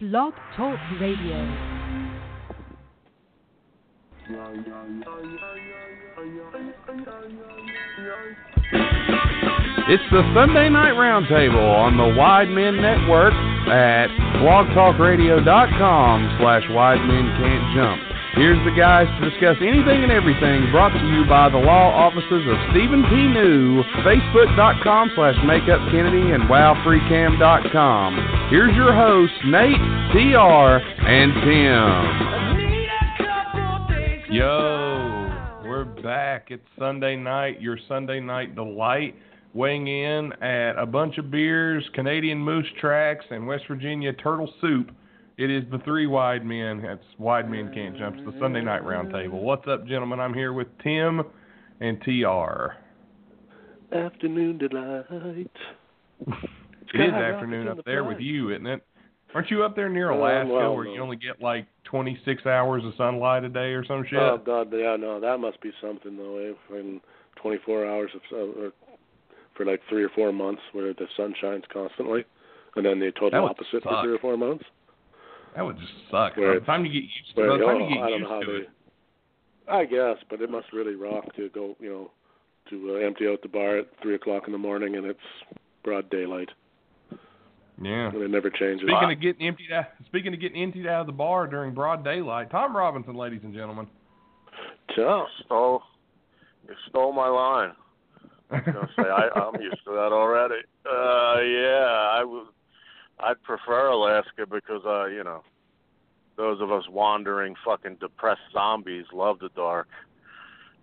Blog Talk Radio. It's the Sunday Night Roundtable on the Wide Men Network at blogtalkradio.com slash Wide Men Can't Jump. Here's the guys to discuss anything and everything brought to you by the law offices of Stephen P. New, Facebook.com slash Makeup Kennedy, and WowFreeCam.com. Here's your hosts, Nate, TR, and Tim. Yo, we're back. It's Sunday night, your Sunday night delight, weighing in at a bunch of beers, Canadian Moose Tracks, and West Virginia Turtle Soup. It is the three wide men. That's wide men can't jump. It's the Sunday night roundtable. What's up, gentlemen? I'm here with Tim and TR. Afternoon delight. It is afternoon up there with you, isn't it? Aren't you up there near Alaska well, where you only get like 26 hours of sunlight a day or some shit? Oh God, yeah, no, that must be something though. Eh? In 24 hours of or for like three or four months, where the sun shines constantly, and then the total opposite suck. for three or four months. That would just suck. By the time you get used to, Where, by the time you get I don't used know how to they. it, I guess, but it must really rock to go, you know, to uh, empty out the bar at three o'clock in the morning and it's broad daylight, yeah. and it never changes. Speaking of getting emptied out, speaking of getting emptied out of the bar during broad daylight, Tom Robinson, ladies and gentlemen. Yeah. stole you stole my line. I was gonna say I, I'm used to that already. Uh yeah, I would I'd prefer Alaska because uh, you know, those of us wandering fucking depressed zombies love the dark.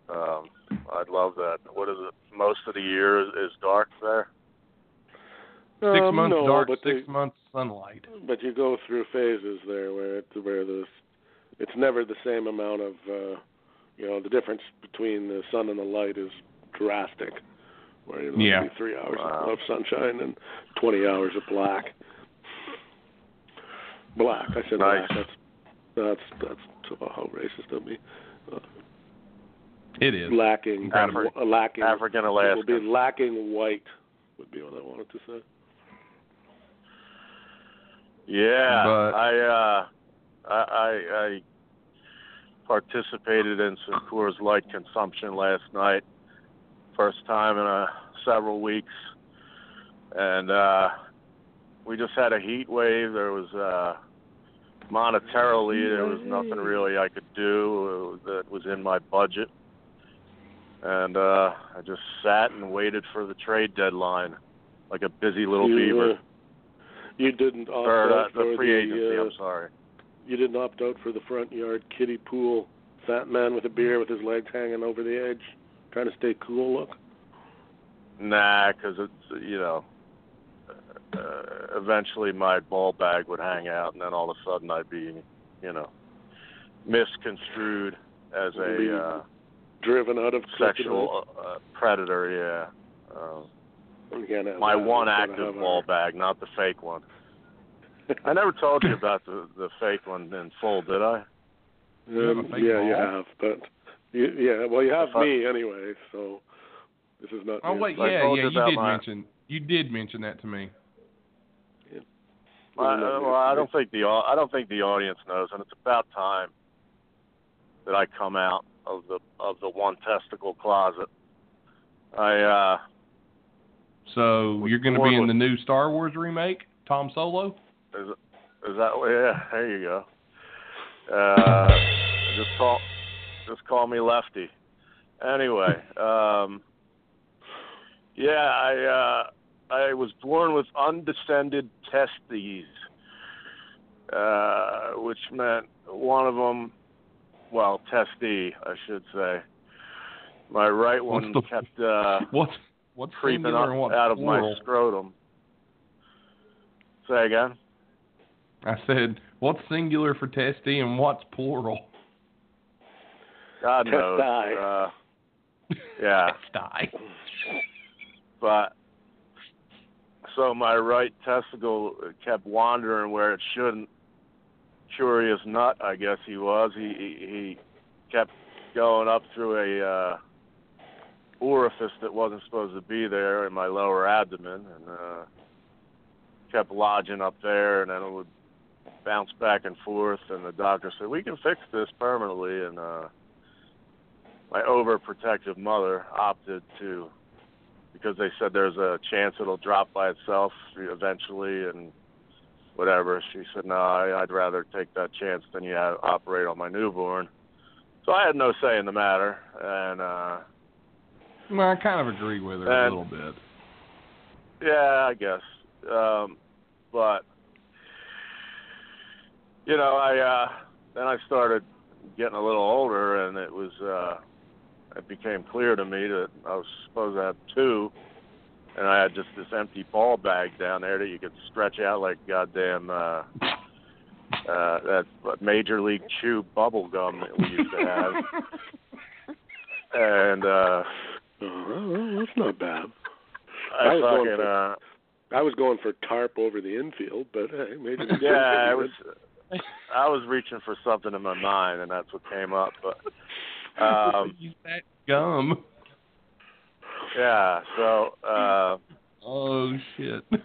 Um I'd love that. What is it? Most of the year is, is dark there. Six Um, months no, dark, but six the- months sunlight. But you go through phases there where it, where the it's never the same amount of uh you know the difference between the sun and the light is drastic. Where you know, Yeah. be three hours Wow. of sunshine and twenty hours of black. Black. I said Nice. black. That's that's that's oh, how racist of me. Uh, It is. lacking Afri- uh, lacking African it will be lacking white would be what I wanted to say. Yeah, But- I uh, I, I I participated in some Coors Light consumption last night, first time in uh, several weeks, and uh, we just had a heat wave. There was uh, monetarily there was nothing really I could do uh, that was in my budget, and uh, I just sat and waited for the trade deadline like a busy little you, beaver. uh, you didn't opt or uh, out the for free the, agency. uh, I'm sorry. You didn't opt out for the front yard kiddie pool fat man with a beer with his legs hanging over the edge, trying to stay cool look. Nah, because it's you know, uh, eventually my ball bag would hang out, and then all of a sudden I'd be, you know, misconstrued as a uh, Driven out of sexual uh, predator. Yeah. Uh, You my that. one You gotta active ball our- bag, not the fake one. I never told you about the the fake one in full, did I? You have a Um, fake yeah, you have, but you, yeah, well, you have If I- me anyway, so this is not. Oh me. wait, I yeah, told yeah, you you did my- mention you did mention that to me. This is I, well, I don't think the I don't think the audience knows, and it's about time that I come out of the of the one testicle closet. I uh So you're going to be in the new Star Wars remake, Tom Solo? is is that yeah? There you go. Uh, just call just call me Lefty. Anyway, um, yeah, I uh, I was born with undescended testes, uh, which meant one of them, well, testy, I should say. My right one What's the- kept uh, What's what's creeping singular up and what's out of plural? my scrotum. Say again. I said, what's singular for testy and what's plural? God knows. Testi. Uh, yeah. Testy. But so my right testicle kept wandering where it shouldn't. Curious nut, I guess he was. He he, he kept going up through a uh, orifice that wasn't supposed to be there in my lower abdomen, and uh, kept lodging up there, and then it would bounce back and forth. And the doctor said, "We can fix this permanently," and uh, my overprotective mother opted to because they said there's a chance it'll drop by itself eventually and whatever. She said, no, I, I'd rather take that chance than you have, operate on my newborn. So I had no say in the matter, and uh Well, I kind of agree with her And- a little bit. yeah, I guess. Um, but you know, I uh then I started getting a little older, and it was uh it became clear to me that I was supposed to have two, and I had just this empty ball bag down there that you could stretch out like goddamn uh uh that major league chew bubble gum that we used to have. and uh Oh, that's not bad. I, I was going fucking for- uh I was going for tarp over the infield, but hey, maybe. yeah, it infield- was. I was reaching for something in my mind, and that's what came up. But um, Use that gum. yeah, so uh, Oh shit. and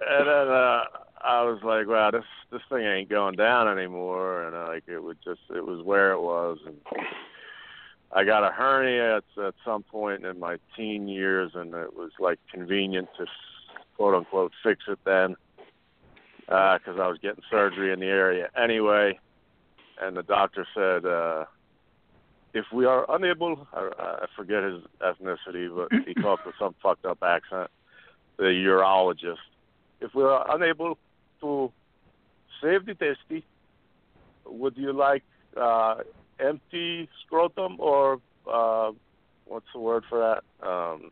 then uh, I was like, wow, this this thing ain't going down anymore, and uh, like it would just it was where it was, and I got a hernia at, at some point in my teen years, and it was like convenient to quote unquote fix it then because I was getting surgery in the area anyway, and the doctor said. uh if we are unable, I, I forget his ethnicity, but he talked with some fucked up accent. The urologist. If we are unable to save the testy, would you like uh, empty scrotum or uh, what's the word for that? Um,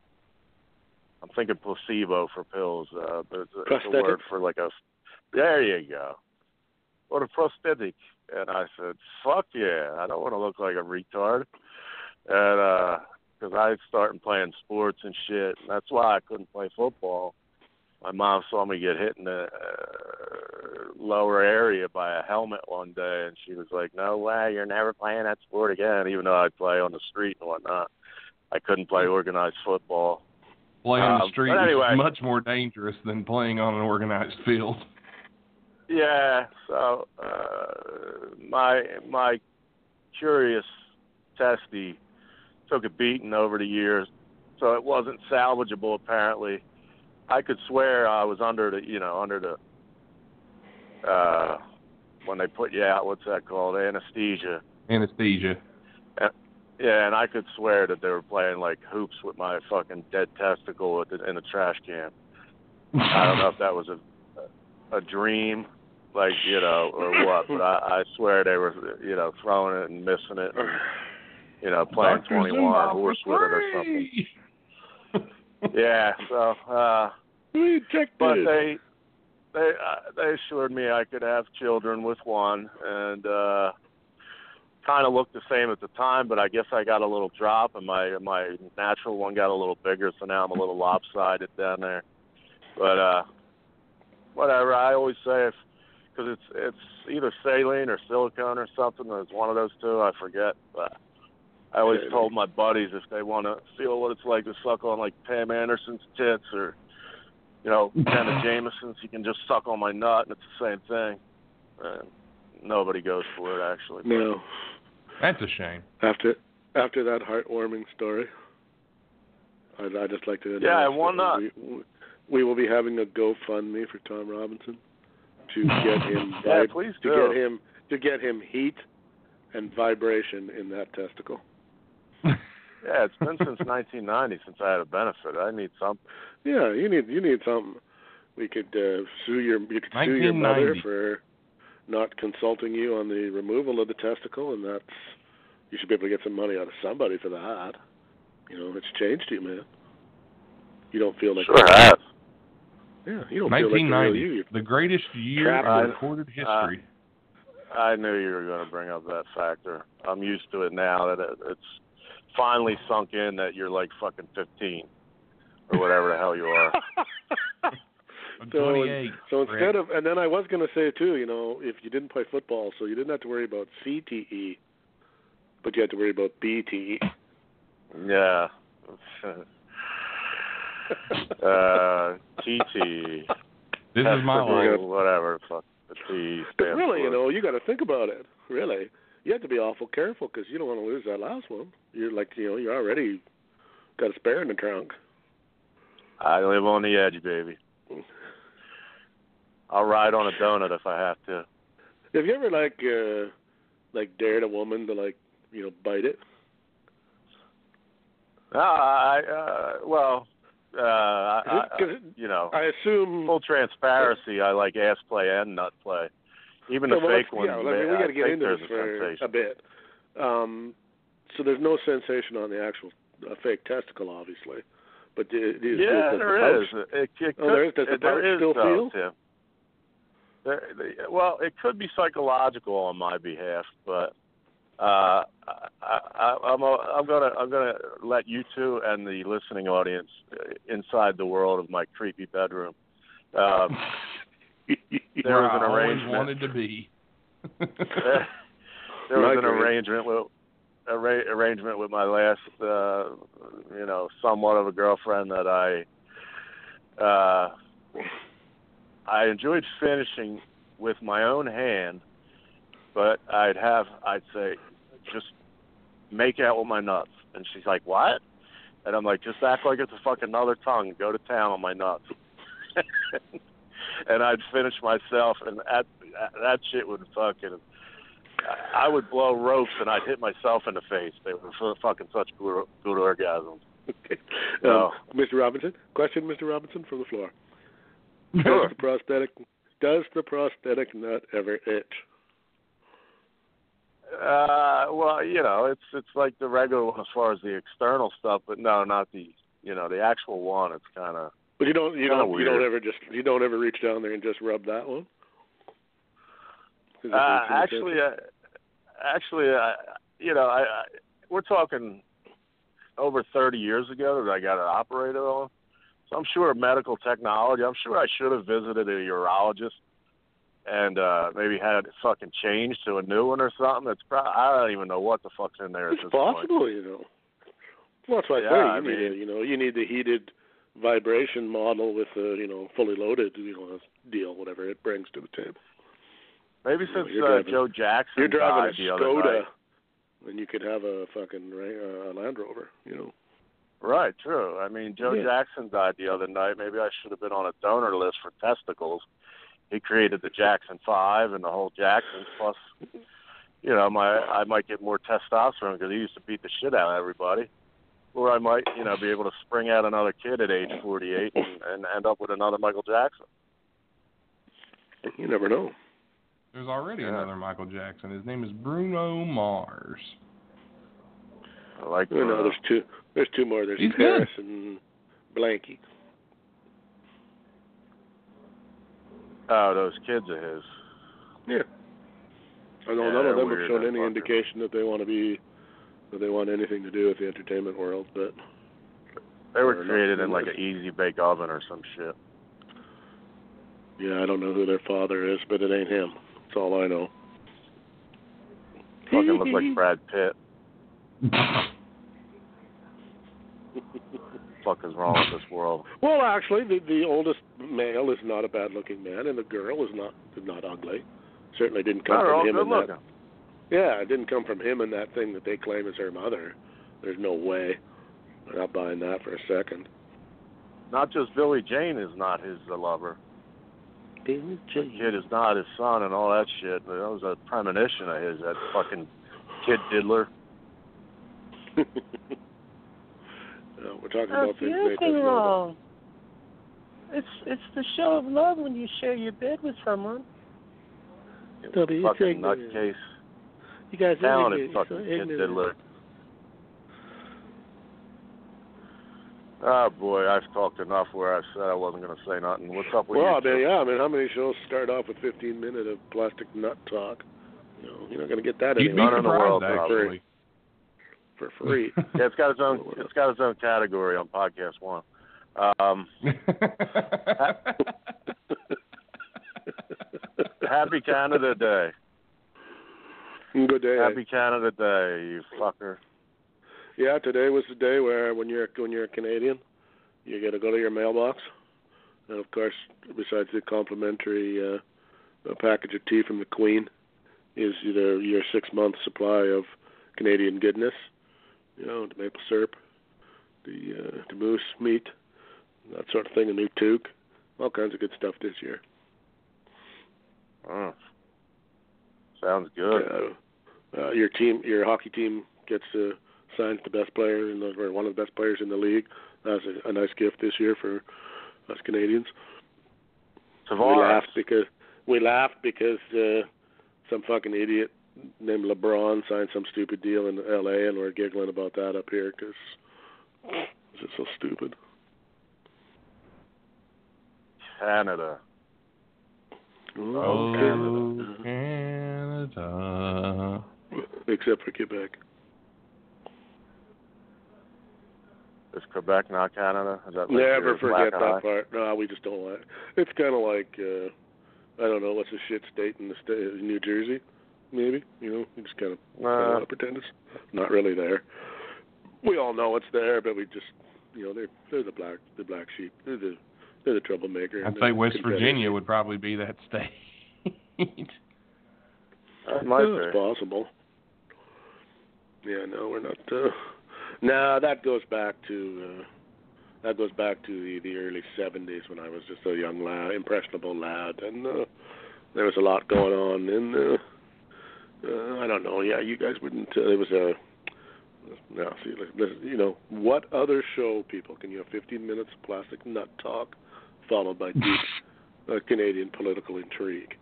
I'm thinking placebo for pills, uh, but it's a, it's a word for like a. There you go. Or a prosthetic. And I said, "Fuck yeah! I don't want to look like a retard." And uh 'cause I started playing sports and shit, and that's why I couldn't play football. My mom saw me get hit in the uh, lower area by a helmet one day, and she was like, "No way, you're never playing that sport again." Even though I'd play on the street and whatnot, I couldn't play organized football. Playing on Um, the street anyway. is much more dangerous than playing on an organized field. Yeah, so uh, my my curious testy took a beating over the years, so it wasn't salvageable. Apparently, I could swear I was under the you know under the uh, when they put you out. What's that called? Anesthesia. Anesthesia. Yeah, and I could swear that they were playing like hoops with my fucking dead testicle the, in the trash can. I don't know if that was a a dream, like you know, or what. But I, I swear they were, you know, throwing it and missing it, and, you know, playing Dr. twenty Zumba one horse with it or something. Yeah. So, uh, We but it. they they uh, they assured me I could have children with one, and uh, kind of looked the same at the time. But I guess I got a little drop, and my my natural one got a little bigger, so now I'm a little lopsided down there. But uh, whatever. I always say if because it's it's either saline or silicone or something. It's one of those two. I forget. But I always Saline. told my buddies if they want to feel what it's like to suck on like Pam Anderson's tits or you know Jenna Jameson's, you can just suck on my nut and it's the same thing. And nobody goes for it actually. no. That's a shame. After after that heartwarming story, I'd, I'd just like to announce Yeah, and why that not? We, we will be having a GoFundMe for Tom Robinson to get him Yeah, please to do. get him to get him heat and vibration in that testicle. Yeah, it's been since 1990 since I had a benefit. I need something. Yeah, you need you need something. We could uh, sue your you could sue your mother for not consulting you on the removal of the testicle, and that's you should be able to get some money out of somebody for that. You know, it's changed you, man. You don't feel like Sure has. Yeah, you don't feel like the 1990, the greatest year Trapped in in- recorded uh, history. I knew you were going to bring up that factor. I'm used to it now that it, it's finally sunk in that you're like fucking 15 or whatever the hell you are. So, 28. so Rick. instead of, and then I was going to say too, you know, if you didn't play football, so you didn't have to worry about CTE, but you had to worry about BTE. Yeah. uh, TT. this is my We're life. Whatever the fuck the T stands really, you know, you got to think about it. Really, you have to be awful careful because you don't want to lose that last one. You're like, you know, you already got a spare in the trunk. I live on the edge, baby. I'll ride on a donut if I have to. Have you ever like, uh like dared a woman to like, you know, bite it? Uh, I, uh, well, uh, I, I, you know, I assume. full transparency, I like ass play and nut play. Even the well, fake ones, Yeah, I mean, we got to get into this a for sensation. a bit. Um, so there's no sensation on the actual uh, fake testicle, obviously. But the, the, Yeah, the, the there is. pouch- It, it Oh, there is. Does the pouch is, still though, feel? Tim. There, the- well, it could be psychological on my behalf, but uh, I, I, I'm a, I'm gonna I'm gonna let you two and the listening audience uh, inside the world of my creepy bedroom. Um, there Where was I an always arrangement. wanted to be. there there was an arrangement with arra- arrangement with my last uh you know somewhat of a girlfriend that I uh I enjoyed finishing with my own hand but I'd have I'd say just make out with my nuts and she's like what and I'm like just act like it's a fucking other tongue go to town on my nuts and I'd finish myself and that that shit would fucking I would blow ropes and I'd hit myself in the face. They were fucking such good, good orgasms. Okay. No. Um, Mr. Robinson, question, Mr. Robinson, from the floor. Sure. Does the prosthetic does the prosthetic nut ever itch? Uh, well, you know, it's it's like the regular one as far as the external stuff, but no, not the you know the actual one. It's kind of But you don't you don't you don't ever just you don't ever reach down there and just rub that one. Uh, actually, uh, actually, uh, you know, I, I we're talking over 30 years ago that I got it operated on. So I'm sure medical technology. I'm sure I should have visited a urologist and uh maybe had it fucking changed to a new one or something. That's pro- I don't even know what the fuck's in there It's this point. possible, you know. Well, that's I Yeah, you I need mean- a, you know you need the heated vibration model with the you know fully loaded you know deal whatever it brings to the table. Maybe You since you're uh, driving- Joe Jackson You're driving died a Skoda, and you could have a fucking uh, Land Rover. You know. Right, true. I mean, Joe Yeah. Jackson died the other night. Maybe I should have been on a donor list for testicles. He created the Jackson Five and the whole Jackson. Plus, you know, my I might get more testosterone because he used to beat the shit out of everybody. Or I might, you know, be able to spring out another kid at age 48 and, and end up with another Michael Jackson. You never know. There's already Yeah. another Michael Jackson. His name is Bruno Mars. I like. You know, there's two. There's two more. There's He's Paris and Blanky. Oh, those kids of his. Yeah. I know Yeah, none of them have shown any fuckers. indication that they want to be that they want anything to do with the entertainment world, but They were created in like an easy bake oven or some shit. yeah, I don't know who their father is, but it ain't him. That's all I know. Fucking look like Brad Pitt. fuck is wrong with this world? Well, actually, the the oldest male is not a bad-looking man, and the girl is not is not ugly. Certainly didn't come No, they're from him and that. Yeah, it didn't come from him and that thing that they claim is her mother. There's no way. I'm not buying that for a second. Not just Billie Jean is not his uh, lover. The kid is not his son and all that shit. That was a premonition of his, that fucking kid diddler. Uh, we're talking There's about things nothing they wrong. It's it's the show of love when you share your bed with someone. No, but you Fucking nutcase. You guys are Talented ignorant. fucking so kid ignorant. diddler. Oh boy, I've talked enough where I said I wasn't going to say nothing. What's up with Well, you? I mean, yeah, I mean, how many shows start off with 15 minutes of plastic nut talk? You know, you're not going to get that You'd be anywhere in the world, surprised, probably. actually. For free. Yeah, it's got its own. It's got its own category on podcast one. Um, happy Canada Day. Good day. Happy Canada Day, you fucker. Yeah, today was the day where when you're when you're a Canadian, you got to go to your mailbox, and of course, besides the complimentary uh, package of tea from the Queen, is either your six month supply of Canadian goodness, you know, the maple syrup, the uh, the moose meat, that sort of thing, a new toque, all kinds of good stuff this year. Oh. Sounds good. Uh, uh, your team, your hockey team gets uh, signed the best player in the, or one of the best players in the league. That's a, a nice gift this year for us Canadians. We laughed because we laughed because uh, some fucking idiot named LeBron signed some stupid deal in L.A. and we're giggling about that up here because it's just so stupid. Canada. Oh, Canada. Canada. Except for Quebec. Is Quebec not Canada? Is that Never forget that eye? part. No, we just don't like. It's kind of like uh I don't know what's the shit state in the state, New Jersey, maybe. You know, we just kind of Nah. uh, pretend it's not really there. We all know it's there, but we just, you know, they're they're the black the black sheep. They're the they're the troublemaker. I'd say West Virginia would probably be that state. That might Yeah, it's be. possible. Yeah, no, we're not. Uh, no, that goes back to uh, that goes back to the, the early '70s when I was just a young lad, impressionable lad, and uh, there was a lot going on. And uh, uh, I don't know. Yeah, you guys wouldn't. Uh, there was a. No, see, you know, what other show, people, can you have 15 minutes of plastic nut talk, followed by deep uh, Canadian political intrigue?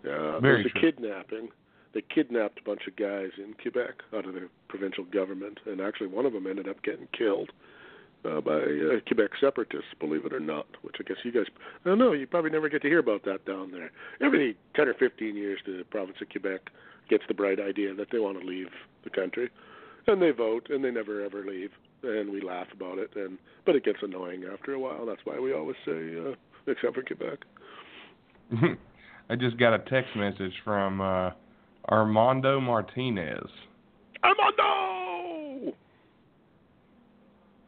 Uh, Very there's a true. kidnapping they kidnapped a bunch of guys in Quebec out of the provincial government, and actually one of them ended up getting killed uh, by uh, Quebec separatists, believe it or not. Which I guess you guys, I don't know, you probably never get to hear about that down there. Every 10 or 15 years, the province of Quebec gets the bright idea that they want to leave the country, and they vote, and they never ever leave, and we laugh about it, and but it gets annoying after a while. That's why we always say, uh, except for Quebec. I just got a text message from uh, Armando Martinez. Armando.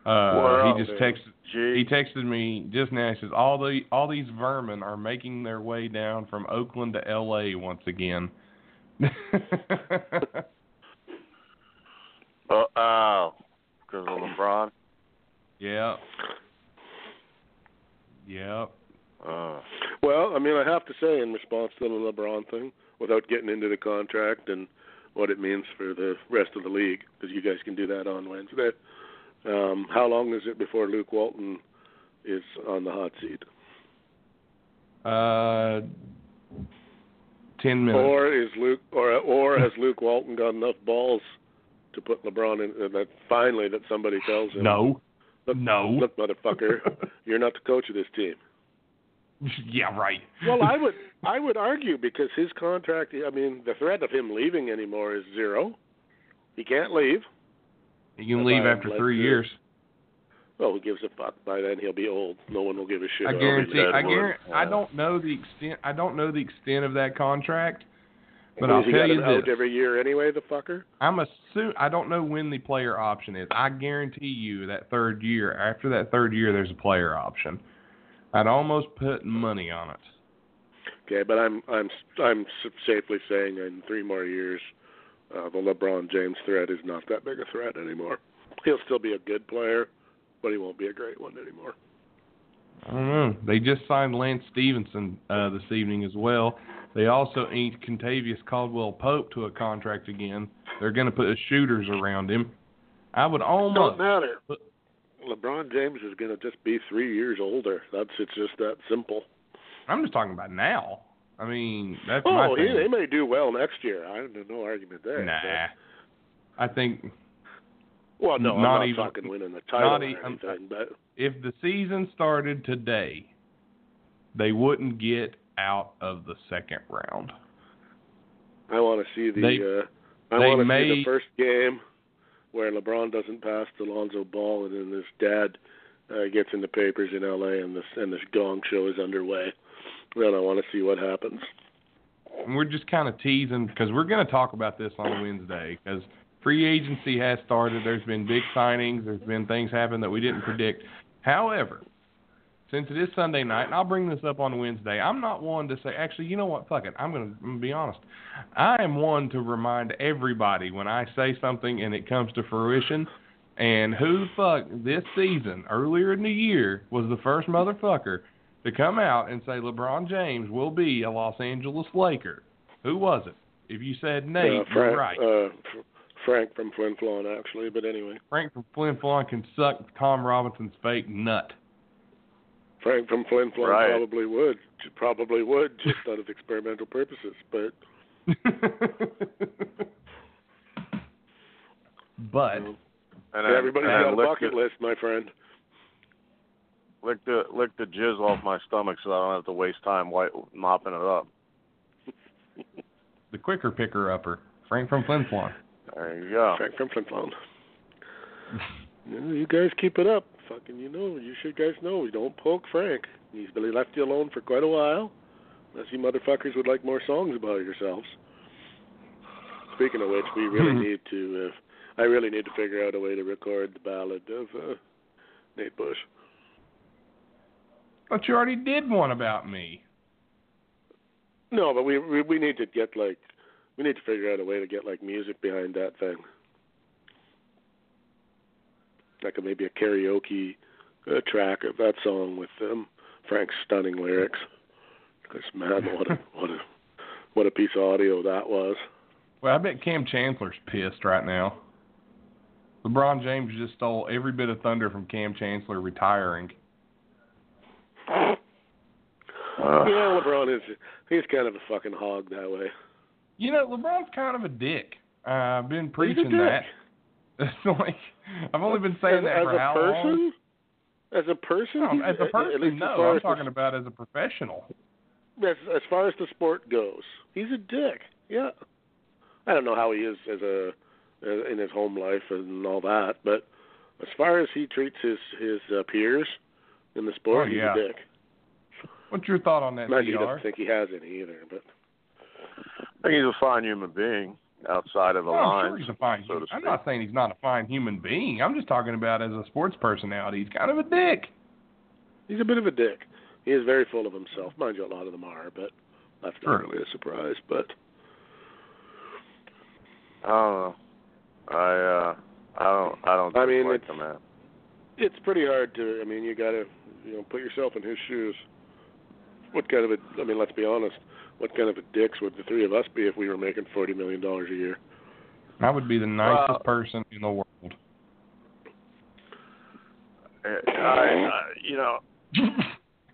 Uh, Wow. he just texted. He texted me just now. He says all the all these vermin are making their way down from Oakland to L.A. once again. Oh, oh, because of LeBron. Yeah. Yeah. Oh. Well, I mean, I have to say, in response to the LeBron thing, without getting into the contract and what it means for the rest of the league, because you guys can do that on Wednesday. Um, how long is it before Luke Walton is on the hot seat, Uh, ten minutes. or is Luke, or or has Luke Walton got enough balls to put LeBron in? Uh, that finally, that somebody tells him, no. look, No. look, motherfucker, you're not the coach of this team. yeah. Right. Well, I would I would argue because his contract. I mean, the threat of him leaving anymore is zero. He can't leave. He can leave after three the- years. Well, who gives a fuck? By then he'll be old. No one will give a shit. I guarantee. I guarantee. I don't know the extent. I don't know the extent of that contract, but I'll tell you this. every year anyway. The fucker. I'm assume. I don't know when the player option is. I guarantee you that third year. After that third year, there's a player option. I'd almost put money on it. Okay, but I'm I'm I'm safely saying in three more years, uh, the LeBron James threat is not that big a threat anymore. He'll still be a good player, but he won't be a great one anymore. I don't know. They just signed Lance Stephenson uh, this evening as well. They also inked Kentavious Caldwell Pope to a contract again. They're going to put shooters around him. I would Don't almost. matter. But- LeBron James is going to just be three years older. That's it's just that simple. I'm just talking about now. I mean, that's my Oh, he, they may do well next year. I have no argument there. nah. I think But, well, no, Not I'm not even- talking winning the title not or I'm- anything, but if the season started today, they wouldn't get out of the second round. I want to see the. They- uh, I want to see the first game where LeBron doesn't pass to Lonzo Ball, and then his dad uh, gets in the papers in L.A. and this and this gong show is underway. Then I want to see what happens. And we're just kind of teasing because we're going to talk about this on Wednesday because free agency has started. There's been big signings. There's been things happen that we didn't predict. However, since it is Sunday night, and I'll bring this up on Wednesday, I'm not one to say, actually, you know what? Fuck it. I'm going to be honest. I am one to remind everybody when I say something and it comes to fruition. And who the fuck this season, earlier in the year, was the first motherfucker to come out and say LeBron James will be a Los Angeles Laker? Who was it? If you said Nate, uh, you're right. Uh, Frank from Flin Flon, actually. But anyway, Frank from Flin Flon can suck Tom Robinson's fake nut. Frank from Flin Flon Right. probably would, probably would, just out of experimental purposes. But but And then, everybody's and got then a bucket the, list, my friend. Lick the lick the jizz off my stomach so I don't have to waste time white, mopping it up. the quicker picker upper, Frank from Flin Flon. There you go. Frank from Flin Flon. You, know, you guys keep it up. Fucking, you know, you should guys know. We don't poke Frank. He's really left you alone for quite a while. Unless you motherfuckers would like more songs about yourselves. Speaking of which, we really need to. Uh, I really need to figure out a way to record the ballad of uh, Nate Bush. But you already did one about me. No, but we, we we need to get like we need to figure out a way to get like music behind that thing. Like a, maybe a karaoke uh, track of that song with um, Frank's stunning lyrics. Because man, what a what a what a piece of audio that was. Well, I bet Kam Chancellor's pissed right now. LeBron James just stole every bit of thunder from Kam Chancellor retiring. Uh, yeah, LeBron is he's kind of a fucking hog that way. You know, LeBron's kind of a dick. Uh, I've been He's preaching that. It's like I've only been saying as, that as for a how person. long? As a person, No, as a person, at least as no. I'm as talking about as a professional. as as far as the sport goes, he's a dick. Yeah, I don't know how he is as a in his home life and all that, but as far as he treats his his uh, peers in the sport, Oh, he's yeah. a dick. What's your thought on that, you, he doesn't think he has any either, but I think he's a fine human being outside of the Oh, I'm sure he's a fine so human. I'm not saying he's not a fine human being. I'm just talking about as a sports personality. He's kind of a dick. he's a bit of a dick. He is very full of himself. Mind you, a lot of them are, but that's not True. really a surprise. But I don't know. I uh, I don't. I don't. I mean, dislike it's- the man. it's pretty hard to. I mean, you got to you know put yourself in his shoes. What kind of a? I mean, let's be honest. What kind of a dicks would the three of us be if we were making forty million dollars a year? I would be the nicest Well- person in the world. I, I, you know,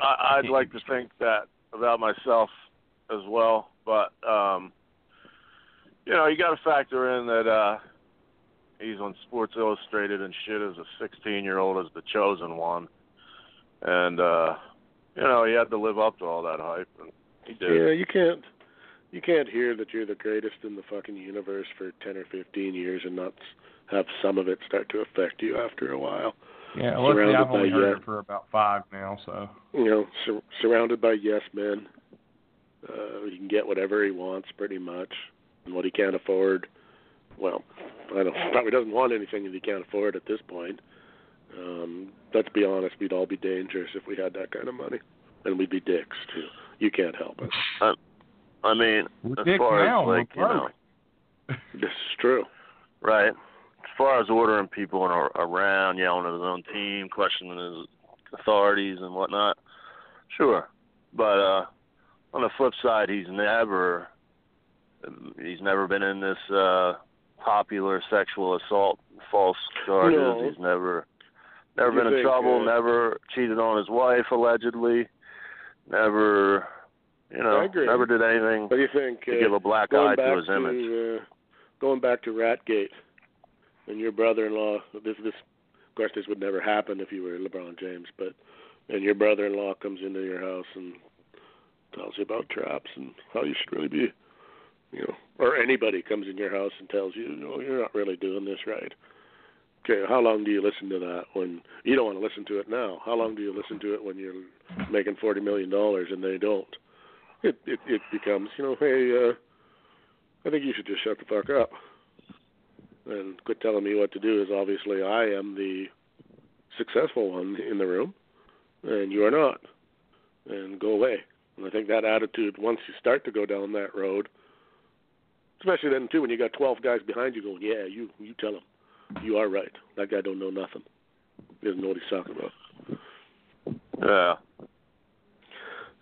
I, I'd like to think that about myself as well, but um, you know, you got to factor in that uh, he's on Sports Illustrated and shit as a 16-year-old as the chosen one, and uh, you know, he had to live up to all that hype, and he did. Yeah, you can't. You can't hear that you're the greatest in the fucking universe for ten or fifteen years and not have some of it start to affect you after a while. Yeah, luckily I've only heard yes. it for about five now, so You know, sur- surrounded by yes men. Uh, he can get whatever he wants, pretty much, and what he can't afford. Well, I don't. Probably doesn't want anything that he can't afford at this point. Um, let's be honest, we'd all be dangerous if we had that kind of money, and we'd be dicks too. You can't help it. I mean, We're as dicks far now, as like you know. This is true. Right. As far as ordering people ar- around, yelling at his own team, questioning his authorities and whatnot, sure. But uh on the flip side, he's never he's never been in this uh popular sexual assault false charges. No. He's never Never You been in trouble. uh, never cheated on his wife allegedly. Never, you know, never did anything What do you think? to uh, give a black eye to his image. uh, going back to Ratgate, and your brother-in-law. This, this, of course, this would never happen if you were LeBron James, but and your brother-in-law comes into your house and tells you about traps and how you should really be, you know, or anybody comes in your house and tells you, you know, you're not really doing this right. Okay, how long do you listen to that when you don't want to listen to it now? How long do you listen to it when you're making forty million dollars and they don't? It it it becomes, you know, hey, uh I think you should just shut the fuck up and quit telling me what to do. Is obviously I am the successful one in the room, and you are not. And go away. And I think that attitude, once you start to go down that road, especially then too, when you got twelve guys behind you going, yeah, you you tell him, you are right. That guy don't know nothing. He doesn't know what he's talking about. Yeah.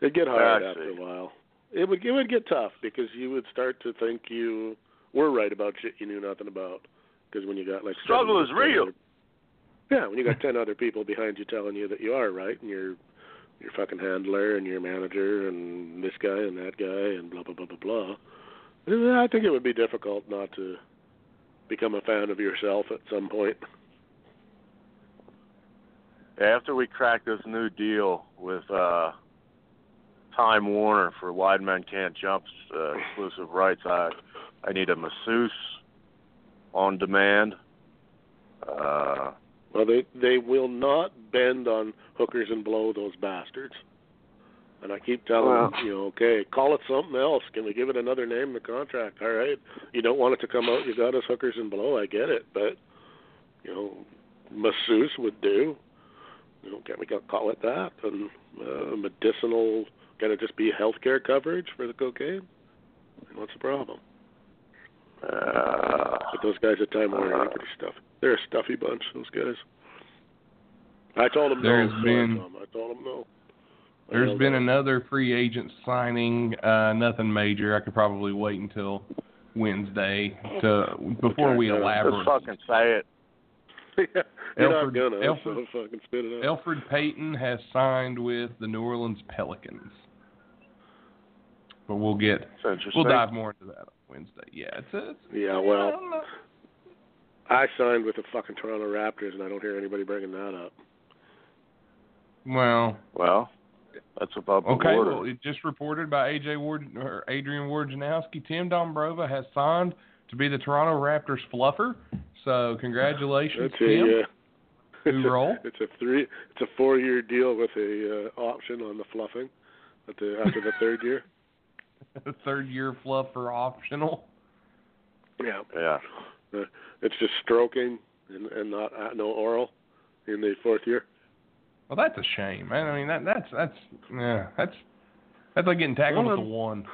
It'd get hard I after a while. It would it would get tough because you would start to think you were right about shit you knew nothing about. Because when you got like Struggle is real. other- yeah, when you got ten other people behind you telling you that you are right, and your your fucking handler and your manager and this guy and that guy and blah blah blah blah blah. I think it would be difficult not to become a fan of yourself at some point. After we crack this new deal with uh Time Warner for Wide Men Can't Jump's uh, exclusive rights, I I need a masseuse on demand. Uh Well, they they will not bend on hookers and blow those bastards. And I keep telling Well- them, you know, okay, call it something else. Can we give it another name in the contract? All right. You don't want it to come out. You got us hookers and blow. I get it, but you know, masseuse would do. You know, can we call it that? And uh, medicinal. Can it just be healthcare coverage for the cocaine? What's the problem? uh But those guys at Time Warner are pretty stuffy. They're a stuffy bunch. Those guys. I told them There's no. been- I told them no. I There's been another free agent signing. Uh, nothing major. I could probably wait until Wednesday to before we just elaborate. fucking say it. yeah, you're Alfred- not gonna. Alfred- so it. Elfrid Payton has signed with the New Orleans Pelicans. But we'll get we'll dive more into that on Wednesday. Yeah, it's, a, it's yeah, well, don't. I signed with the fucking Toronto Raptors, and I don't hear anybody bringing that up. well, Well, that's above the okay. border. Well, it just reported by AJ Ward or Adrian Wojnarowski, Tim Dombrova has signed to be the Toronto Raptors fluffer. So congratulations, That's Tim. a. Uh, Who it's a- It's a three. It's a four-year deal with a uh, option on the fluffing at the after the third year. the Third year fluffer optional. Yeah. yeah. Uh, it's just stroking and, and not uh, no oral in the fourth year. Well, that's a shame, man. I mean, that that's that's yeah, that's that's like getting tackled Well, with the one.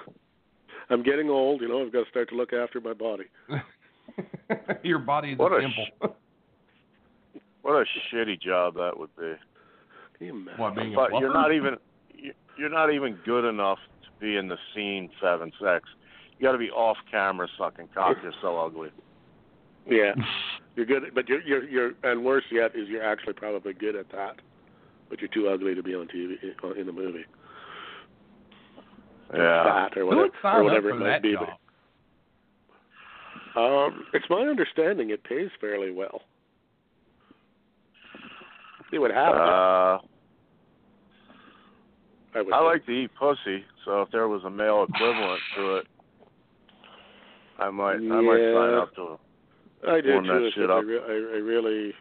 I'm getting old, you know. I've got to start to look after my body. Your body is What a a temple. What a shitty job that would be. You imagine? what being a But you're not even you- you're not even good enough to be in the scene seven sex. You got to be off camera sucking cock. You're so ugly. Yeah, you're good, but you're you're you're and worse yet is you're actually probably good at that, but you're too ugly to be on TV in the movie. Yeah. Fat or Who whatever would sign or up whatever for it might that be. job? But, um, it's my understanding it pays fairly well. It would have. Uh, I, would I like to eat pussy, so if there was a male equivalent to it, I might I might sign up to it. I do warm that too. shit except I, re- I, I really,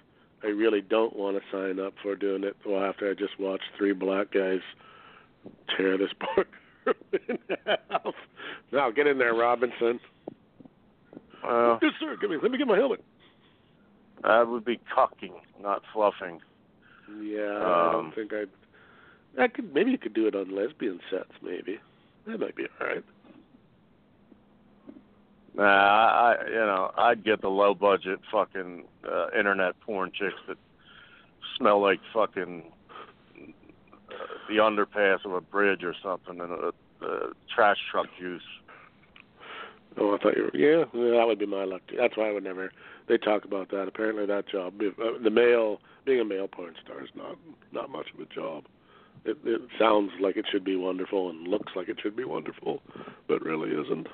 I really don't want to sign up for doing it. Well, after I just watched three black guys tear this book in half. Now get in there, Robinson. Well, Yes, sir. Give me. Let me get my helmet. that would be cucking, not fluffing. Yeah, I Um, don't think I'd. I could maybe you could do it on lesbian sets. Maybe that might be all right. Nah, I, you know I'd get the low budget fucking uh, internet porn chicks that smell like fucking uh, the underpass of a bridge or something and a, a trash truck juice. Oh, I thought you were. Yeah, yeah, that would be my luck too. That's why I would never. They talk about that. Apparently, that job, uh, the male, being a male porn star is not not much of a job. It it sounds like it should be wonderful and looks like it should be wonderful, but really isn't.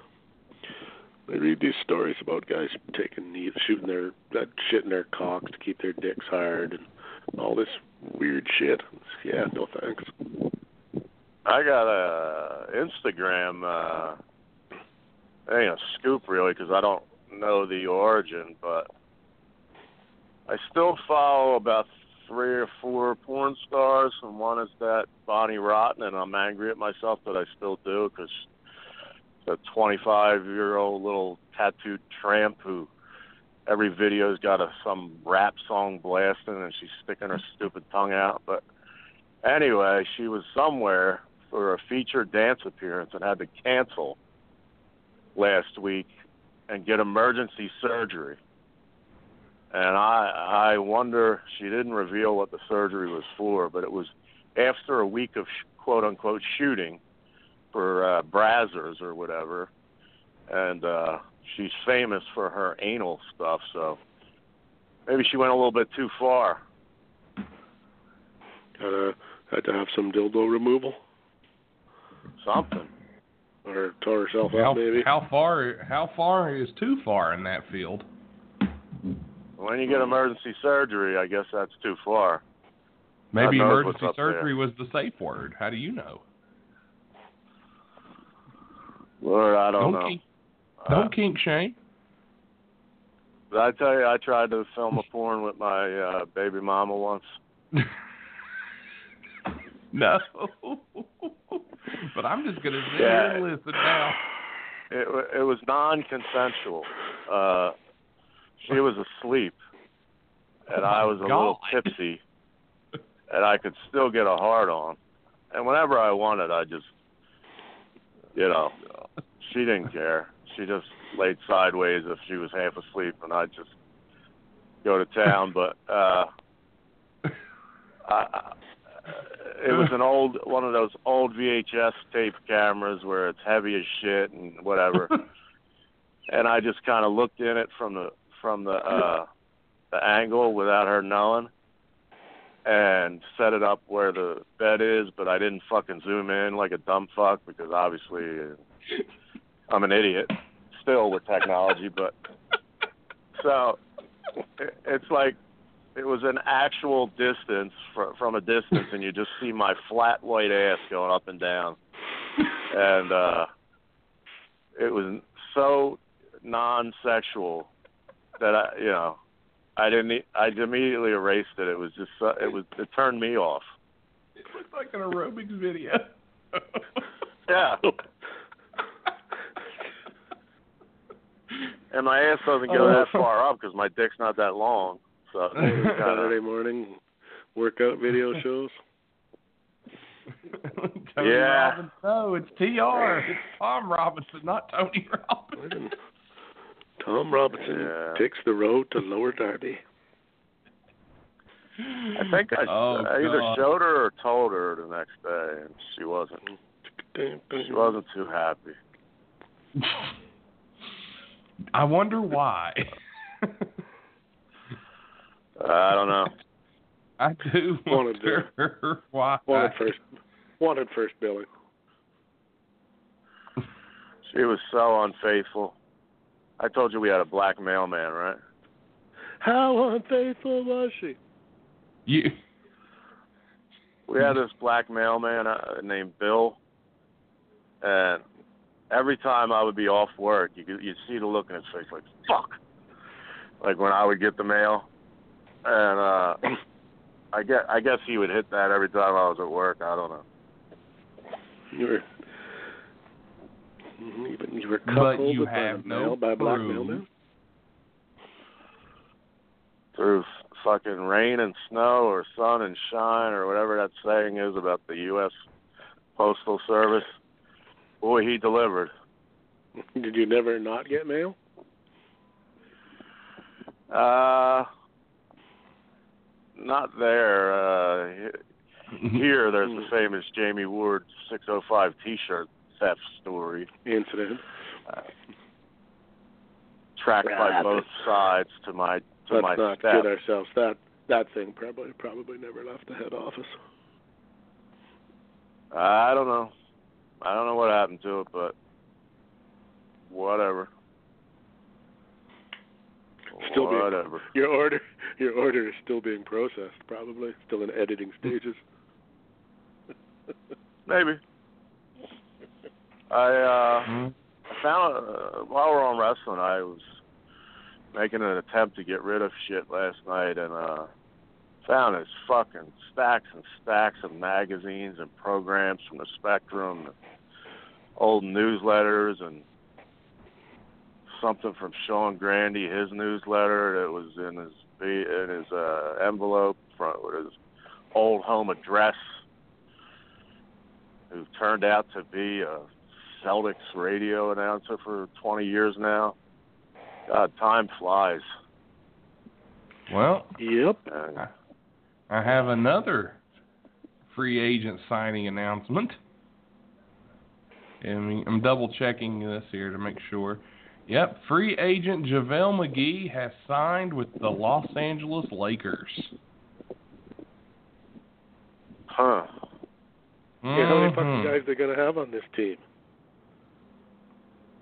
They read these stories about guys taking shooting their that shit in their cocks to keep their dicks hard, and all this weird shit. Yeah, no thanks. I got a Instagram. uh ain't a scoop really because I don't know the origin, but I still follow about three or four porn stars, and one is that Bonnie Rotten, and I'm angry at myself that I still do because a 25 year old little tattooed tramp who every video's got a some rap song blasting and she's sticking her stupid tongue out. But anyway, she was somewhere for a featured dance appearance and had to cancel last week and get emergency surgery. And I I wonder she didn't reveal what the surgery was for, but it was after a week of quote unquote shooting for uh, Brazzers or whatever, and uh, she's famous for her anal stuff. So maybe she went a little bit too far. Uh, had to have some dildo removal Something. or tore herself How, up maybe. how far? How far is too far in that field? When you get emergency surgery, I guess that's too far. Maybe emergency up there. surgery was the safe word. How do you know? Lord, I don't, know. kink, Uh, don't kink shame. I tell you I tried to film a porn with my uh, baby mama once? no. but I'm just gonna sit Yeah. and listen now. It it was non-consensual. Uh, she was asleep, and I was a little tipsy, and I could still get a hard on. And whenever I wanted, I just, you know, she didn't care. She just laid sideways if she was half asleep, and I'd just go to town. But uh, I, it was an old one of those old VHS tape cameras where it's heavy as shit and whatever. and I just kind of looked in it from the from the uh the angle without her knowing and set it up where the bed is, but I didn't fucking zoom in like a dumb fuck because obviously uh, I'm an idiot still with technology, but so it's like it was an actual distance fr- from a distance and you just see my flat white ass going up and down and uh it was so non-sexual that I, you know, I didn't. I immediately erased it. It was just. Uh, it was. It turned me off. It looked like an aerobics video. Yeah. And my ass doesn't go that oh. far up because my dick's not that long. So it was Saturday morning workout video shows. Tony Yeah. Robbins. No, it's TR. It's Tom Robinson, not Tony Robinson. Tom Robinson Yeah. takes the road to Lower Derby. I think I, Oh, I either God. showed her or told her the next day, and she wasn't. She wasn't too happy. I wonder why. I don't know. I do Wanted to- wonder why. Wanted first, wanted first Billy. She was so unfaithful. I told you we had a black mailman, right? How unfaithful was she? You, We had this black mailman uh, named Bill, and every time I would be off work, you could you'd see the look in his face, like "fuck," like when I would get the mail, and uh I get I guess he would hit that every time I was at work. I don't know. You were, you were, you were But you by have the no mail, by a black proof. mailman. Through fucking rain and snow, or sun and shine, or whatever that saying is about the U.S. Postal Service. Boy, he delivered. Did you never not get mail? Uh, not there. Uh, here, there's the famous Jamie Ward 605 T-shirt theft story. Incident. tracked by both sides to my to Let's my not step. kid ourselves. That that thing probably probably never left the head office. I don't know. I don't know what happened to it, but whatever. Still being- whatever. Your order your order is still being processed, probably still in editing stages. Maybe. I uh Mhm. Found uh, while we're on wrestling, I was making an attempt to get rid of shit last night, and uh found this fucking stacks and stacks of magazines and programs from the Spectrum, and old newsletters, and something from Sean Grande, his newsletter that was in his in his uh, envelope front with his old home address, who turned out to be a Celtics radio announcer for 20 years now. God, time flies. Well, Yep. And I have another free agent signing announcement. And I'm double checking this here to make sure. Yep, free agent JaVale McGee has signed with the Los Angeles Lakers. huh? Yeah, how many fucking Mhm. guys they gonna have on this team?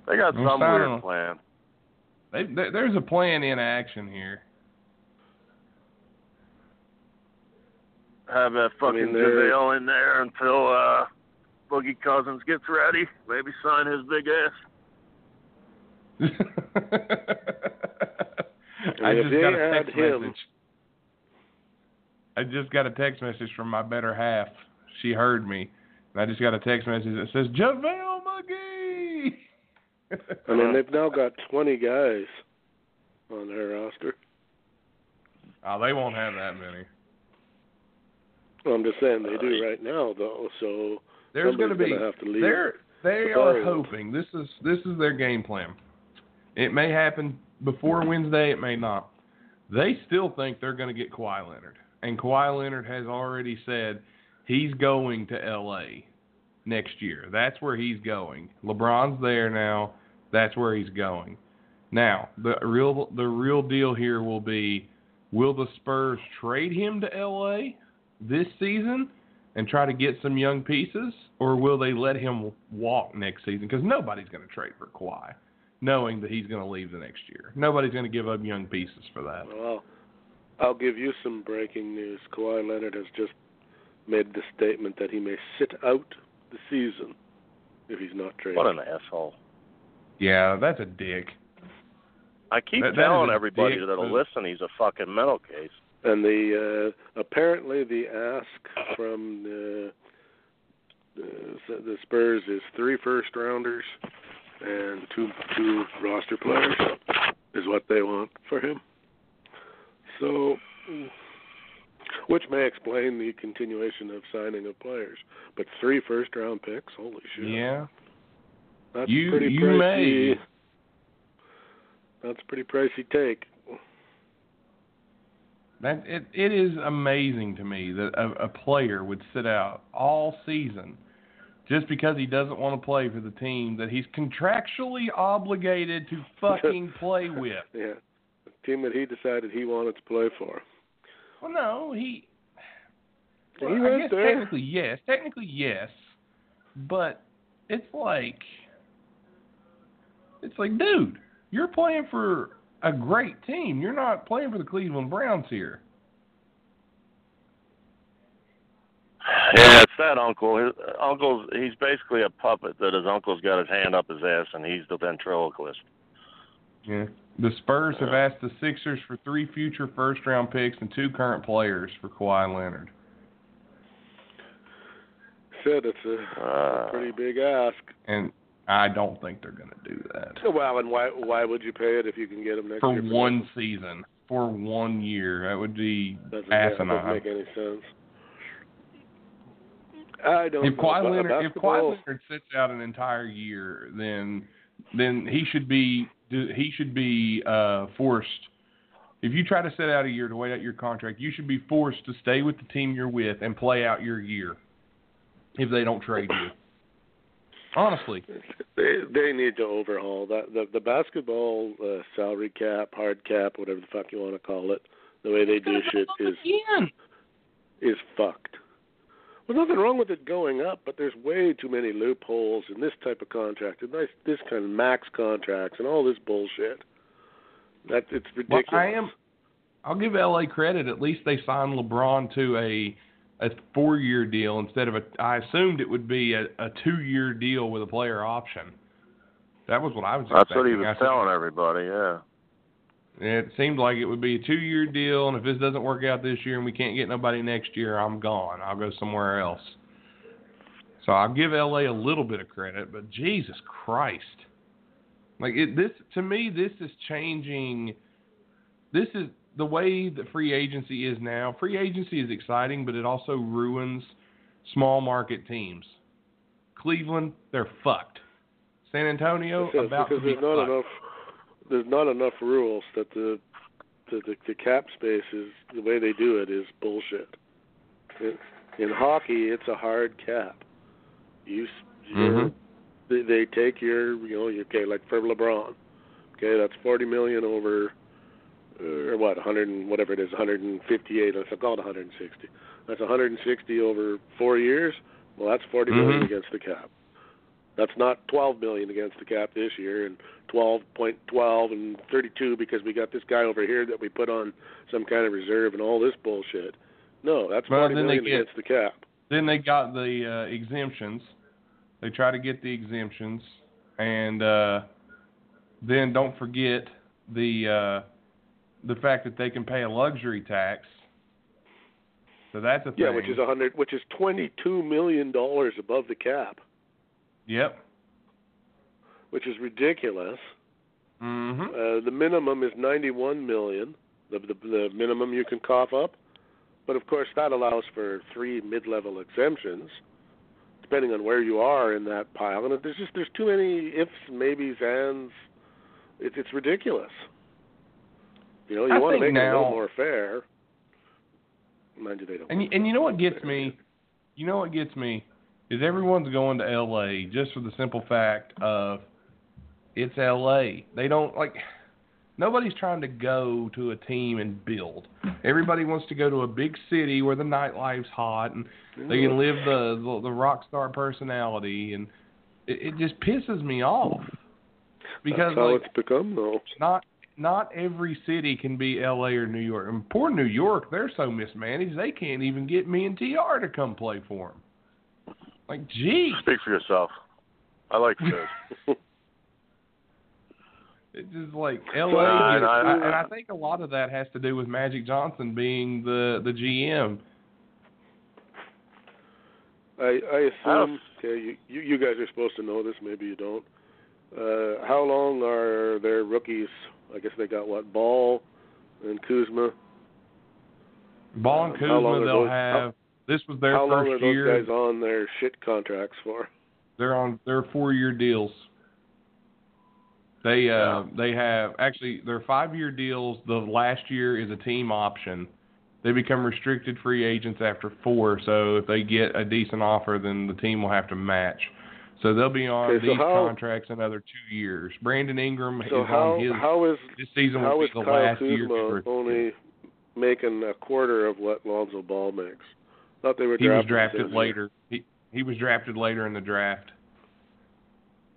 They got some weird plan. They, there- there's a plan in action here. Have that fucking mean, JaVale in there until uh Boogie Cousins gets ready. Maybe sign his big ass. I just got a text him- message. I just got a text message from my better half. She heard me. And I just got a text message that says JaVale McGee. I mean, they've now got 20 guys on their roster. oh, they won't have that many. I'm just saying they do uh, right now, though. So There's going to be have to leave. They're they the are hoping this is this is their game plan. It may happen before Wednesday, it may not. They still think they're going to get Kawhi Leonard, and Kawhi Leonard has already said he's going to L.A. next year. That's where he's going. LeBron's there now. That's where he's going. Now the real the real deal here will be: Will the Spurs trade him to L.A. this season? and try to get some young pieces, or will they let him walk next season? Because nobody's going to trade for Kawhi, knowing that he's going to leave the next year. Nobody's going to give up young pieces for that. Well, I'll give you some breaking news. Kawhi Leonard has just made the statement that he may sit out the season if he's not traded. What an asshole. Yeah, that's a dick. I keep That- that is telling a everybody dick that'll listen he's a fucking mental case. And the uh, apparently the ask from the, the the Spurs is three first rounders and two two roster players is what they want for him. So, which may explain the continuation of signing of players, but three first round picks, holy shit! Yeah. that's You- pretty you pricey. may. That's a pretty pricey take. That it it is amazing to me that a, a player would sit out all season just because he doesn't want to play for the team that he's contractually obligated to fucking play with. Yeah, the team that he decided he wanted to play for. Well, no, he. He Well, I guess there. technically yes, technically yes, but it's like, it's like, dude, you're playing for a great team. You're not playing for the Cleveland Browns here. Yeah, it's that uncle. His uncle's he's basically a puppet that his uncle's got his hand up his ass and he's the ventriloquist. Yeah. The Spurs have asked the Sixers for three future first round picks and two current players for Kawhi Leonard. Said it's a Uh, pretty big ask. And I don't think they're going to do that. Well, and why why would you pay it if you can get him next For year? one season, for one year. That would be doesn't, asinine. doesn't make any sense. I don't if. Kawhi Leonard if Kawhi Leonard sits out an entire year, then then he should be he should be uh, forced. If you try to set out a year to wait out your contract, you should be forced to stay with the team you're with and play out your year. If they don't trade you, Honestly, They they need to overhaul that the the basketball uh, salary cap, hard cap, whatever the fuck you want to call it. The way they do shit is again. is fucked. There's nothing wrong with it going up, but there's way too many loopholes in this type of contract and this this kind of max contracts and all this bullshit. That it's ridiculous. Well. I am. I'll give LA credit. At least they signed LeBron to a a four year deal instead of a. I assumed it would be a, a two year deal with a player option. That was what I was. That's expecting. what he was I said- telling everybody. Yeah. It seemed like it would be a two year deal, and if this doesn't work out this year and we can't get nobody next year, I'm gone. I'll go somewhere else. So I'll give LA a little bit of credit, but Jesus Christ. Like it this to me this is changing this is the way that free agency is now. Free agency is exciting, but it also ruins small market teams. Cleveland, they're fucked. San Antonio Because- about because to be there's not fucked. enough there's not enough rules that the the, the the cap space is the way they do it is bullshit. It, in hockey, it's a hard cap. You, Mhm. they, they take your you know okay like for LeBron, okay that's forty million over or what 100 and whatever it is 158 let's call it 160 that's 160 over four years? Well that's forty million Mhm. against the cap. That's not 12 million against the cap this year and 12.12 and 32 because we got this guy over here that we put on some kind of reserve and all this bullshit. No that's Well, forty then they get- against the cap. Then they got the uh, exemptions. They try to get the exemptions, and uh, then don't forget the uh, the fact that they can pay a luxury tax. So that's a thing. yeah which is a hundred which is 22 million dollars above the cap Yep. which is ridiculous Mm-hmm. Uh, the minimum is 91 million, the, the the minimum you can cough up, but of course that allows for three mid-level exemptions, depending on where you are in that pile. And there's just there's too many ifs, maybes, ands. It's it's ridiculous. You know, you I want to make it a now- little more fair. Mind you, they don't. And y- and you know what gets me, you know what gets me, is everyone's going to L.A. just for the simple fact of it's L.A. They don't like. Nobody's trying to go to a team and build. Everybody wants to go to a big city where the nightlife's hot and they can live the the, the rock star personality, and it, it just pisses me off because That's how like it's become, though. not not every city can be L.A. or New York. And poor New York, they're so mismanaged they can't even get me and Tr to come play for them. Like, gee, Speak for yourself. I like Fizz. it's just like L.A. Well, gets- and I- I- and I think a lot of that has to do with Magic Johnson being the the GM. I I assume okay, you, you you guys are supposed to know this, maybe you don't. Uh how long are their rookies? I guess they got what Ball and Kuzma. Ball and Um, Kuzma, they'll those- how- have. this was their how long first are those year. guys on their shit contracts for? They're on they're four year deals. They uh they have actually they're five year deals. The last year is a team option. They become restricted free agents after four, so if they get a decent offer then the team will have to match. So they'll be on Okay, so these how- contracts another two years. Brandon Ingram So is how on his how is this season how will is be the Kyle last. Kuzma for- only making a quarter of what Lonzo Ball makes? Thought they were he was drafted drafted later. He he was drafted later in the draft.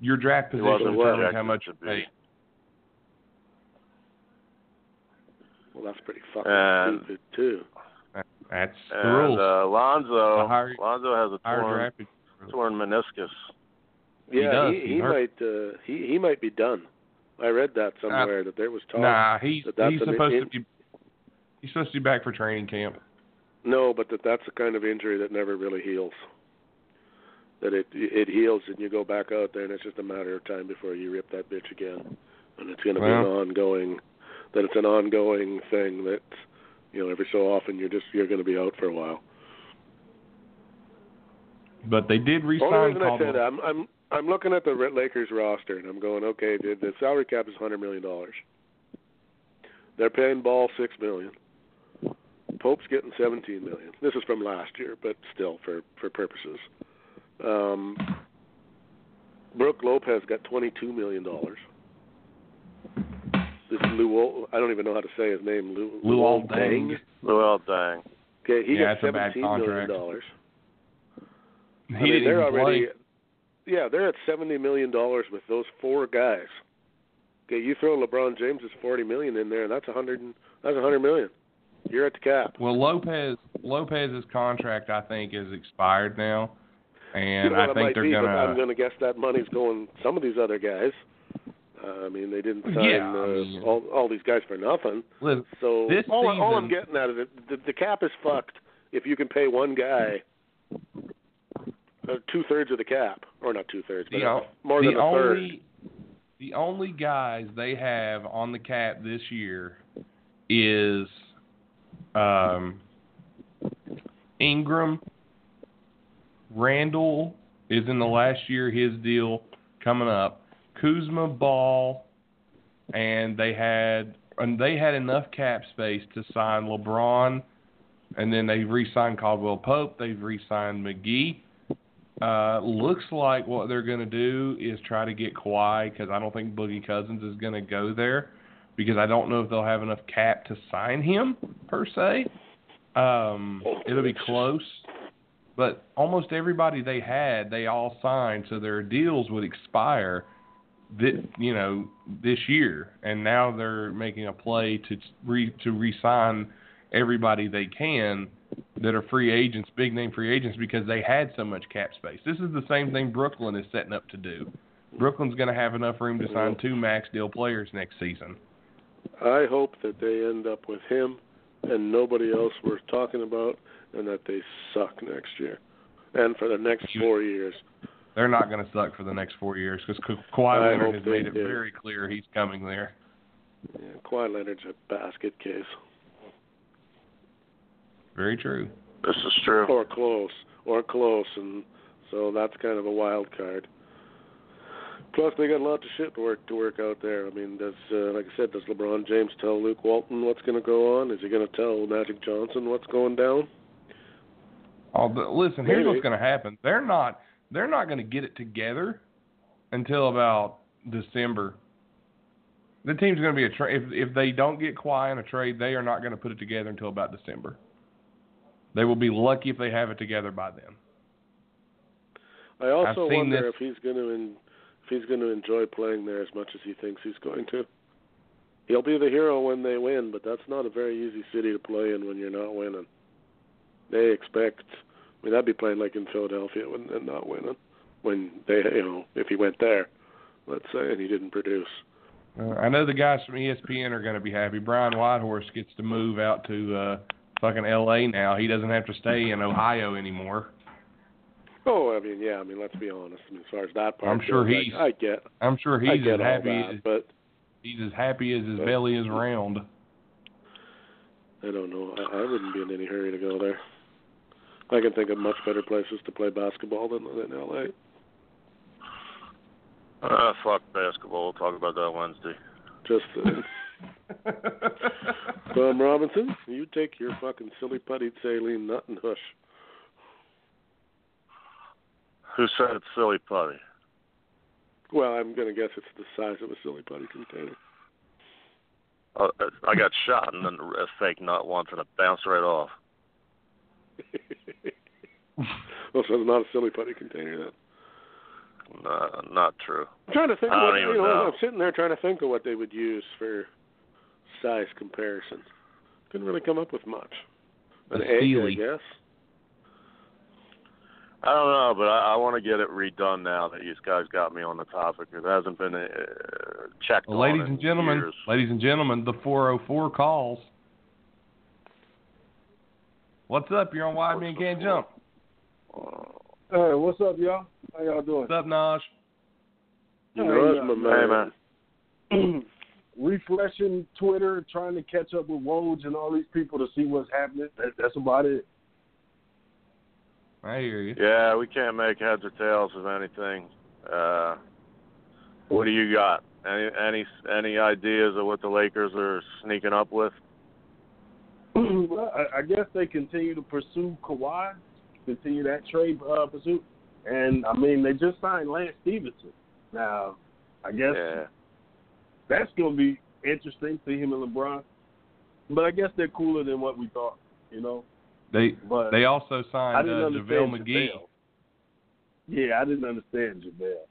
Your draft position wasn't determines how much you pay. Well, that's pretty fucking And- stupid too. That's the And rules. uh, Lonzo, The higher- Lonzo has a torn, torn meniscus. He Yeah, does. he, He's he might uh, he he might be done. I read that somewhere that there was talk. Nah, he's But that's he's supposed in- to be he's supposed to be back for training camp. No, but that that's the kind of injury that never really heals. That it it heals and you go back out there and it's just a matter of time before you rip that bitch again, and it's going to be an ongoing. That it's an ongoing thing that you know every so often you're just you're going to be out for a while. But they did re-sign I say that I'm I'm I'm looking at the Lakers roster and I'm going okay. The, the salary cap is hundred million dollars. They're paying Ball six million. Pope's getting seventeen million. This is from last year, but still for for purposes. Um, Brooke Lopez got twenty-two million dollars. This Lou, I don't even know how to say his name. Lou, Luol Deng. Deng. Well, dang. Okay, he Yeah, got it's seventeen million contract. dollars. He I mean, didn't they're already, play. Yeah, they're at seventy million dollars with those four guys. Okay, you throw LeBron James's forty million in there, and that's a hundred. That's a hundred million. You're at the cap. Well, Lopez Lopez's contract I think is expired now, and you know I think they're be, gonna. I'm going to guess that money's going some of these other guys. Uh, I mean, they didn't sign Yeah, I uh, mean- all all these guys for nothing. Listen, So This all, all I'm getting at is the, the cap is fucked if you can pay one guy two thirds of the cap, or not two thirds, but the, uh, more the than a third. the only guys they have on the cap this year is um, Ingram. Randall is in the last year his deal coming up. Kuzma, Ball, and they had and they had enough cap space to sign LeBron, and then they re-signed Caldwell Pope. They've re-signed McGee. Uh, looks like what they're going to do is try to get Kawhi because I don't think Boogie Cousins is going to go there because I don't know if they'll have enough cap to sign him per se. Um, it'll be close, but almost everybody they had, they all signed, so their deals would expire. This, you know, this year, and now they're making a play to re to re-sign everybody they can that are free agents, big name free agents, because they had so much cap space. This is the same thing Brooklyn is setting up to do. Brooklyn's going to have enough room to sign two max deal players next season. I hope that they end up with him and nobody else worth talking about, and that they suck next year, and for the next four years. They're not going to suck for the next four years because Ka- Kawhi I Leonard has made it very clear he's coming there. Yeah, Kawhi Leonard's a basket case, Very true. This is true. or close, or close, and so that's kind of a wild card. Plus, they got a lot of shit to work to work out there. I mean, does uh, like I said, does LeBron James tell Luke Walton what's going to go on? Is he going to tell Magic Johnson what's going down? Oh, but listen, here's what's going to happen. They're not they're not going to get it together until about December. The team's going to be a trade. If if they don't get Kawhi in a trade, they are not going to put it together until about December. They will be lucky if they have it together by then. I also wonder this- if he's going to in, if he's going to enjoy playing there as much as he thinks he's going to. He'll be the hero when they win, but that's not a very easy city to play in when you're not winning. They expect. I mean, that'd be playing like in Philadelphia when and not winning. When they, you know, if he went there, let's say, and he didn't produce. Uh, I know the guys from ESPN are going to be happy. Brian Windhorst gets to move out to uh, fucking L.A. now. He doesn't have to stay in Ohio anymore. Oh, I mean, yeah. I mean, let's be honest. I mean, as far as that part, I'm sure goes, he's- I, I get. I'm sure he's as happy that, as but he's as happy as his But- belly is round. I don't know. I, I wouldn't be in any hurry to go there. I can think of much better places to play basketball than than L.A. Uh, fuck basketball. We'll talk about that Wednesday. Just uh, Tom Robinson, you take your fucking silly putty saline nut and hush. Who said it's silly putty? Well, I'm gonna guess it's the size of a silly putty container. Uh, I got shot and then a fake nut once and it bounced right off. well, so it's not a silly putty container then. No, not true. I'm trying to think. I what, even you know, know. I'm sitting there trying to think of what they would use for size comparison. Couldn't really come up with much. An A egg, I guess. I don't know, but I, I want to get it redone now that you guys got me on the topic. Because it hasn't been uh, checked Well, on ladies in and gentlemen, years. ladies and gentlemen, the 404 calls. What's up? You're on Wide Men Can't Jump. Hey, what's up, y'all? How y'all doing? What's up, Naj? You Hey, know, uh, that's my man. man. Refreshing Twitter, trying to catch up with Woj and all these people to see what's happening. That, that's about it. I hear you. Yeah, we can't make heads or tails of anything. Uh, what do you got? Any any any ideas of what the Lakers are sneaking up with? well, I, I guess they continue to pursue Kawhi, continue that trade uh, pursuit, and I mean they just signed Lance Stephenson. Now, I guess Yeah. That's gonna be interesting. See him and LeBron, but I guess they're cooler than what we thought. You know, They but they also signed uh, JaVale McGee. JaVale. Yeah, I didn't understand JaVale.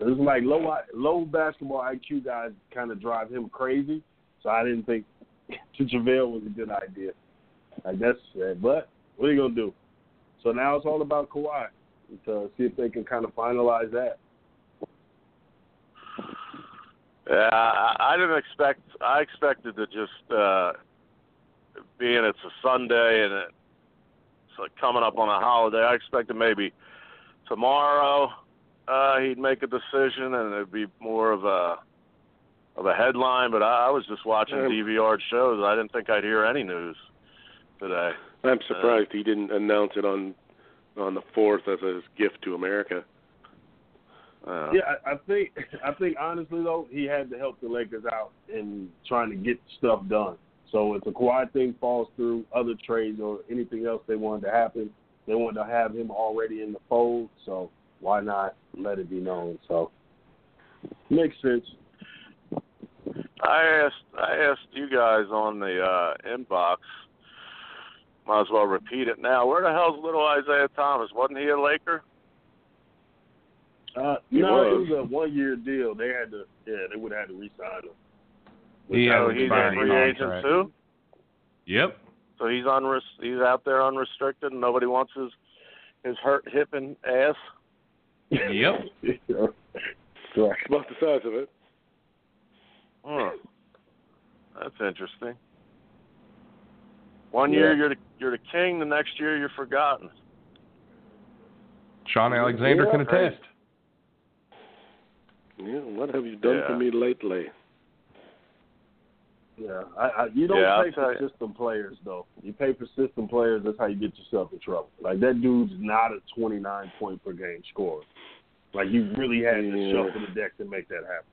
It was like low low basketball IQ guys kind of drive him crazy, so I didn't think to JaVale was a good idea. I uh, but what are you gonna do? So now it's all about Kawhi to see if they can kind of finalize that. Yeah, I, didn't expect. I expected to just uh being it's a Sunday and it's like coming up on a holiday. I expected maybe tomorrow uh he'd make a decision and it'd be more of a of a headline. But I, I was just watching Yeah. DVR shows. I didn't think I'd hear any news today. I'm surprised he didn't announce it on on the fourth as a gift to America. Uh, Yeah, I, I think I think honestly though, he had to help the Lakers out in trying to get stuff done. So if the Kawhi thing falls through, other trades or anything else they wanted to happen, they wanted to have him already in the fold. So why not let it be known? So makes sense. I asked I asked you guys on the uh inbox. Might as well repeat it now. Where the hell's little Isaiah Thomas? Wasn't he a Laker? Uh, He no, was. it was a one year deal. They had to, yeah, they would have had to re-sign him. He so has a he's a free agent too. Yep. So he's unres- he's out there unrestricted, and nobody wants his his hurt hip and ass. Yep. Right. About the size of it. Huh. That's interesting. One year you're the you're the king, the next year you're forgotten. Shaun Alexander Yeah, can attest. Yeah, what have you done for me lately? Yeah, I, I, you don't Yeah, I'll pay tell for you. system players though. You pay for system players. That's how you get yourself in trouble. Like that dude's not a 29 point per game scorer. Like you really had to Yeah. shuffle the deck to make that happen.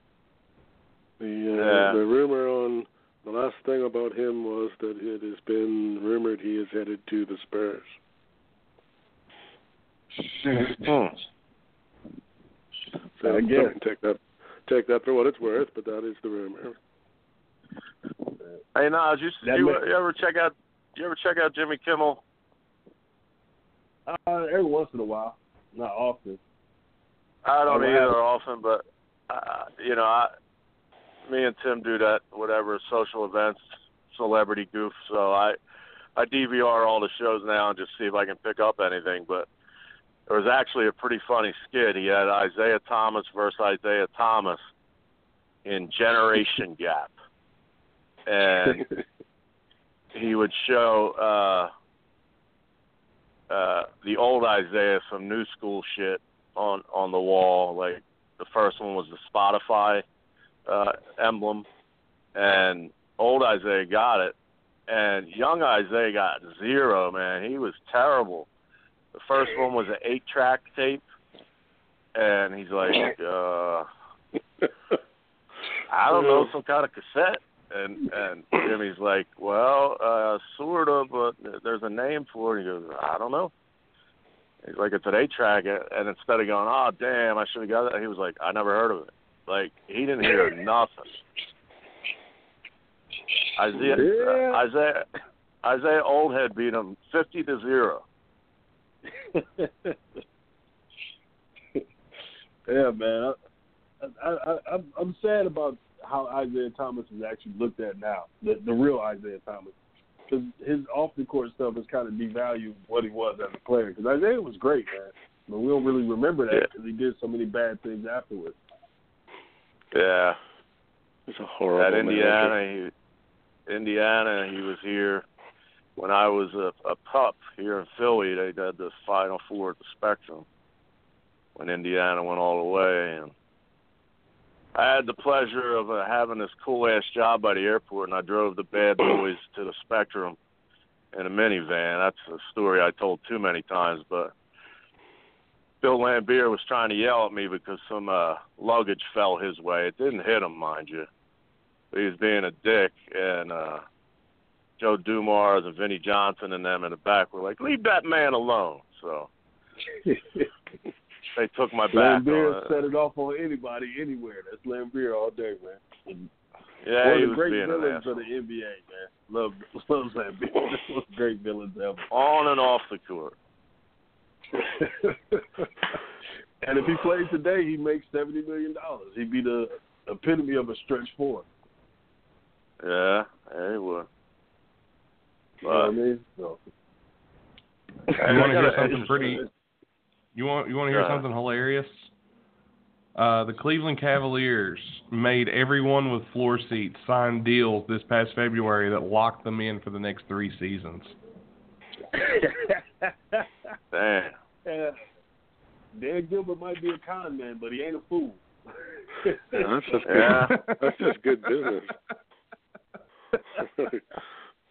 The uh, Yeah. the rumor on the last thing about him was that it has been rumored he is headed to the Spurs. So I guess. take that take that for what it's worth, but that is the rumor. Hey, Nas, you, That you, ma- you ever check out you ever check out Jimmy Kimmel? Uh, every once in a while, not often. I don't I either have- often, but uh, you know, I, me and Tim do that whatever social events, celebrity goof. So I I DVR all the shows now and just see if I can pick up anything. But there was actually a pretty funny skit. He had Isaiah Thomas versus Isaiah Thomas in Generation Gap, and he would show uh uh the old Isaiah some new school shit on on the wall. Like the first one was the Spotify uh emblem and old Isaiah got it and young Isaiah got zero, man. He was terrible. The first one was an eight track tape and he's like, uh I don't know, some kind of cassette. And and Jimmy's like, well, uh, sort of, but there's a name for it. He goes, I don't know. He's like, it's an eight track, and instead of going, oh damn, I should have got that, he was like, I never heard of it. Like he didn't hear nothing. Isaiah, Yeah. Isaiah, Isaiah Oldhead beat him fifty to zero. yeah, man. I, I, I, I'm, I'm sad about how Isaiah Thomas is actually looked at now, the, the real Isaiah Thomas, because his off the court stuff has kind of devalued what he was as a player. Because Isaiah was great, man, but we don't really remember that Yeah. because he did so many bad things afterwards. Yeah, It's a horrible at manager. Indiana, he, Indiana, he was here when I was a, a pup here in Philly. They did the Final Four at the Spectrum when Indiana went all the way, and I had the pleasure of uh, having this cool ass job by the airport, and I drove the bad boys to the Spectrum in a minivan. That's a story I told too many times, but Bill Laimbeer was trying to yell at me because some uh luggage fell his way. It didn't hit him, mind you. But he was being a dick and uh Joe Dumars and Vinnie Johnson and them in the back were like, Leave that man alone. So they took my back Laimbeer set it off on anybody, anywhere. That's Laimbeer all day, man. Yeah, One he of the was great villains of the NBA, man. Love, love Laimbeer. One of the great villains ever. On and off the court. and if he played today, he makes seventy million dollars. He'd be the epitome of a stretch four. Yeah, yeah, he would. You know what I mean? So, You want to hear something pretty? You want you want to hear Yeah. something hilarious? Uh, the Cleveland Cavaliers made everyone with floor seats sign deals this past February that locked them in for the next three seasons. damn. Yeah. Dan Gilbert might be a con man, but he ain't a fool. Yeah, that's just good. Yeah. That's just good business.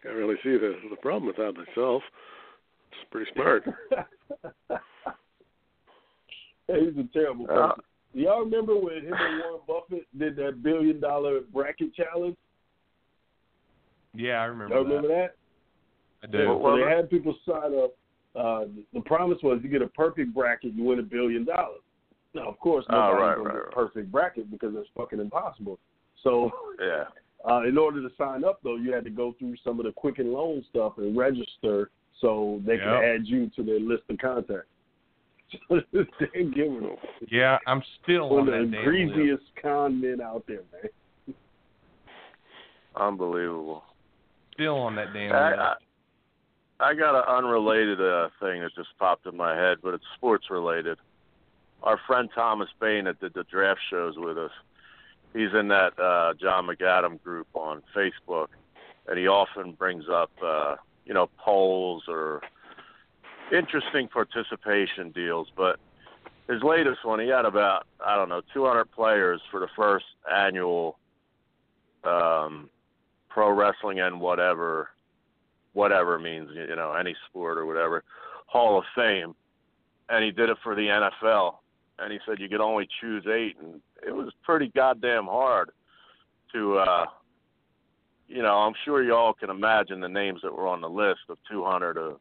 Can't really see the the problem with that myself. It's pretty smart. He's a terrible Yeah. person. Y'all remember when him and Warren Buffett did that billion dollar bracket challenge? Yeah, I remember Y'all remember that? I do. What So was they had people sign up. Uh, the promise was you get a perfect bracket, you win a billion dollars. Now, of course, Oh, nobody's right, gonna right, get a right. perfect bracket because it's fucking impossible. So, Yeah. uh, in order to sign up, though, you had to go through some of the Quicken Loan stuff and register so they could Yep. add you to their list of contacts. Dan Gilbert, Yeah, I'm still one on of that the damn list. greasiest con men out there, man. Unbelievable. Still on that damn I, list. I, I got an unrelated uh, thing that just popped in my head, but it's sports related. Our friend Thomas Bain that did the draft shows with us, he's in that uh, John McAdam group on Facebook, and he often brings up, uh, you know, polls or interesting participation deals. But his latest one, he had about I don't know 200 players for the first annual um, pro wrestling and whatever whatever means you know any sport or whatever hall of fame and he did it for the nfl and he said you could only choose eight and it was pretty goddamn hard to uh you know i'm sure you all can imagine the names that were on the list of 200 of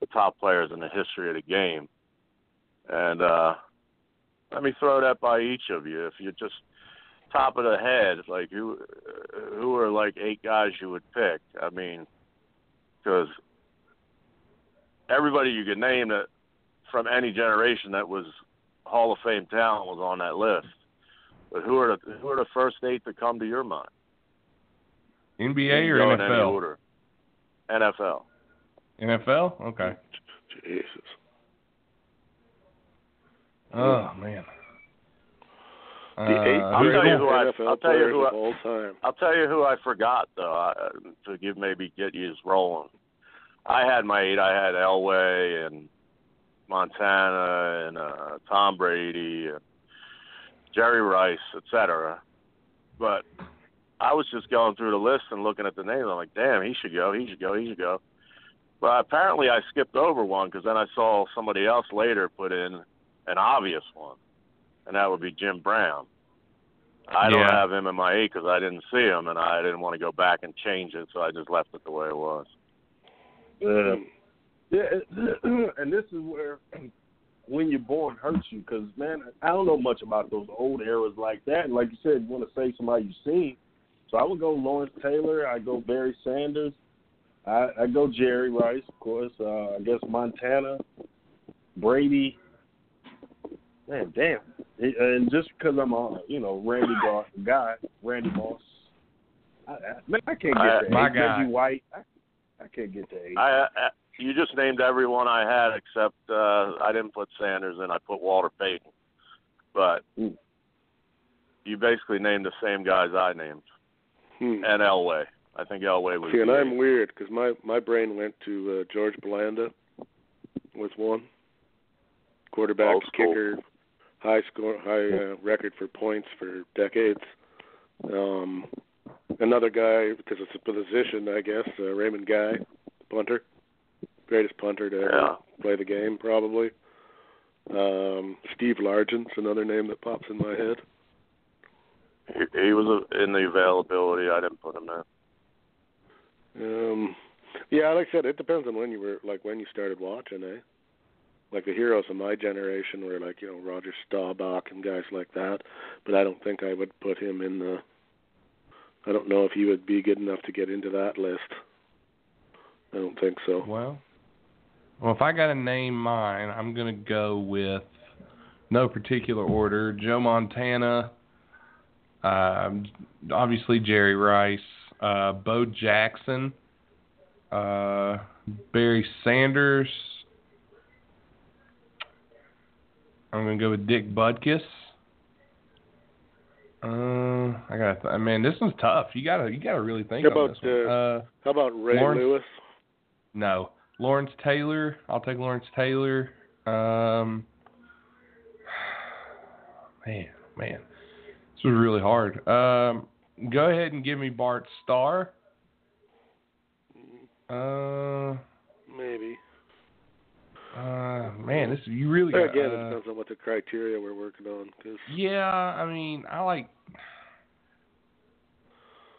the top players in the history of the game. And uh let me throw that by each of you. If you just top of the head like who who are like eight guys you would pick? I mean because everybody you could name that from any generation that was Hall of Fame talent was on that list. But who are the who are the first eight that come to your mind? NBA or Go in any NFL? order. NFL. NFL? Okay. Jesus. Oh man. The eight Uh, I'll tell you who I- NFL I'll tell you players who of I- all time. I'll tell you who I forgot though I, to give maybe get you rolling. I had my eight. I had Elway and Montana and uh, Tom Brady and Jerry Rice, etc. But I was just going through the list and looking at the names. I'm like, damn, he should go. He should go. He should go. But apparently, I skipped over one because then I saw somebody else later put in an obvious one, and that would be Jim Brown. I don't have him in my eight because I didn't see him, and I didn't want to go back and change it, so I just left it the way it was. Uh, yeah, and this is where when you're born hurts you because man, I don't know much about those old eras like that. And like you said, you want to say somebody you've seen. So I would go Lawrence Taylor. I go Barry Sanders. I, I go Jerry Rice, of course. Uh, I guess Montana, Brady. Man, damn. And just because I'm a you know Randy Gar- guy, Randy Moss. I, I, man, I can't get I- that. my guy. White. I, I can't get to eight. I, I you just named everyone I had except uh, I didn't put Sanders in. I put Walter Payton, but Mm. you basically named the same guys I named Hmm. and Elway. I think Elway was. See, and I'm weird because my my brain went to uh, George Blanda with one quarterback, kicker, high score, high uh, record for points for decades. Um, another guy because it's a position, I guess. Uh, Raymond Guy, punter, greatest punter to ever Yeah. play the game, probably. Um, Steve Largent's another name that pops in my head. He, he was in the availability. I didn't put him in. Um, yeah, like I said, it depends on when you were like when you started watching, eh? like the heroes of my generation were like you know Roger Staubach and guys like that, but I don't think I would put him in the. I don't know if he would be good enough to get into that list. I don't think so. Well, well, if I got to name mine, I'm gonna go with no particular order. Joe Montana, um, obviously Jerry Rice, uh, Bo Jackson, uh, Barry Sanders. I'm gonna go with Dick Butkus. Uh, I got. Th- man, this one's tough. You gotta, you gotta really think How about, this one. Uh, How about Ray Lawrence- Lewis? no, Lawrence Taylor. I'll take Lawrence Taylor. Um, man, man, this was really hard. Um, go ahead and give me Bart Starr. Uh, Maybe. uh, man, this you really There got. again, uh, it depends on what the criteria we're working on. Cause yeah, I mean, I like.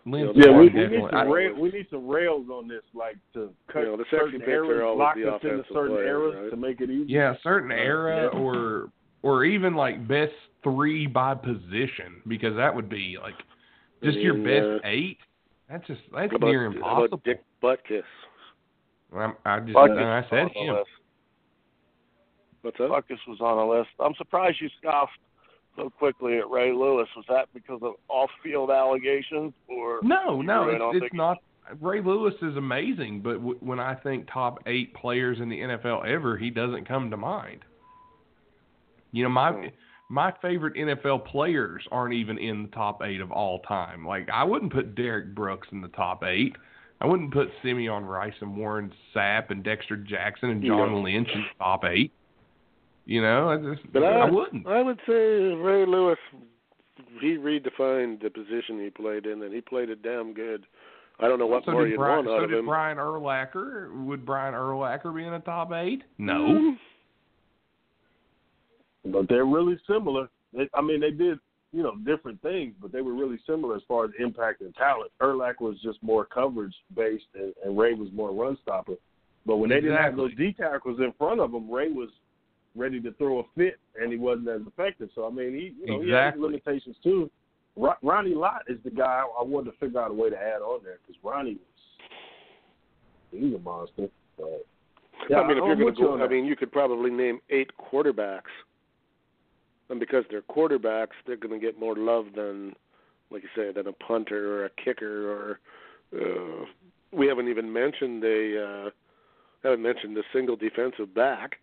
Lynn Yeah, we, we need some rail, we need some rails on this, like to cut You know, the certain bits are eras, lock us into certain player, eras right? to make it easy. Yeah, certain Uh, era yeah. or or even like best three by position because that would be like just your mean, best uh, eight. That's just that's how about, near how impossible. about Dick Butkus? I'm, I just Buckus I said him. list. What's that? Buckus was on the list. I'm surprised you scoffed so quickly at Ray Lewis. Was that because of off-field allegations, or No, no, really it's, it's not. Ray Lewis is amazing, but w- when I think top eight players in the NFL ever, he doesn't come to mind. You know, my Hmm. my favorite NFL players aren't even in the top eight of all time. Like I wouldn't put Derrick Brooks in the top eight. I wouldn't put Simeon Rice and Warren Sapp and Dexter Jackson and John No. Lynch in the top eight. You know, I just But I I, wouldn't. I would say Ray Lewis. He redefined the position he played in, and he played it damn good. I don't know what so more Brian, want out so of did. Brian Urlacher. Would Brian Urlacher be in the top eight? No. Mm, but they're really similar. They, I mean, they did you know different things, but they were really similar as far as impact and talent. Erlach was just more coverage based, and, and Ray was more run stopper. But when they didn't have those D tackles in front of him, Ray was ready to throw a fit, and he wasn't as effective. So I mean, he you know he had limitations too. Ro- Ronnie Lott is the guy I wanted to figure out a way to add on there because Ronnie was he's a monster. But, yeah, I mean, if I'm you're going to go, I mean, you could probably name eight quarterbacks, and because they're quarterbacks, they're going to get more love than, like you said, than a punter or a kicker or. Uh, we haven't even mentioned a. Uh, haven't mentioned a single defensive back.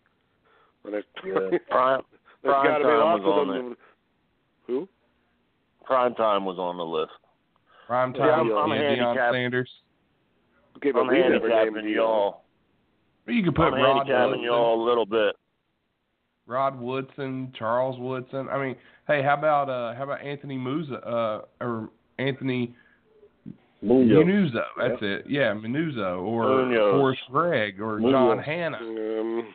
And there's, Yeah. Prime, there's Prime got be time lots was of on them. Who? Prime time was on the list. Prime Yeah, time, I'm- I'm yeah, Deion handicapped. Sanders. Okay, but I'm we never named handicapping y'all. Or you could put I'm Rod handicapping Woodson, y'all a little bit. Rod Woodson, Charles Woodson. I mean, hey, how about uh how about Anthony Musa uh or Anthony Munoz. Minuzo? That's it. Yeah, Minuzo or Munoz. Forrest Gregg or Munoz. John Hannah, Um,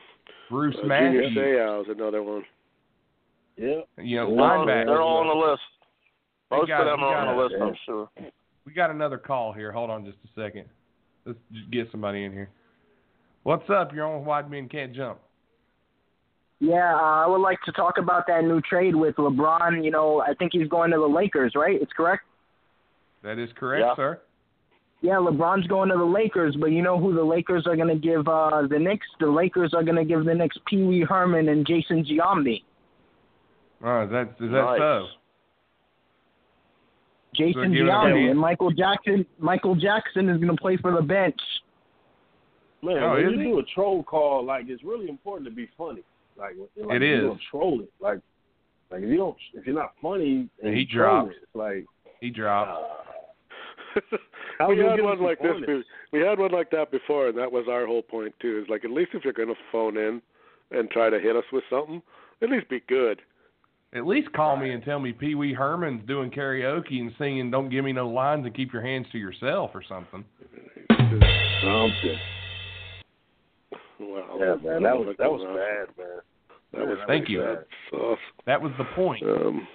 Bruce uh, Junior Matthews. Seau's another one. Yeah. You know, Yeah. linebackers. They're all on the list. Hey, Most guys, of them are on the it. list, I'm sure. We got another call here. Hold on just a second. Let's just get somebody in here. What's up? You're on Wide Men Can't Jump. Yeah, uh, I would like to talk about that new trade with LeBron. You know, I think he's going to the Lakers, right? It's correct. That is correct, Yeah. sir. Yeah, LeBron's going to the Lakers, but you know who the Lakers are going to give uh, the Knicks? The Lakers are going to give the Knicks Pee Wee Herman and Jason Giambi. Oh, is that is that Nice. so? Jason give it a Giambi and Michael Jackson. Michael Jackson is going to play for the bench. Man, Oh, when is you he? do a troll call, like it's really important to be funny. Like, like It if. You don't troll it. Like, like if you don't, if you're not funny, and He drops. it, it's like He drops. How we had one like this. be- We had one like that before, and that was our whole point too. Is like at least if you're going to phone in and try to hit us with something, at least be good. At least call me and tell me Pee Wee Herman's doing karaoke and singing "Don't Give Me No Lines" and keep your hands to yourself or something. something. Wow. Yeah, man, that was that was bad, man. That was Thank you. That was the point. Um,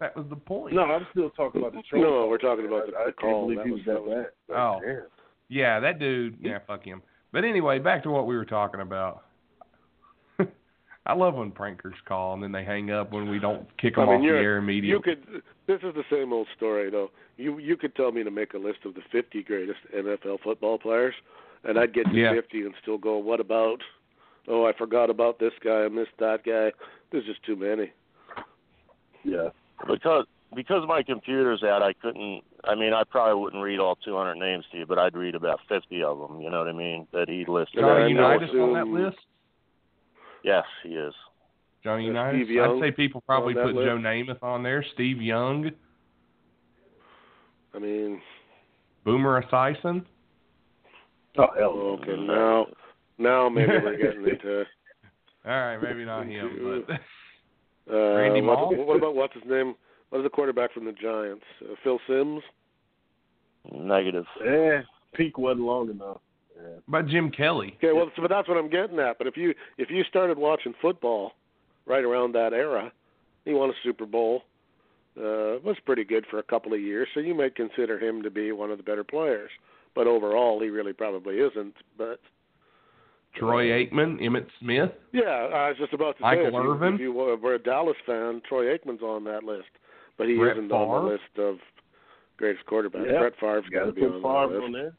that was the point. No, I'm still talking about the troll. No, we're talking about the- I, I the can't call. believe That he was- was that that bad. Oh. Like, damn. Yeah, that dude. Yeah, fuck him. But anyway, back to what we were talking about. I love when prankers call and then they hang up when we don't kick I them mean, off the you're- air immediately. You could. This is the same old story, though. You you could tell me to make a list of the 50 greatest NFL football players, and I'd get to Yeah. 50 and still go, "What about? Oh, I forgot about this guy. I missed that guy. There's just too many." Yeah. Because because my computer's out, I couldn't. I mean, I probably wouldn't read all 200 names to you, but I'd read about 50 of them. You know what I mean? That he listed. And Johnny Unitas on that list. Yes, he is. Johnny Unitas. I'd say people probably put list. Joe Namath on there. Steve Young, I mean, Boomer Esiason. Oh hell. okay, now now maybe we're getting into. It. All right, maybe not him, but Uh, Randy what, Moss? what about what's his name? What is the quarterback from the Giants? Uh, Phil Simms. Negative. Yeah. Peak wasn't long enough. Yeah. about Jim Kelly. Okay, well, so, but that's what I'm getting at. But if you if you started watching football right around that era, he won a Super Bowl. Uh, was pretty good for a couple of years, so you might consider him to be one of the better players. But overall, he really probably isn't. But Troy Aikman, Emmitt Smith. yeah, I was just about to Michael say, if you, Irvin? if you were were a Dallas fan, Troy Aikman's on that list, but he Brett isn't on the list of greatest quarterbacks. Yeah. Brett Favre's Got got to to be on Favre that on list,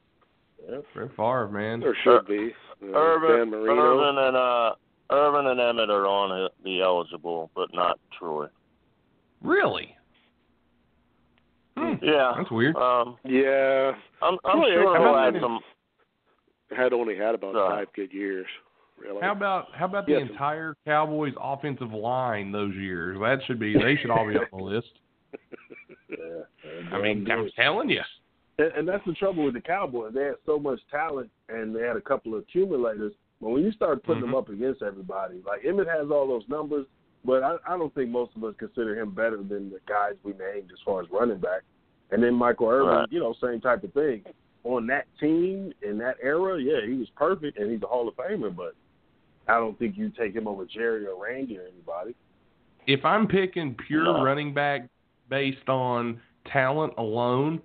there. Brett Favre, man. or should be. Uh, Irvin, Dan Marino. Irvin and uh, Irvin and Emmitt are on the eligible, but not Troy. Really? Hmm. Yeah. That's weird. Um, Yeah, I'm, I'm sure he'll had have some. Had only had about Uh, five good years. Really. How about how about the Yes. entire Cowboys offensive line those years? That should be they should all be on the list. Yeah. I mean, I'm telling you. And, and that's the trouble with the Cowboys. They had so much talent, and they had a couple of accumulators. But when you start putting them Mhm. up against everybody, like Emmitt has all those numbers, but I, I don't think most of us consider him better than the guys we named as far as running back. And then Michael Irvin, Right. you know, same type of thing. On that team in that era, yeah, he was perfect, and he's a Hall of Famer. But I don't think you take him over Jerry or Randy or anybody. If I'm picking pure No. running back based on talent alone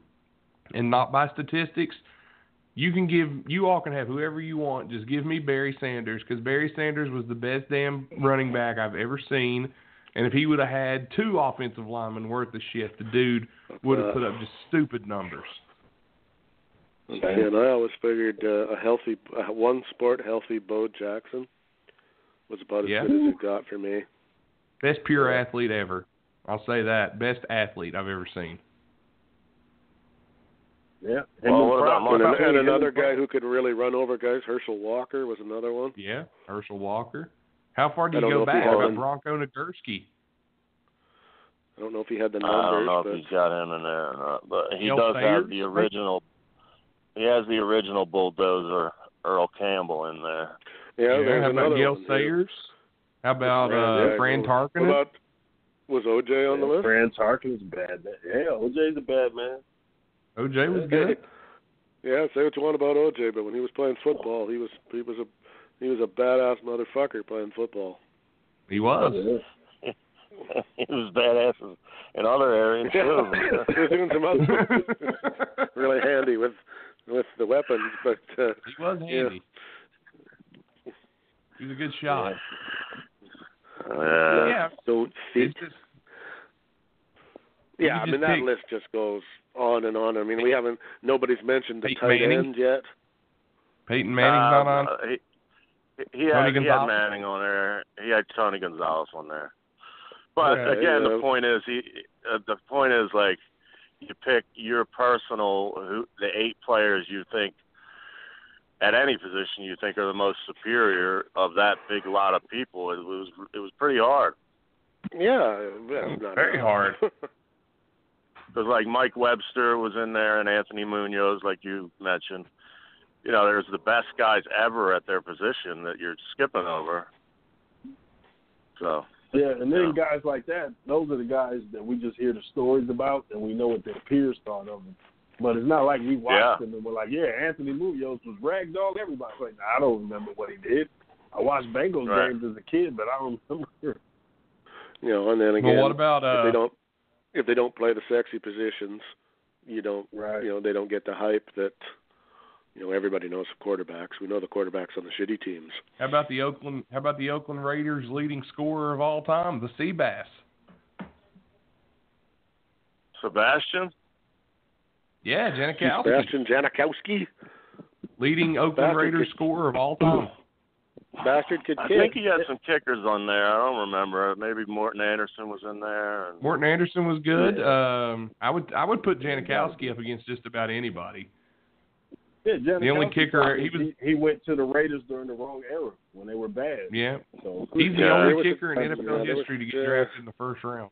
and not by statistics, you can give you all can have whoever you want. Just give me Barry Sanders because Barry Sanders was the best damn running back I've ever seen. And if he would have had two offensive linemen worth of shit, the dude would have put up just stupid numbers. And I always figured uh, a healthy, uh, one sport healthy Bo Jackson was about as Yeah. good as it got for me. Best pure athlete ever. I'll say that. Best athlete I've ever seen. Yeah. Well, what about And, about and another and guy who could really run over guys, Herschel Walker was another one. Yeah, Herschel Walker. How far do you go back? How about him. Bronco Nagurski? I don't know if he had the numbers. I don't numbers, know but if he's got him in there or not, but he Gil does have the original. He has the original bulldozer Earl Campbell in there. yeah, there's how another about Gale one, too. Sayers? How about Yeah, uh, yeah, Fran What Tarkenton? about was OJ on the list? Fran Tarkin's a bad man. Yeah, OJ's a bad man. OJ was good. Yeah, say what you want about OJ, but when he was playing football, he was he was a he was a badass motherfucker playing football. He was. he was badass in other areas Yeah, too. he was doing some other really handy with with the weapons, but uh, He was Yeah. handy. He was a good shot. Yeah. Yeah. don't see. Just Yeah, I mean that pick- list just goes on and on. I mean, we haven't nobody's mentioned the Peyton tight Manning? end yet. Peyton Manning's not on. Uh, he, he, had, he had Manning on there. He had Tony Gonzalez on there. But Yeah, again, yeah. the point is, he, uh, the point is like you pick your personal who the eight players you think at any position you think are the most superior of that big lot of people. It was it was pretty hard Yeah, yeah not Very hard. because like Mike Webster was in there and Anthony Munoz, like you mentioned. You know, there's the best guys ever at their position that you're skipping over. So Yeah, and then Yeah. guys like that, those are the guys that we just hear the stories about, and we know what their peers thought of them. But it's not like we watched Yeah. them and we're like, yeah, Anthony Munoz was ragdoll everybody. It's Like, nah, I don't remember what he did. I watched Bengals Right. games as a kid, but I don't remember. You know, and then again, Well, what about if uh? they don't if they don't play the sexy positions, you don't Right. you know they don't get the hype that You know, everybody knows the quarterbacks. We know the quarterbacks on the shitty teams. How about the Oakland? How about the Oakland Raiders' leading scorer of all time, the Seabass? Sebastian. Yeah, Janikowski, Sebastian Janikowski. leading Oakland Bastard Raiders kid. scorer of all time. Bastard could I kick. I think he had some kickers on there. I don't remember. Maybe Morten Andersen was in there. And, Morten Andersen was good. Um, I would I would put Janikowski up against just about anybody. Yeah, The only kicker- he was- he, he went to the Raiders during the wrong era when they were bad. Yeah, So he's the only there was kicker in yeah, NFL there was- history to get yeah. drafted in the first round.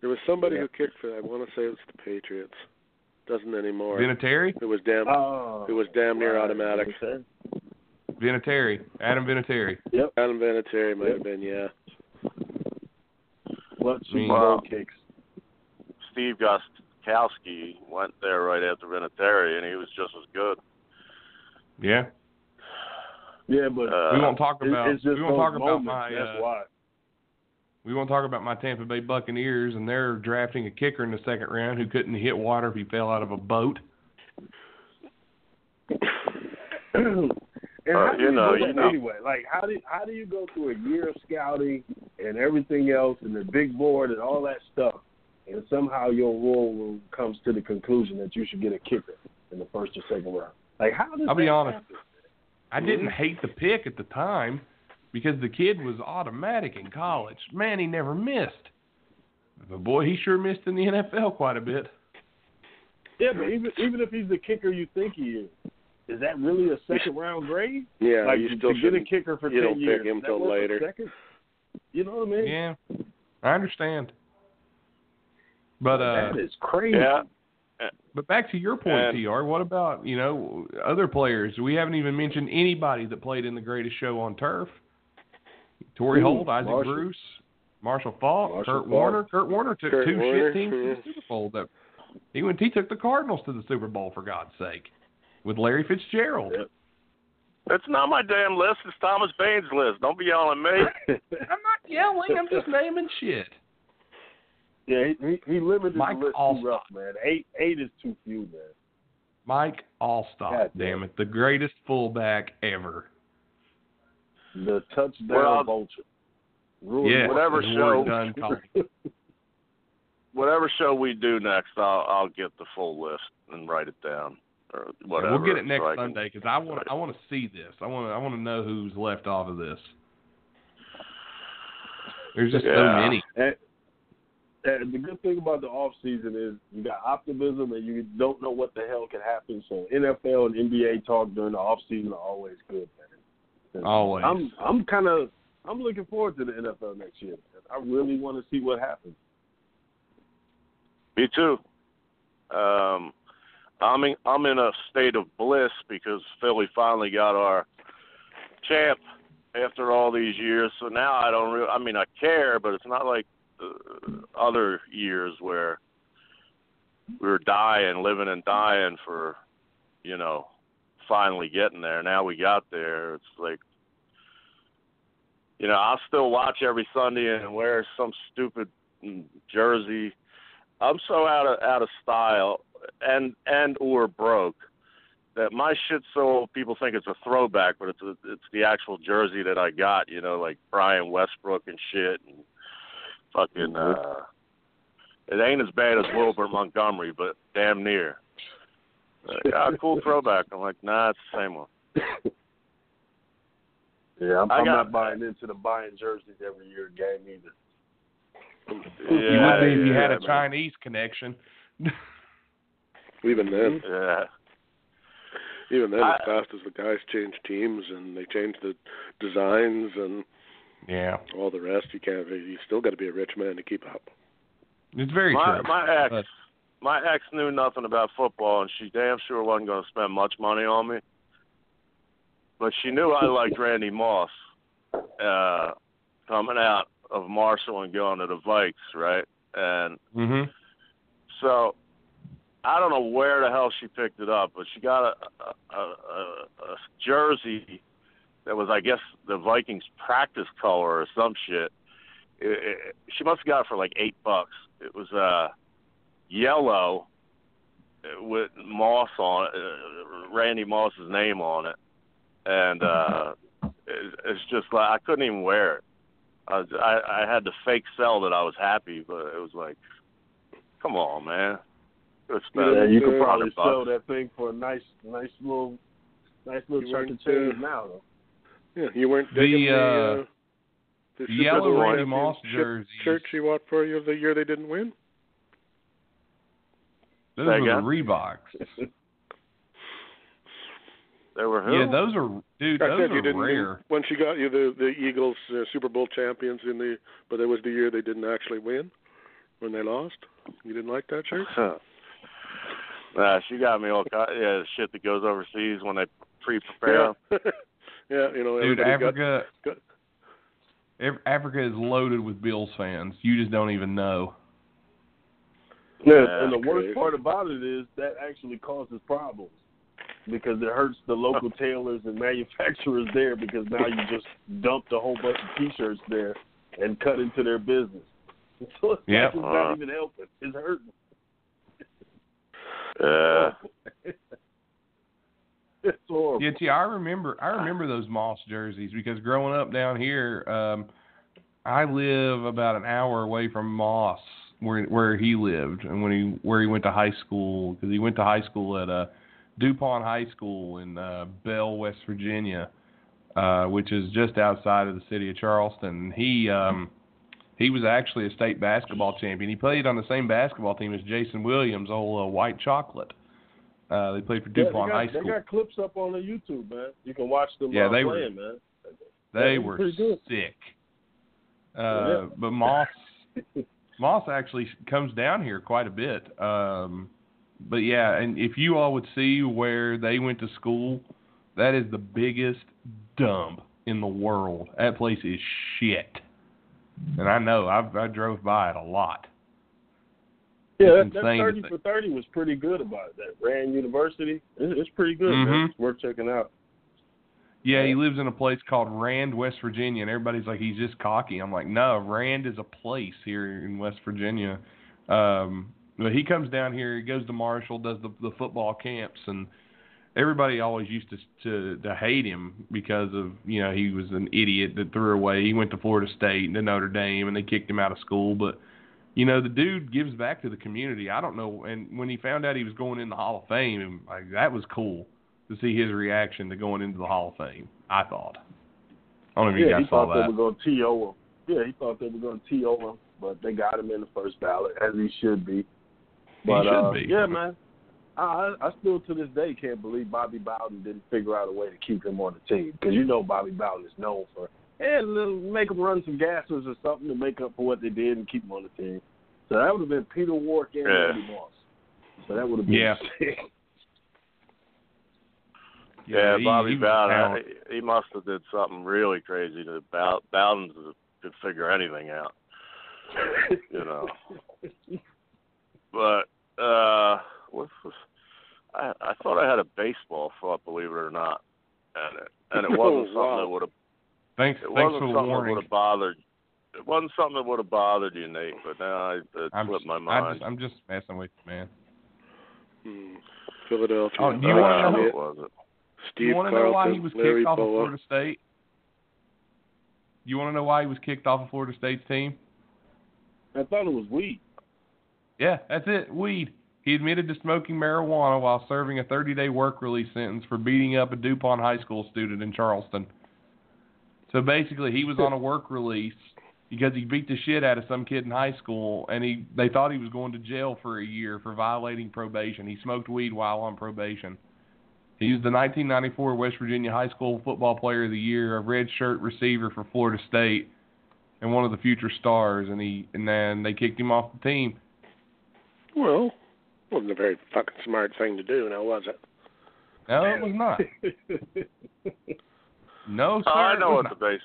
There was somebody Yeah. who kicked for. I want to say it was the Patriots. Doesn't anymore. Vinatieri, It was damn. Oh, it was damn near automatic. Vinatieri, Adam Vinatieri. Yep. Adam Vinatieri might Yep. have been. Yeah. What Super mean- Bowl Wow. kicks? Steve Gostkowski went there right after Vinatieri, and he was just as good. Yeah, Yeah, but Uh, we won't talk about it's just we won't those talk about moments. my That's uh, why. we won't talk about my Tampa Bay Buccaneers and they're drafting a kicker in the second round who couldn't hit water if he fell out of a boat. and Uh, how do you you, know, you that know. anyway? Like, how do how do you go through a year of scouting and everything else, and the big board and all that stuff, and somehow your war room comes to the conclusion that you should get a kicker in the first or second round? Like, how does I'll be honest. happen? I didn't mm-hmm. hate the pick at the time because the kid was automatic in college. Man, he never missed. But boy, he sure missed in the NFL quite a bit. Yeah, but even even if he's the kicker you think he is, is that really a second round grade? Yeah. like you to still get a shouldn't- kicker for you ten don't pick years, him is that till later. Second? You know what I mean? Yeah, I understand. But uh, that is crazy. Yeah. but back to your point, And- Tr. What about you know other players? We haven't even mentioned anybody that played in the greatest show on turf. Torry Holt, Isaac Marshall. Bruce, Marshall Faulk, Marshall Kurt Faulk. Warner. Kurt Warner took Kurt two Warner, shit teams to the Super Bowl. That he went. He took the Cardinals to the Super Bowl for God's sake with Larry Fitzgerald. Yep. It's not my damn list. It's Thomas Bain's list. Don't be yelling at me. I'm not yelling. I'm just naming shit. Yeah, he he, he limited Mike the list Allstott. too rough, man. Eight eight is too few, man. Mike Alstott, God damn damn. it, the greatest fullback ever. The touchdown Well, vulture. Ruined Yeah, whatever show- Warrick Dunn called it. Whatever show we do next, I'll I'll get the full list and write it down or whatever. We'll get it next so Sunday because I want I want to see this. I want to I want to know who's left off of this. There's just so many. And, and the good thing about the off season is you got optimism and you don't know what the hell can happen. So NFL and NBA talk during the off season are always good, man. Always. I'm I'm kind of I'm looking forward to the NFL next year. Man. I really want to see what happens. Me too. Um, I'm in, I'm in a state of bliss because Philly finally got our champ after all these years. So now I don't really. I mean, I care, but it's not like Uh, other years where we were dying, living and dying for, you know, finally getting there. Now we got there. It's like. You know, I'll still watch every Sunday and wear some stupid jersey I'm so out of out of style and and or broke that my shit's so old people think it's a throwback, but it's a, it's the actual jersey that I got, you know, like Brian Westbrook and shit and fucking uh it ain't as bad as Wilbert Montgomery, but damn near. Like, ah, cool throwback. I'm like, nah, it's the same one. Yeah, I'm, I I'm got- not buying into the buying jerseys every year game either. you would be if you yeah, had a man. Chinese connection. Even then, Yeah. even then, I- as fast as the guys change teams and they change the designs and yeah, all the rest, you can't. You still got to be a rich man to keep up. it's very my true. my ex But- my ex knew nothing about football and she damn sure wasn't going to spend much money on me but she knew i liked randy moss uh coming out of marshall and going to the vikes right and Mhm. so i don't know where the hell she picked it up but she got a a, a, a jersey that was i guess the vikings practice color or some shit it, it, she must have got it for like eight bucks it was uh yellow with Moss on it, uh, Randy Moss's name on it, and uh, it, it's just like I couldn't even wear it. I, was, I I had to fake sell that I was happy, but it was like, come on, man. Could've Yeah, you could 100 probably bucks. sell that thing for a nice, nice little, nice little You chunk weren't, of change now, though. Yeah, you weren't The, digging the, uh, uh, the the yellow Bowl Randy Moss championship jerseys. shirt she bought for you of the year they didn't win. Those Say were the? Reeboks. They were who? Yeah, those are dude. I Those said you are didn't rare. when she got you the the Eagles uh, Super Bowl champions in the, but it was the year they didn't actually win when they lost. You didn't like that shirt? Nah, she got me all kind yeah, shit that goes overseas when they pre-prepare. 'em. yeah, yeah. You know, Dude, Africa, got, Af- Africa is loaded with Bills fans. You just don't even know. Yeah, Yeah, and the that's worst part about it is that actually causes problems because it hurts the local tailors and manufacturers there because now you just dumped a whole bunch of T-shirts there and cut into their business. So it's, Yep. it's Uh. not even helping. It's hurting. Yeah. it's horrible. Yeah, T, I remember I remember those Moss jerseys because growing up down here, um, I live about an hour away from Moss, where where he lived, and when he where he went to high school because he went to high school at uh, Dupont High School in uh, Belle, West Virginia, uh, which is just outside of the city of Charleston. He um, he was actually a state basketball champion. He played on the same basketball team as Jason Williams, old uh, White Chocolate. Uh, they played for Yeah, Dupont they got, High School. They got clips up on the YouTube, man. You can watch them Yeah, they were- playing, man. They Yeah, were sick. Uh, Yeah. But Moss, Moss actually comes down here quite a bit. Um, but yeah, and if you all would see where they went to school, that is the biggest dump in the world. That place is shit. And I know I've I drove by it a lot. Yeah, that, that thirty for thirty was pretty good about. That Rand University, it's, it's pretty good, man. Mhm. It's worth checking out. Yeah, he lives in a place called Rand, West Virginia, and everybody's like he's just cocky. I'm like, no, Rand is a place here in West Virginia. Um, but he comes down here, he goes to Marshall, does the the football camps, and everybody always used to to to hate him because of you know he was an idiot that threw away. He went to Florida State and to Notre Dame, and they kicked him out of school. But you know the dude gives back to the community. I don't know, and when he found out he was going in the Hall of Fame, like that was cool to see his reaction to going into the Hall of Fame. I thought. I don't know if you yeah, he guys saw thought they were going to TO him. Yeah, he thought they were going to TO him, but they got him in the first ballot, as he should be. But, should uh, be. Yeah, man. I, I I still to this day can't believe Bobby Bowden didn't figure out a way to keep him on the team because you know Bobby Bowden is known for and make him run some gases or something to make up for what they did and keep him on the team. So that would have been Peter Warrick and Yeah. Randy Moss. So that would have been Yeah. sick. Yeah, he- Bobby he was Bowden. talented. He must have did something really crazy to Bow- Bowden could figure anything out. You know. But uh, what was? I I thought I had a baseball thought, believe it or not, and it and it wasn't Oh, wow. something that would have. Thanks, It thanks wasn't for the something that warning. would have bothered. It wasn't something that would have bothered you, Nate. But now I it I'm slipped just, my I mind. just, I'm just messing with you, man. Hmm. Philadelphia. Oh, do you Uh, wanna know- what was it? Steve you want to know why he was Larry kicked off of Florida State? You want to know why he was kicked off of Florida State's team? I thought it was weed. Yeah, that's it. Weed. He admitted to smoking marijuana while serving a 30-day work release sentence for beating up a DuPont high school student in Charleston. So basically, he was on a work release because he beat the shit out of some kid in high school, and he they thought he was going to jail for a year for violating probation. He smoked weed while on probation. He was the 1994 West Virginia High School Football Player of the Year, a red shirt receiver for Florida State, and one of the future stars. And he and then they kicked him off the team. Well, wasn't a very fucking smart thing to do, now was it? No, it was not. No, sir. Oh, I know was what the base.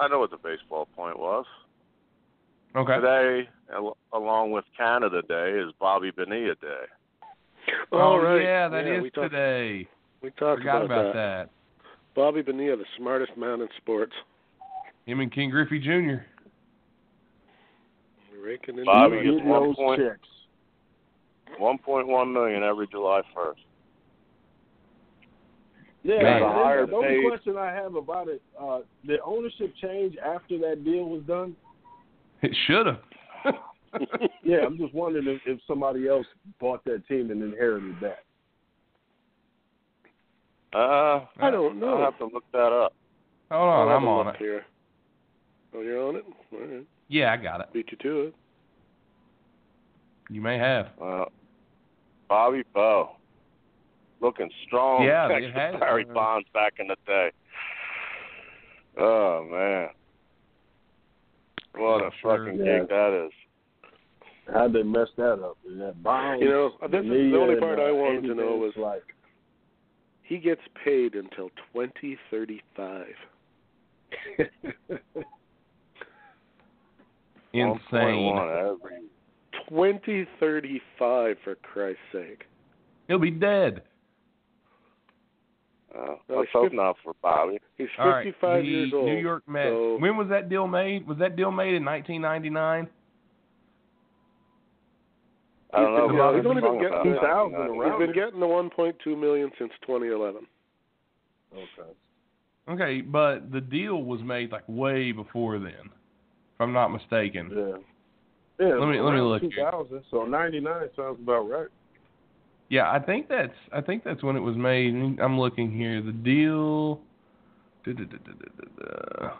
I know what the baseball point was. Okay. Today, al- along with Canada Day, is Bobby Bonilla Day. oh, All right. yeah, that is we talked, today. We talked Forgot about, about that. Bobby Bonilla, the smartest man in sports. Him and King Griffey Jr. Raking in Bobby the is Getting one those point- checks. One point one million every July first. Yeah, Man. and The only question I have about it, uh, did ownership change after that deal was done? It should have. Yeah, I'm just wondering if, if somebody else bought that team and inherited that. Uh, I don't know. I'll have to look that up. Hold on, I'll I'm on it. Here. Oh, you're on it. All right, Yeah, I got it. beat you to it. You may have. Uh, Bobby Bow, looking strong. Yeah, they Texas had- Barry uh, Bonds back in the day. Oh man, what Yeah, a sure. fucking Yeah. gig that is. How'd they mess that up? That Bonds, You know, this is the only part uh, I wanted to know was- like, He gets paid until 2035. Insane. 2035 for Christ's sake. He'll be dead. Uh, Well, let's he's hope not for Bobby. He's All right, 55 the years old. New York Mets. so- when was that deal made? Was that deal made in 1999? I don't know. Yeah, but he's only been about getting that. 2000 Uh, around. He's been getting the 1.2 million since 2011. okay. Okay, but the deal was made like way before then, if I'm not mistaken. Yeah. Yeah. Let me- let me around look here. 2000. So 99 sounds about right. Yeah, I think that's I think that's when it was made. I'm looking here. The deal. Da-da-da-da-da-da.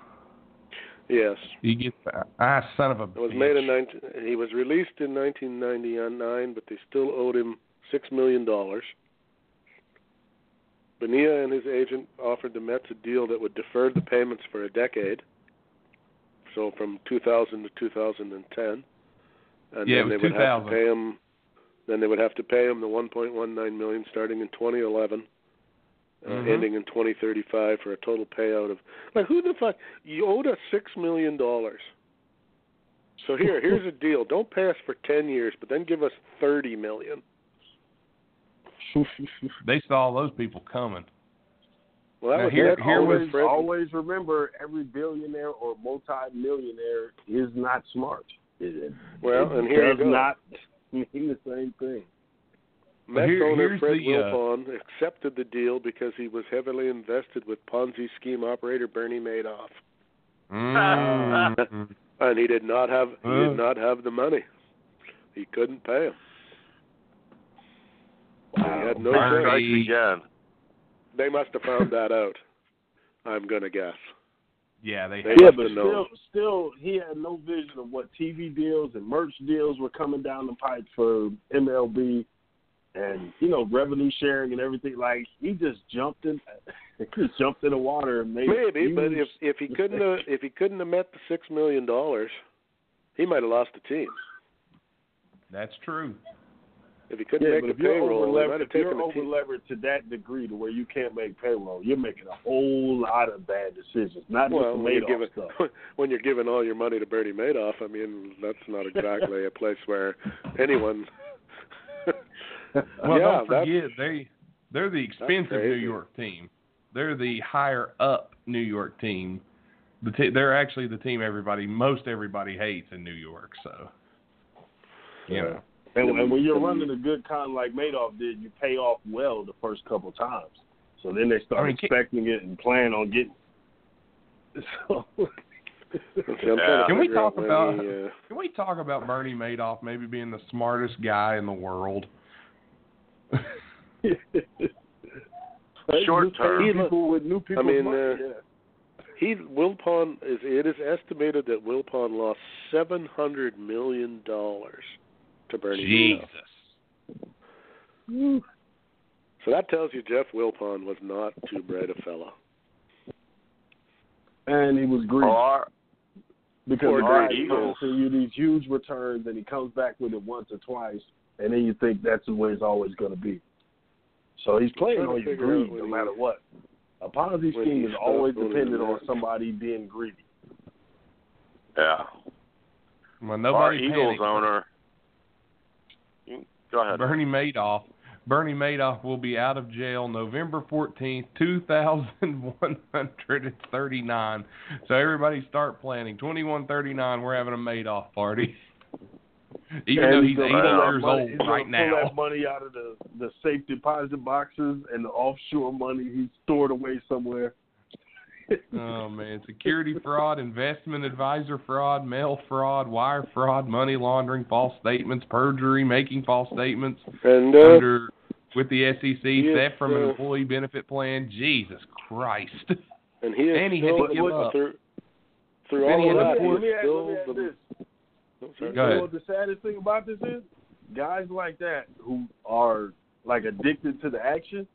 Yes. You get ah son of a. It was bitch. made in 19, he was released in 1999, but they still owed him 6 million dollars. Bonilla and his agent offered the Mets a deal that would defer the payments for a decade. So from 2000 to 2010. And Yeah, it then they was would have 2000. to pay him then they would have to pay him the 1.19 million starting in 2011. Uh, Mhm. ending in 2035 for a total payout of like who the fuck you owed us six million dollars. So here, here's a deal. Don't pay us for ten years, but then give us thirty million. They saw those people coming. Well, that Now was here- that here always was- Always remember, every billionaire or multi-millionaire is not smart. It, it, Well, it and here does not mean the same thing. Mets here- owner Fred the, uh, Wilpon accepted the deal because he was heavily invested with Ponzi scheme operator Bernie Madoff, Mm. and he did not have he Uh. did not have the money. He couldn't pay him. He had no Bernie- again. They must have found that out. I'm gonna guess. Yeah, they. They had- Yeah, but have still, still, he had no vision of what TV deals and merch deals were coming down the pipe for MLB, and you know revenue sharing and everything. Like he just jumped in, he just jumped in the water and made Maybe, but if if he couldn't have if he couldn't have met the six million dollars, he might have lost the team. That's true. If he couldn't yeah, make the if payroll, over he might have if you're taken over team. leveraged to that degree to where you can't make payroll, you're making a whole lot of bad decisions. Not Well, just the when you're Madoff giving stuff. when you're giving all your money to Bernie Madoff, I mean that's not exactly a place where anyone. Well, yeah, don't that's- forget they they're the expensive New. York team. They're the higher up New York team. The t- they're actually the team everybody most everybody hates in New York. So you know. And, and when you're running a good con like Madoff did, you pay off well the first couple times. So then they start I mean, can- expecting it and plan on getting. So, See, I'm trying to Yeah. Can we talk about- he, uh, Can we talk about Bernie Madoff maybe being the smartest guy in the world? Short New term. people with new people. I mean, money, uh, yeah. he Wilpon is it is estimated that Wilpon lost seven hundred million dollars to Bernie Jesus. Madoff. So that tells you Jeff Wilpon was not too bright a fella. and he was greedy our, because poor the Eagles. promising you these huge returns, and he comes back with it once or twice, and then you think that's the way it's always going to be. So he's playing trying to on your greed no he- matter what. A Ponzi scheme is always dependent on somebody being greedy. yeah. Well, Our Eagles panic. owner. Go ahead. Bernie Madoff. Bernie Madoff will be out of jail November 14th, 2139. So everybody start planning. 2139, we're having a Madoff party. Even And though he's he's 80 years money- old he's gonna pull that money out of the the safe deposit boxes and the offshore money he's stored away somewhere. Oh man, security fraud, investment advisor fraud, mail fraud, wire fraud, money laundering, false statements, perjury, making false statements And uh, under with the SEC, is, theft from an employee benefit plan. Jesus Christ. and he and he had still to give up. through through And he all had of to that. force- let me add, still let me add the- this. Oh, You. Go know ahead. what the saddest thing about this is? Guys like that who are like addicted to the action,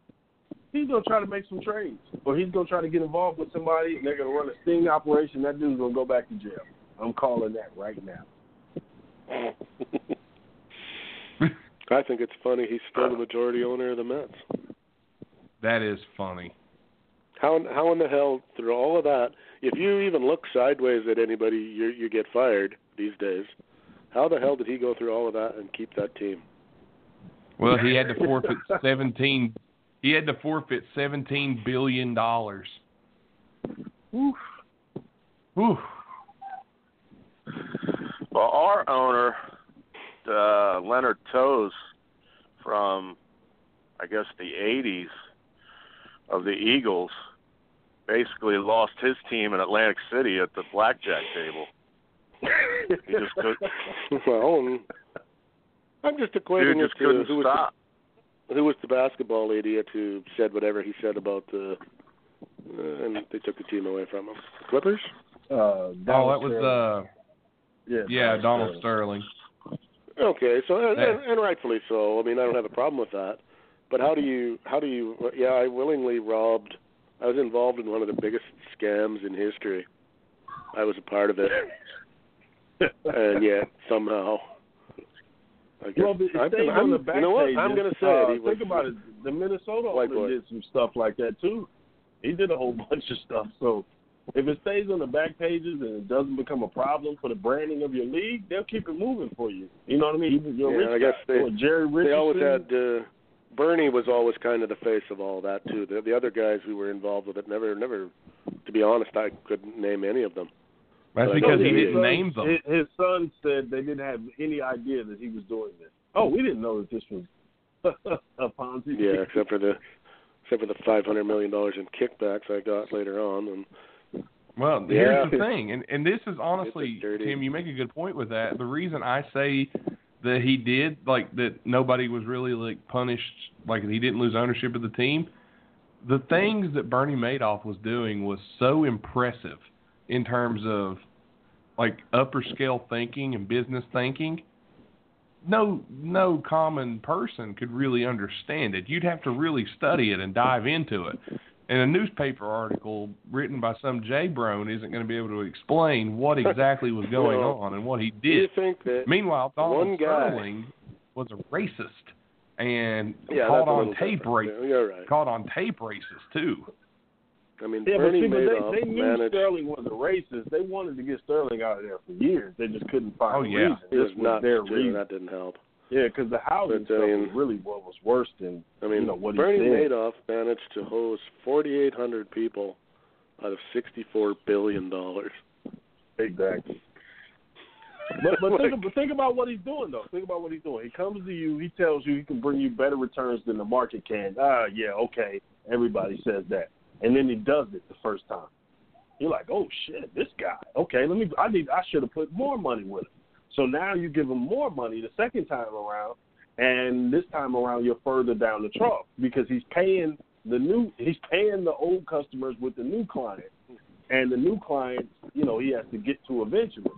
he's gonna try to make some trades, or he's gonna try to get involved with somebody, and they're gonna run a sting operation. That dude's gonna go back to jail. I'm calling that right now. I think it's funny he's still the majority owner of the Mets. That is funny. How how in the hell through all of that, if you even look sideways at anybody, you you get fired these days. How the hell did he go through all of that and keep that team? Well, he had to forfeit 17 he had to forfeit 17 billion dollars. Oof. Whew. Well, our owner, uh, Leonard Tose, from I guess the '80s of the Eagles, basically lost his team in Atlantic City at the blackjack table. He just could, well, I'm just dude equating just to couldn't who was stop. the, who was the basketball idiot who said whatever he said about the, uh, and they took the team away from him. Clippers. Uh, Oh, that was uh yeah, yeah, Donald Sterling. Okay, so and, Yeah. and, and rightfully so. I mean, I don't have a problem with that. But how do you how do you? Yeah, I willingly robbed. I was involved in one of the biggest scams in history. I was a part of it, and yet somehow. I guess Well, but it I'm, stays I'm, on the back you know what? pages. I'm going to say uh, it. He was, think about it. The Minnesota White owner boy. did some stuff like that too. He did a whole bunch of stuff. So if it stays on the back pages and it doesn't become a problem for the branding of your league, they'll keep it moving for you. You know what I mean? Yeah, I guess guy. they- Or Jerry Richardson. They always had. Uh, Bernie was always kind of the face of all that too. The, the other guys who were involved with it never, never. To be honest, I couldn't name any of them. That's But because he he didn't is. name them. His, his son said they didn't have any idea that he was doing this. Oh, we didn't know that this was a Ponzi. Yeah, scheme. except for the except for the five hundred million dollars in kickbacks I got later on, and Well, Yeah. here's the thing, and and this is honestly, dirty. Tim, you make a good point with that. The reason I say that he did, like that, nobody was really like punished, like he didn't lose ownership of the team. The things that Bernie Madoff was doing was so impressive in terms of like upper scale thinking and business thinking. No, no common person could really understand it. You'd have to really study it and dive into it. And a newspaper article written by some J Brone isn't going to be able to explain what exactly was going Well, on and what he did. Meanwhile, Donald Sterling was a racist and yeah, caught on tape Yeah, right. caught on tape racist too. I mean, Yeah, but Bernie see, but Madoff they, they knew managed. Sterling was a racist. They wanted to get Sterling out of there for years. They just couldn't find Oh, a yeah. reason. He This was was nuts their too. reason. That didn't help. Yeah, because the housing But, I mean- was really what was worse than I mean, you know what Bernie he said. Madoff managed to hose 4,800 people out of 64 billion dollars. exactly. But but think, but think about what he's doing though. Think about what he's doing. He comes to you. He tells you he can bring you better returns than the market can. Ah, yeah, okay. Everybody says that, and then he does it the first time. You're like, oh shit, this guy. Okay, let me. I need. I should have put more money with him. So now you give him more money the second time around, and this time around you're further down the trough because he's paying the new. He's paying the old customers with the new client, and the new client, you know, he has to get to eventually.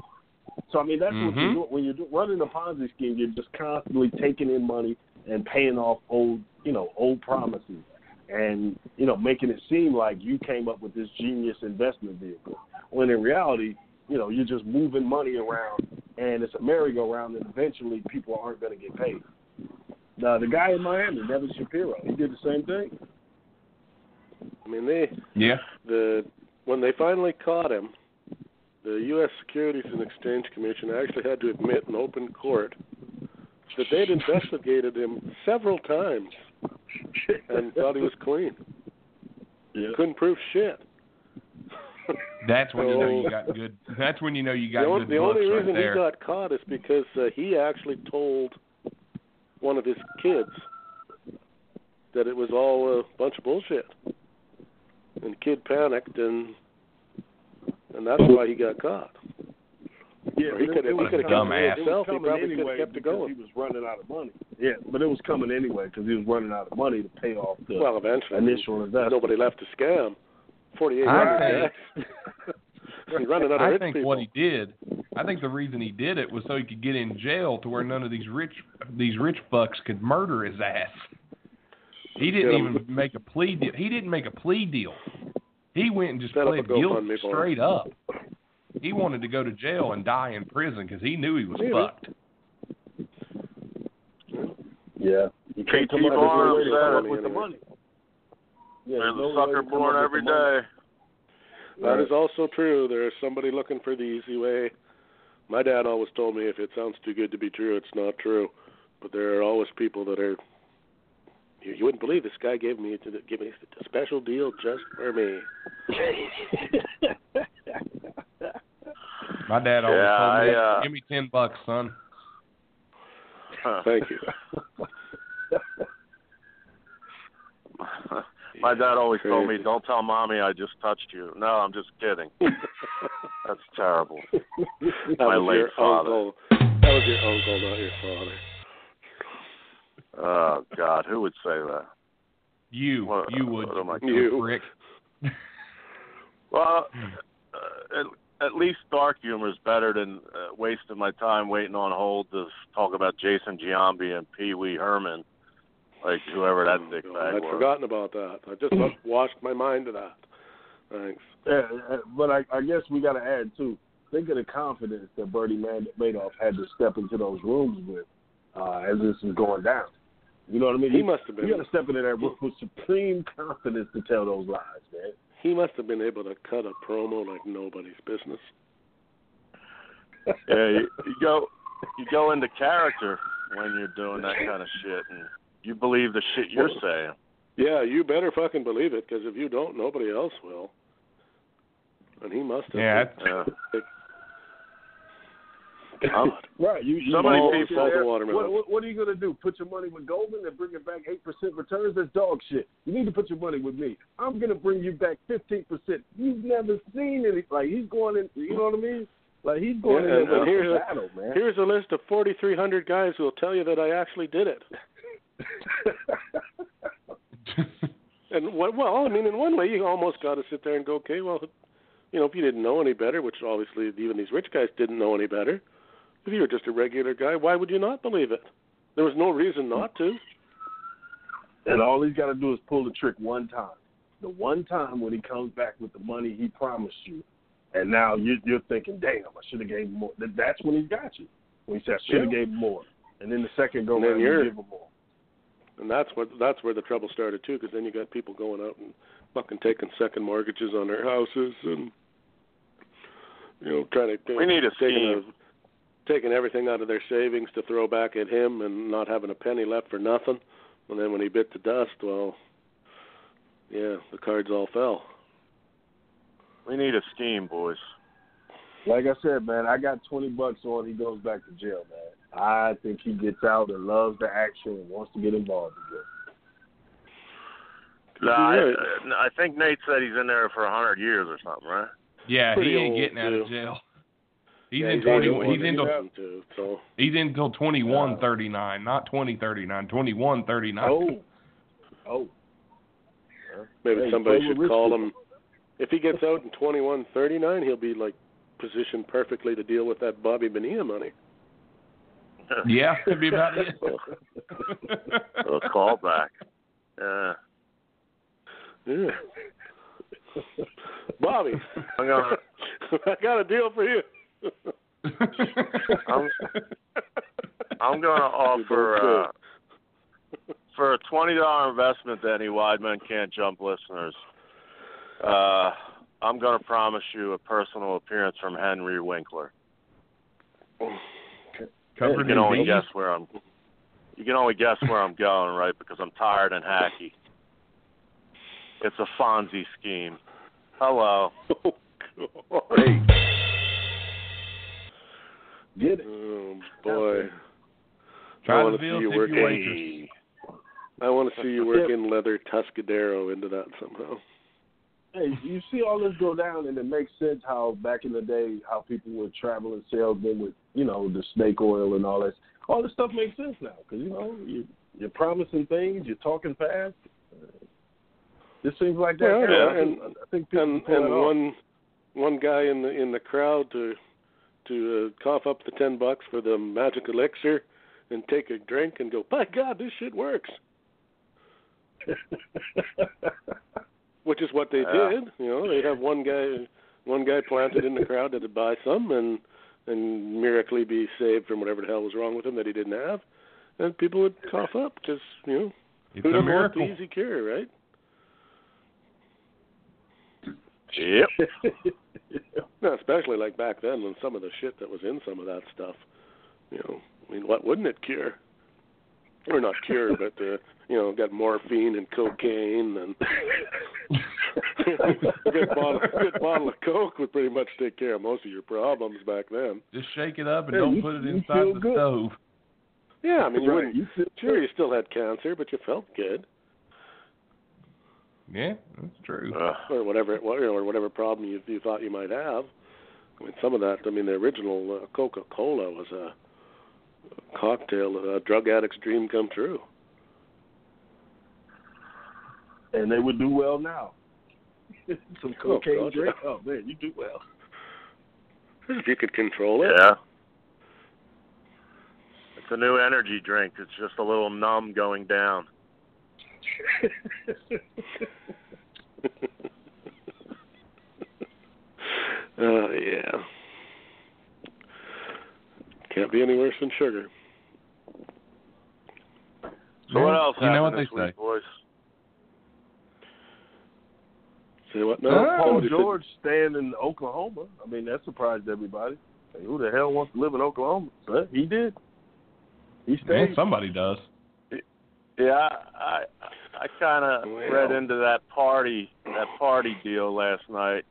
So I mean, that's what you're Mhm. when you're do- running a Ponzi scheme. You're just constantly taking in money and paying off old, you know, old promises, and you know, making it seem like you came up with this genius investment vehicle. When in reality, you know, you're just moving money around, and it's a merry-go-round, and eventually people aren't going to get paid. Now, the guy in Miami, Nevin Shapiro, he did the same thing. I mean, they Yeah. the when they finally caught him, the U.S. Securities and Exchange Commission actually had to admit in open court that they'd investigated him several times and thought he was clean. Yeah. Couldn't prove shit. That's when you know you got good. That's when you know you got the, good the books only right reason there. he got caught is because uh, he actually told one of his kids that it was all a bunch of bullshit, and the kid panicked, and and that's why he got caught. Yeah, he could it- it have he could have coming- Dumbass. kept it It was himself. He coming probably could anyway kept because going. he was running out of money. Yeah, but it was coming anyway because he was running out of money to pay off the Well, eventually, initial there's investment. nobody left to scam. Forty-eight I hundred He's running out of I think people. what he did, I think the reason he did it was so he could get in jail to where none of these rich these rich fucks could murder his ass. He didn't even make a plea deal. He didn't make a plea deal. He went and just Set up pled guilty straight up. He wanted to go to jail and die in prison because he knew he was Maybe. fucked. Yeah, you can't come keep out with on no to saying come up it with the money. Yeah, There's no a sucker born up with every the money. day. That Right. is also true. There is somebody looking for the easy way. My dad always told me if it sounds too good to be true, it's not true. But there are always people that are. You, you wouldn't believe this guy gave me to give me a special deal just for me. My dad always Yeah, told me, I, uh, "Give me ten bucks, son." Thank you. My dad always told me, "Don't tell mommy I just touched you." No, I'm just kidding. That's terrible. that My was late your father. uncle. That was your uncle, not your father. Oh God, who would say that? You, What- you would, what am I- you You. prick. Well, uh, at, at least dark humor is better than uh, wasting my time waiting on hold to talk about Jason Giambi and Pee Wee Herman, like whoever that Oh, dickbag I'd forgotten about that. I just washed my mind to that. Thanks. Yeah, uh, but I, I guess we got to add too. Think of the confidence that Bernie Mad- Madoff had to step into those rooms with uh, as this was going down. You know what I mean? He must have been. You got to step into that room with supreme confidence to tell those lies, man. He must have been able to cut a promo like nobody's business. yeah, you, you go you go into character when you're doing that kind of shit, and you believe the shit you're saying. Yeah, you better fucking believe it, because if you don't, nobody else will. And he must have. Yeah, Yeah. God. Right. You, you So many you people- sit there, Salt and watermelon. What, what, what are you going to do? Put your money with Goldman and bring it back 8% returns? That's dog shit. You need to put your money with me. I'm going to bring you back 15%. You've never seen any. Like, he's going in, you know what I mean? Like, he's going Yeah, in and- there with here's a a- battle, man. Here's a list of 4,300 guys who will tell you that I actually did it. And what, well, I mean, in one way, you almost got to sit there and go, okay, well, you know, if you didn't know any better, which obviously even these rich guys didn't know any better, if you were just a regular guy, why would you not believe it? There was no reason not to. And all he's got to do is pull the trick one time. The one time when he comes back with the money he promised you, and now you, you're thinking, "Damn, I should have gave more." That's when he's got you. When he says, "I should have Yeah. gave more," and then the second go And round, you give him more. And that's what that's where the trouble started too, because then you got people going out and fucking taking second mortgages on their houses and you know trying to We need a taking scheme. Taking everything out of their savings to throw back at him and not having a penny left for nothing. And then when he bit the dust, well, yeah, the cards all fell. We need a scheme, boys. Like I said, man, I got twenty bucks on. He goes back to jail, man. I think he gets out and loves the action and wants to get involved again. No, I, I think Nate said he's in there for a hundred years or something, right? Yeah, Pretty he ain't old, getting out of jail. He's Yeah, in he's twenty. only He's into 21, so he's in until twenty one thirty nine, not twenty thirty nine. Twenty one thirty nine. Oh, oh, maybe Hey, somebody should call him. If he gets out in twenty one thirty nine, he'll be like positioned perfectly to deal with that Bobby Bonilla money. Yeah, could be about it. a callback. Yeah. Yeah. Bobby, I'm gonna I got a deal for you. I'm I'm gonna offer uh, for a twenty dollar investment to any Wideman Can't Jump listeners. Uh, I'm gonna promise you a personal appearance from Henry Winkler. You can only beans. guess where I'm. You can only guess where I'm going, right? Because I'm tired and hacky. It's a Fonzie scheme. Hello. Hey. Get it. Oh boy. Try I want to see you tip work your waitress. I want to see you work in leather Tuscadero into that somehow. Hey, you see all this go down, and it makes sense how back in the day how people were traveling salesmen with you know the snake oil and all that. All this stuff makes sense now because you know you, you're promising things, you're talking fast. This seems like that. Yeah, yeah, and- I think people and pull it and off. one one guy in the in the crowd to to uh, cough up the ten bucks for the magic elixir and take a drink and go, by God, this shit works. Which is what they Yeah. did. You know, they'd have one guy one guy planted in the crowd that'd buy some and and miraculously be saved from whatever the hell was wrong with him that he didn't have, and people would cough up because you know It's who a doesn't want the easy cure, right? Yep. No, especially like back then when some of the shit that was in some of that stuff, you know, I mean, what wouldn't it cure? Or not cure, but uh, you know, got morphine and cocaine and a good bottle, a good bottle of coke would pretty much take care of most of your problems back then. Just shake it up and Hey, don't you- put it you inside feel the good. stove. Yeah, I mean, you right. wouldn't. You Sure, you still had cancer, but you felt good, Yeah, that's true. Uh, or whatever it was, or whatever problem you you thought you might have. I mean, some of that. I mean, the original uh, Coca-Cola was a, a cocktail, a drug addict's dream come true. and they would do well now. Some Oh, cocaine God, drink. Oh man, you do well. If you could control it. yeah. It's a new energy drink. It's just a little numb going down. Uh, yeah. Can't be any worse than sugar. So what else You know what happened they this week, boys? Say what? No, No, Paul Somebody said- George staying in Oklahoma. I mean, that surprised everybody. Like, who the hell wants to live in Oklahoma? But he did. He Yeah, stayed. somebody does. Yeah, I I kind of Well. read into that party that party deal last night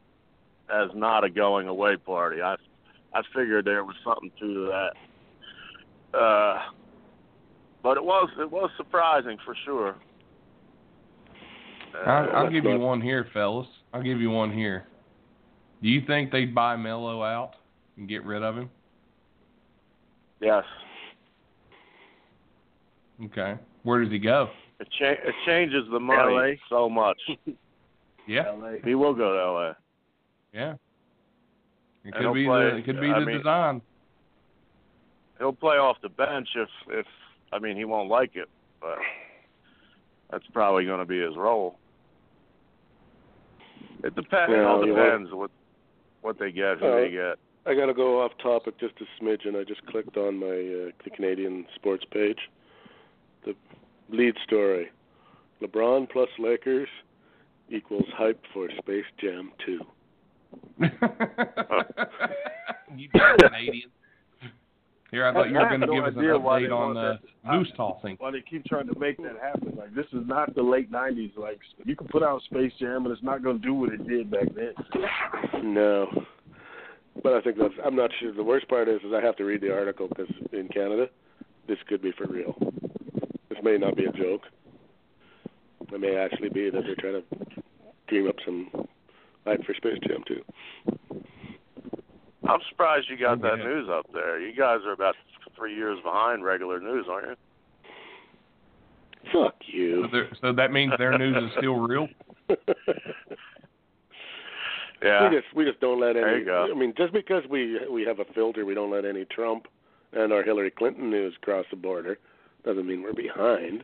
as not a going away party. I I figured there was something to that. Uh, but it was it was surprising for sure. Uh, I'll, I'll that's give you one here, fellas. I'll give you one here. Do you think they'd buy Melo out and get rid of him? yes, Okay. Where does he go? it cha- it changes the money LA. so much. Yeah. LA. he will go to LA. Yeah. It could be play- the it could be I the mean- design. He'll play off the bench if if I mean he won't like it, but that's probably going to be his role. It depends. it all depends what what they get, who Uh, they get. I got to go off topic just a smidgen. I just clicked on my uh, the Canadian sports page. The lead story: LeBron plus Lakers equals hype for Space Jam 2. you Canadian. Here, I thought you were going to no give us an idea update on the uh, that. moose tossing. Why they keep trying to make that happen? Like this is not the late '90s. Like you can put out Space Jam, and it's not going to do what it did back then. No, but I think that's. I'm not sure. The worst part is, is I have to read the article because in Canada, this could be for real. This may not be a joke. It may actually be that they're trying to dream up some hype for Space Jam 2. I'm surprised you got that Yeah. news up there. You guys are about three years behind regular news, aren't you? Fuck you. there- so that means their news is still real. Yeah. We just we just don't let any. There you go. I mean, just because we we have a filter, we don't let any Trump and our Hillary Clinton news cross the border. Doesn't mean we're behind.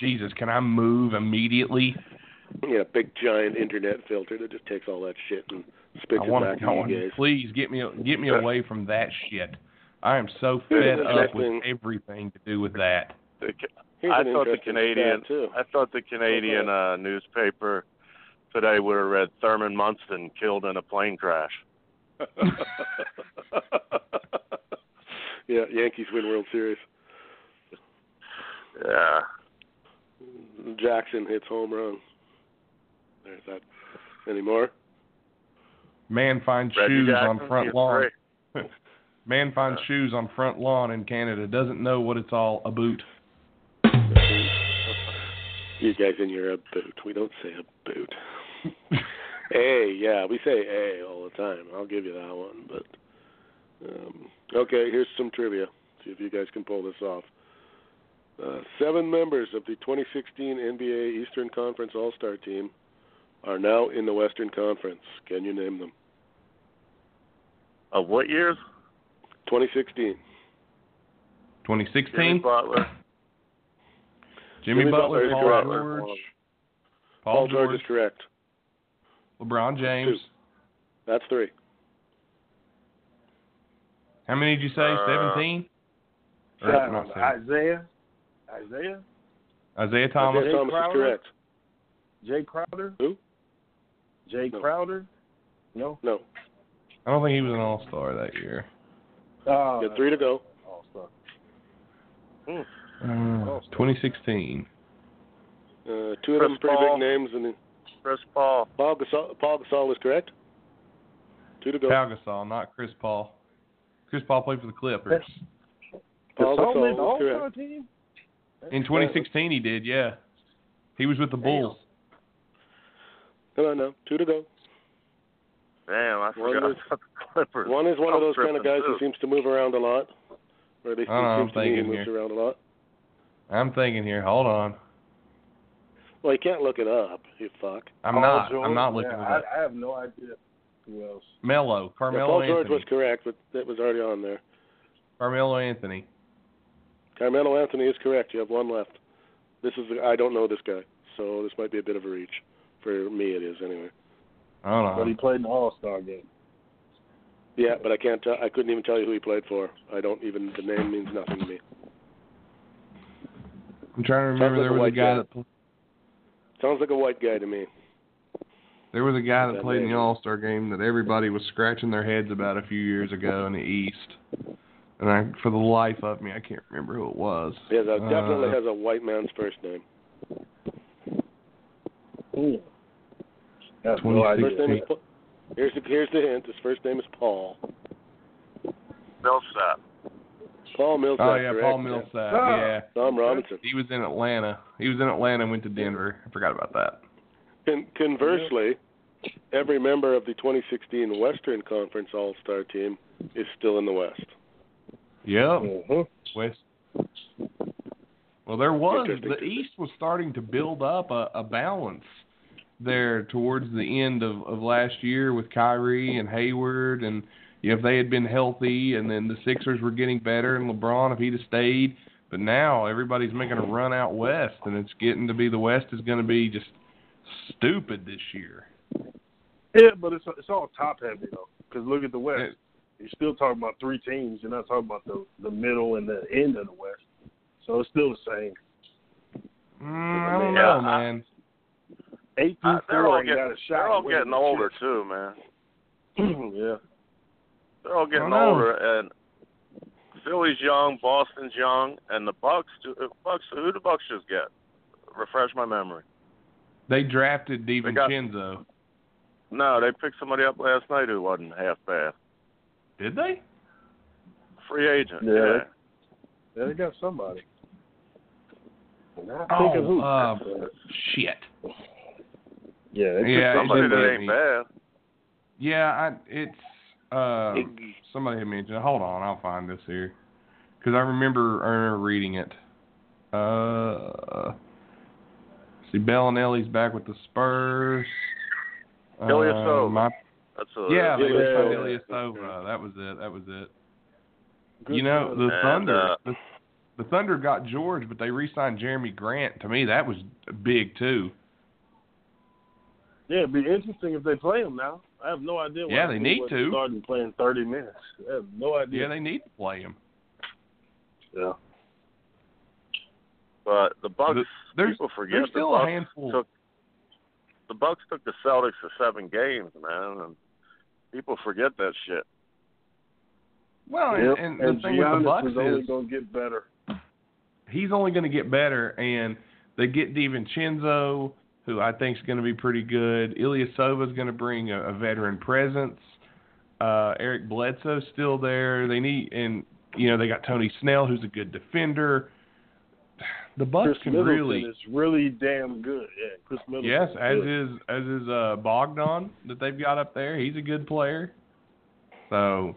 Jesus, can I move immediately? Yeah, big giant internet filter that just takes all that shit and spits I it want back to. to I you want guys. please get me get me away from that shit. I am so fed up with Interesting. everything to do with that. The Ca- Here's I thought the Canadian. I thought the Canadian uh, newspaper today would have read Thurman Munson killed in a plane crash. yeah, Yankees win World Series. Yeah. Jackson hits home run. There's that. Any more? Man finds Reggie shoes Jackson, on front lawn. Man finds Yeah. shoes on front lawn in Canada. Doesn't know what it's all about. You guys in your a boot. We don't say a boot. A, yeah, we say A all the time. I'll give you that one. But um, okay, here's some trivia. See if you guys can pull this off. Uh, seven members of the 2016 NBA Eastern Conference All-Star team are now in the Western Conference. Can you name them? Of what years? 2016. 2016. Jimmy Butler. Jimmy, Jimmy Butler, Butler Paul correct. George, Paul, Paul George, George, is correct. LeBron James. That's three. How many did you say? Uh, 17? Uh, 17. Isaiah, Isaiah, Isaiah Thomas. Isaiah Thomas Crowder? is correct. Jae Crowder. Who? Jae No. Crowder. No. No. I don't think he was an All Star that year. Uh, You got three to go. All-Star. Uh, 2016. Uh, two of them pretty Paul. big names, and then Chris Paul. Pau Gasol, Pau Gasol is correct. Two to go. Pau Gasol, not Chris Paul. Chris Paul played for the Clippers. Pau Gasol Gasol is the All-Star correct. team. In 2016, he did. Yeah, he was with the Bulls. Come on now, two to go. Damn, I One is- about the Clippers. One is one of I'm those kind of tripping, guys who seems to move around a lot, or at least I don't know, he I'm seems to me he thinking moves here. around a lot. I'm thinking here. Hold on. Well, you can't look it up, you fuck. I'm Paul not. George? I'm not looking yeah, it up. I, I have no idea who else. Melo, Yeah, Carmelo Paul George Anthony. was correct, but that was already on there. Carmelo Anthony. Carmelo Anthony is correct. You have one left. This is I don't know this guy, so this might be a bit of a reach. For me, it is anyway. Hold But he played in the All-Star game. Yeah, but I can't. Tell, I couldn't even tell you who he played for. I don't even. The name means nothing to me. I'm trying to remember. like There a was a white guy guy. that pl- Sounds like a white guy to me. there was a guy that That played in the. All Star game that everybody was scratching their heads about a few years ago in the East. And I, for the life of me, I can't remember who it was. He that definitely Uh, has a white man's first name. Ooh. I no idea. First name is. Here's the here's the hint. His first name is Paul. Millsap. Paul Millsap. Oh yeah, correct? Paul Millsap. Ah. Yeah, Tom Robinson. he was in Atlanta. He was in Atlanta and went to Denver. I forgot about that. Con- conversely, every member of the 2016 Western Conference All-Star team is still in the West. Yep. Mhm. West. Well, there was the East was starting to build up a, a balance there towards the end of, of last year with Kyrie and Hayward, and if they had been healthy, and then the Sixers were getting better, and LeBron if he'd have stayed. But now everybody's making a run out west, and it's getting to be the West is going to be just stupid this year. Yeah, but it's it's all top heavy though. Because look at the West. It- You're still talking about three teams. You're not talking about the the middle and the end of the West. So it's still the same. Mm, I don't Yeah, know, I- man. Eight Uh, through they're all getting got a shot. they're all getting older shit. too, man. yeah. They're all getting know. older, and Philly's young, Boston's young, and the Bucks. uh, Bucks. Who the Bucks just get? Refresh my memory. They drafted They got- DiVincenzo. No, they picked somebody up last night who wasn't half bad. Did they? Free agent. Yeah. Yeah. Yeah, they got somebody. And I Oh, think of who. uh, Shit. yeah, they Yeah, took it Somebody that ain't me- bad. Yeah, I, it's uh, somebody had mentioned. it. Hold on, I'll find this here because I remember I remember reading it. Uh, see, Belinelli's back with the Spurs. Ilyasova. Uh, my, That's a yeah, they Ilyasova. signed Yeah. Ilyasova. That was it. That was it. Good you know, the And, Thunder. uh, the, the Thunder got George, but they re-signed Jerami Grant. To me, that was big too. Yeah, it'd be interesting if they play him now. I have no idea. Why Yeah, they need wasn't to. Starting playing thirty minutes. I have no idea. Yeah, they need to play him. yeah. But the Bucks. The- there's- people forget there's the still a Bucks handful. Took, the Bucks took the Celtics to seven games, man, and people forget that shit. Well, Yep. and, and the thing with Giannis the Bucks is only is going to get better. he's only going to get better, and they get DiVincenzo, who I think is going to be pretty good. Ilyasova is going to bring a, a veteran presence. Uh, Eric Bledsoe's still there. They need and you know they got Tony Snell, who's a good defender. The Bucks Khris can Middleton really is really damn good. Yeah, Khris Middleton. Yes, is as good. is as is uh Brogdon that they've got up there. He's a good player. So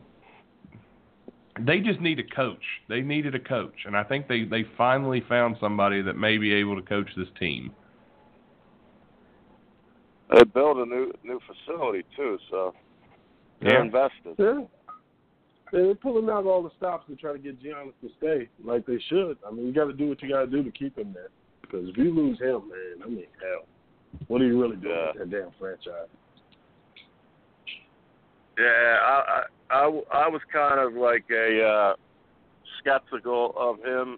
they just need a coach. They needed a coach, and I think they they finally found somebody that may be able to coach this team. They built a new new facility too, so they're Yeah. invested. Yeah. They're pulling out all the stops to try to get Giannis to stay, like they should. I mean, you got to do what you got to do to keep him there. Because if you lose him, man, I mean, hell, what are you really doing Yeah. with that damn franchise? Yeah, I, I I I was kind of like a uh, skeptical of him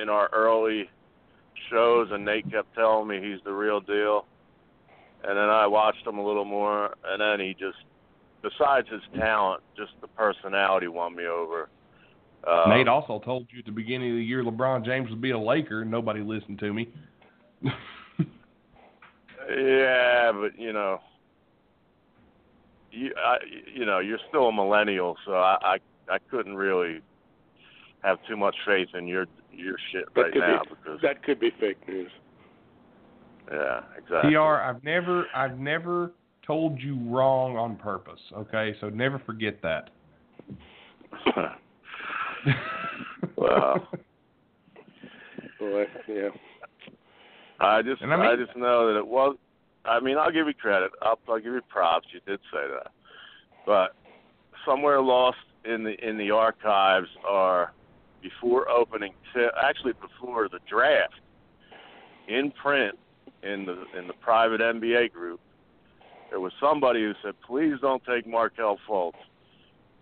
in our early shows, and Nate kept telling me he's the real deal. And then I watched him a little more, and then he just, besides his talent, just the personality won me over. Um, Nate also told you at the beginning of the year LeBron James would be a Laker. and Nobody listened to me. Yeah, but you know, you I, you know, you're still a millennial, so I, I I couldn't really have too much faith in your your shit That right now be because that could be fake news. yeah, exactly. TR, I've never I've never told you wrong on purpose. Okay, so never forget that. Wow. Boy, yeah. I just And I I, just know that it was. I mean, I'll give you credit. I'll, I'll give you props. You did say that, but somewhere lost in the in the archives are before opening. T- actually, before the draft, in print in the in the private NBA group, there was somebody who said, "Please don't take Markelle Fultz."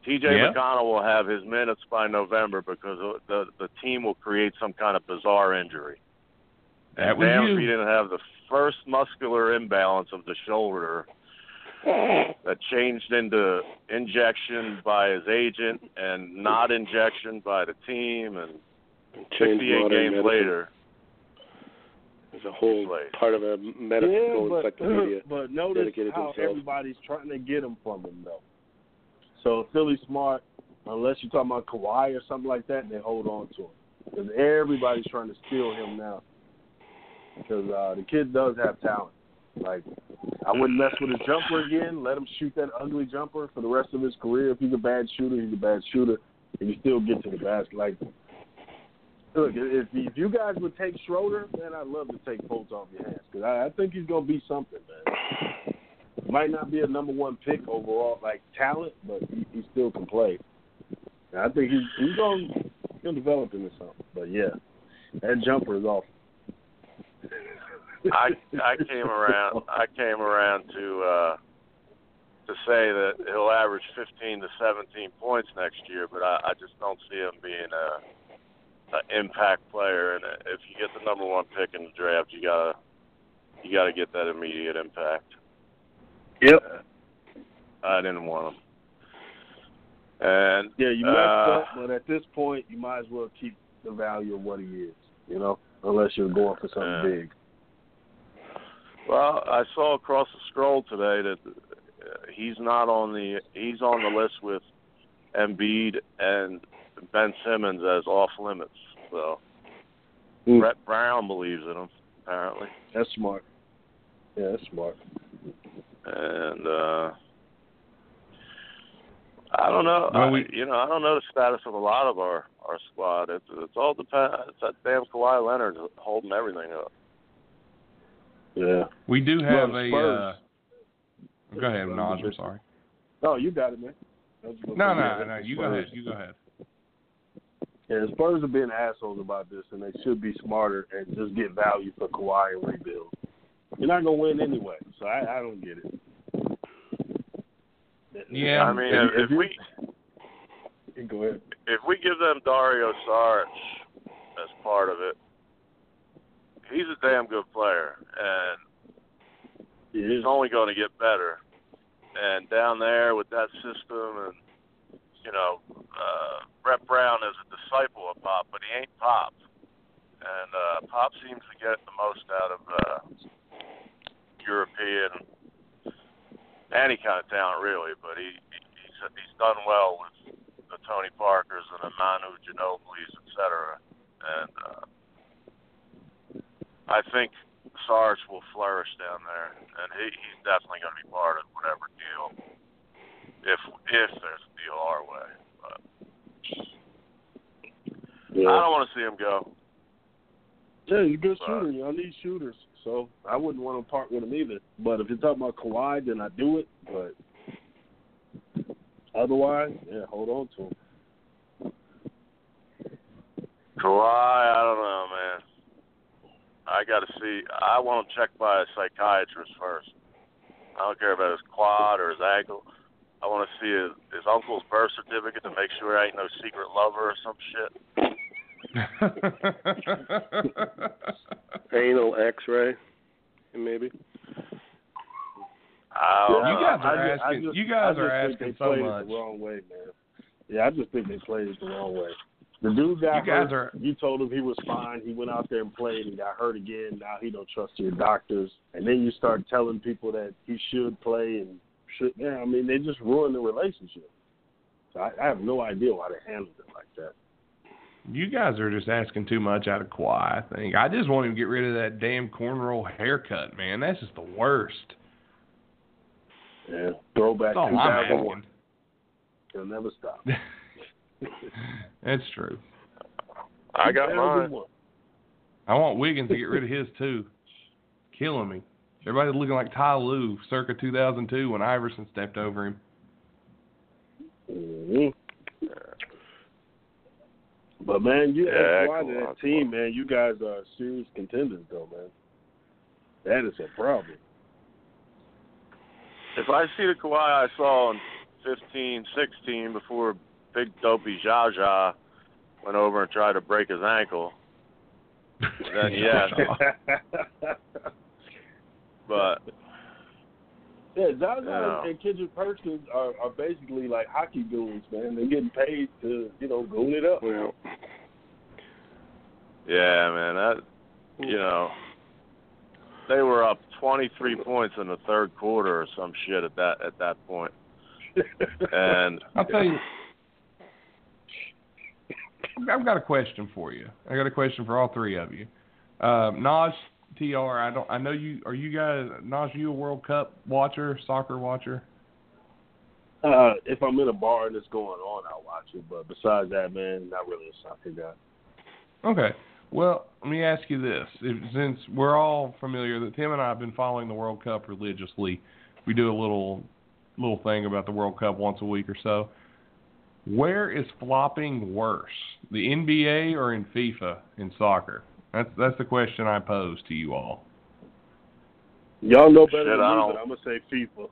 TJ Yeah. McConnell will have his minutes by November because the the team will create some kind of bizarre injury. That and was damn if you. he didn't have the first muscular imbalance of the shoulder that changed into injection by his agent and not injection by the team and 68 modern games medicine. later. There's a whole Played. part of a medical yeah, but, encyclopedia. but notice how himself. everybody's trying to get him from him, though. So Philly smart, unless you're talking about Kawhi or something like that, they hold on to him. Because everybody's trying to steal him now. Because uh, the kid does have talent. Like, I wouldn't mess with his jumper again. Let him shoot that ugly jumper for the rest of his career. If he's a bad shooter, he's a bad shooter. And you still get to the basket. Like, look, if, if you guys would take Schroeder, man, I'd love to take Fultz off your hands. Because I, I think he's to be something, man. Might not be a number one pick overall, like talent, but he, he still can play. And I think he's he's going to develop into something. But yeah, that jumper is off. I I came around I came around to uh to say that he'll average 15 to 17 points next year, but I, I just don't see him being a, a impact player. And if you get the number one pick in the draft, you gotta you gotta get that immediate impact. Yep. I didn't want him. And Yeah, you messed uh, up, but at this point, you might as well keep the value of what he is. You know, unless you're going for something Yeah. big. Well, I saw across the scroll today that uh, he's not on the he's on the list with Embiid and Ben Simmons as off limits. So Mm. Brett Brown believes in him apparently, That's smart. Yeah, that's smart. and uh I don't know. Well, I, we- you know, I don't know the status of a lot of our our squad. It's it's all depend. It's that damn Kawhi Leonard holding everything up. Yeah. We do have Well, a. Uh, go ahead, Naj. I'm sorry. Oh, you got it, man. I was gonna No, no, no. You go ahead. You go ahead. Yeah, the Spurs are being assholes about this, and they should be smarter and just get value for Kawhi and rebuild. You're not gonna win anyway, so I, I don't get it. Yeah. I mean, If- if, if we Go ahead. if we give them Dario Saric as part of it, he's a damn good player, and It he's only going to get better. And down there with that system, and you know, uh, Brett Brown is a disciple of Pop, but he ain't Pop. And uh, Pop seems to get the most out of uh, European, any kind of talent really. But he, he he's he's done well with the Tony Parkers and the Manu Ginobili's, et cetera. And uh, I think Sarge will flourish down there, and he, he's definitely going to be part of whatever deal, if if there's a deal our way. Yeah. I don't want to see him go. Yeah, he's a good shooter. Y'all need shooters. So I wouldn't want to part with him either. But if you're talking about Kawhi, then I do it. But otherwise, yeah, hold on to him. Kawhi, I don't know, man. I got to see. I want him checked by a psychiatrist first. I don't care about his quad or his ankle. I want to see his, his uncle's birth certificate to make sure I ain't no secret lover or some shit. Anal X-ray, maybe. I don't You know. guys are I just- I asking- just- you guys I are just think asking they so played much. It the wrong way, man. Yeah, I just think they played it the wrong way. The dude got You guys hurt. are- You told him he was fine. He went out there and played and got hurt again. Now he don't trust your doctors. And then you start telling people that he should play and should. Yeah, I mean they just ruined the relationship. So I, I have no idea why they handled it like that. You guys are just asking too much out of Kawhi, I think. I just want him to get rid of that damn cornrow haircut, man. That's just the worst. Yeah, throwback That's all I'm 2001. asking. He'll never stop. That's true. I got mine. I want Wiggins to get rid of his too. Killing me. Everybody's looking like Ty Lue, circa 2002, when Iverson stepped over him. Mhm. But man, you Yeah, add Kawhi to that team, man. You guys are serious contenders, though, man. That is a problem. If I see the Kawhi I saw in 15, 16 before Big Dopey Zaza went over and tried to break his ankle, then yes. But yeah, Zaza Yeah. and Kendrick Perkins are, are basically like hockey goons, man. They're getting paid to, you know, goon it up. Well, yeah, man, that you know, they were up 23 points in the third quarter or some shit at that at that point. And I'll tell you. I've got a question for you. I got a question for all three of you. Uh, Naj, Tr, I don't. I know you. Are you guys? Naj, you a World Cup watcher, soccer watcher? Uh, if I'm in a bar and it's going on, I'll watch it. But besides that, man, not really a soccer guy. Okay. Well, let me ask you this: if, since we're all familiar that Tim and I have been following the World Cup religiously, we do a little little thing about the World Cup once a week or so. Where is flopping worse, the NBA or in FIFA in soccer? That's that's the question I pose to you all. Y'all know better Shit, than me, I don't- but I'm gonna say FIFA.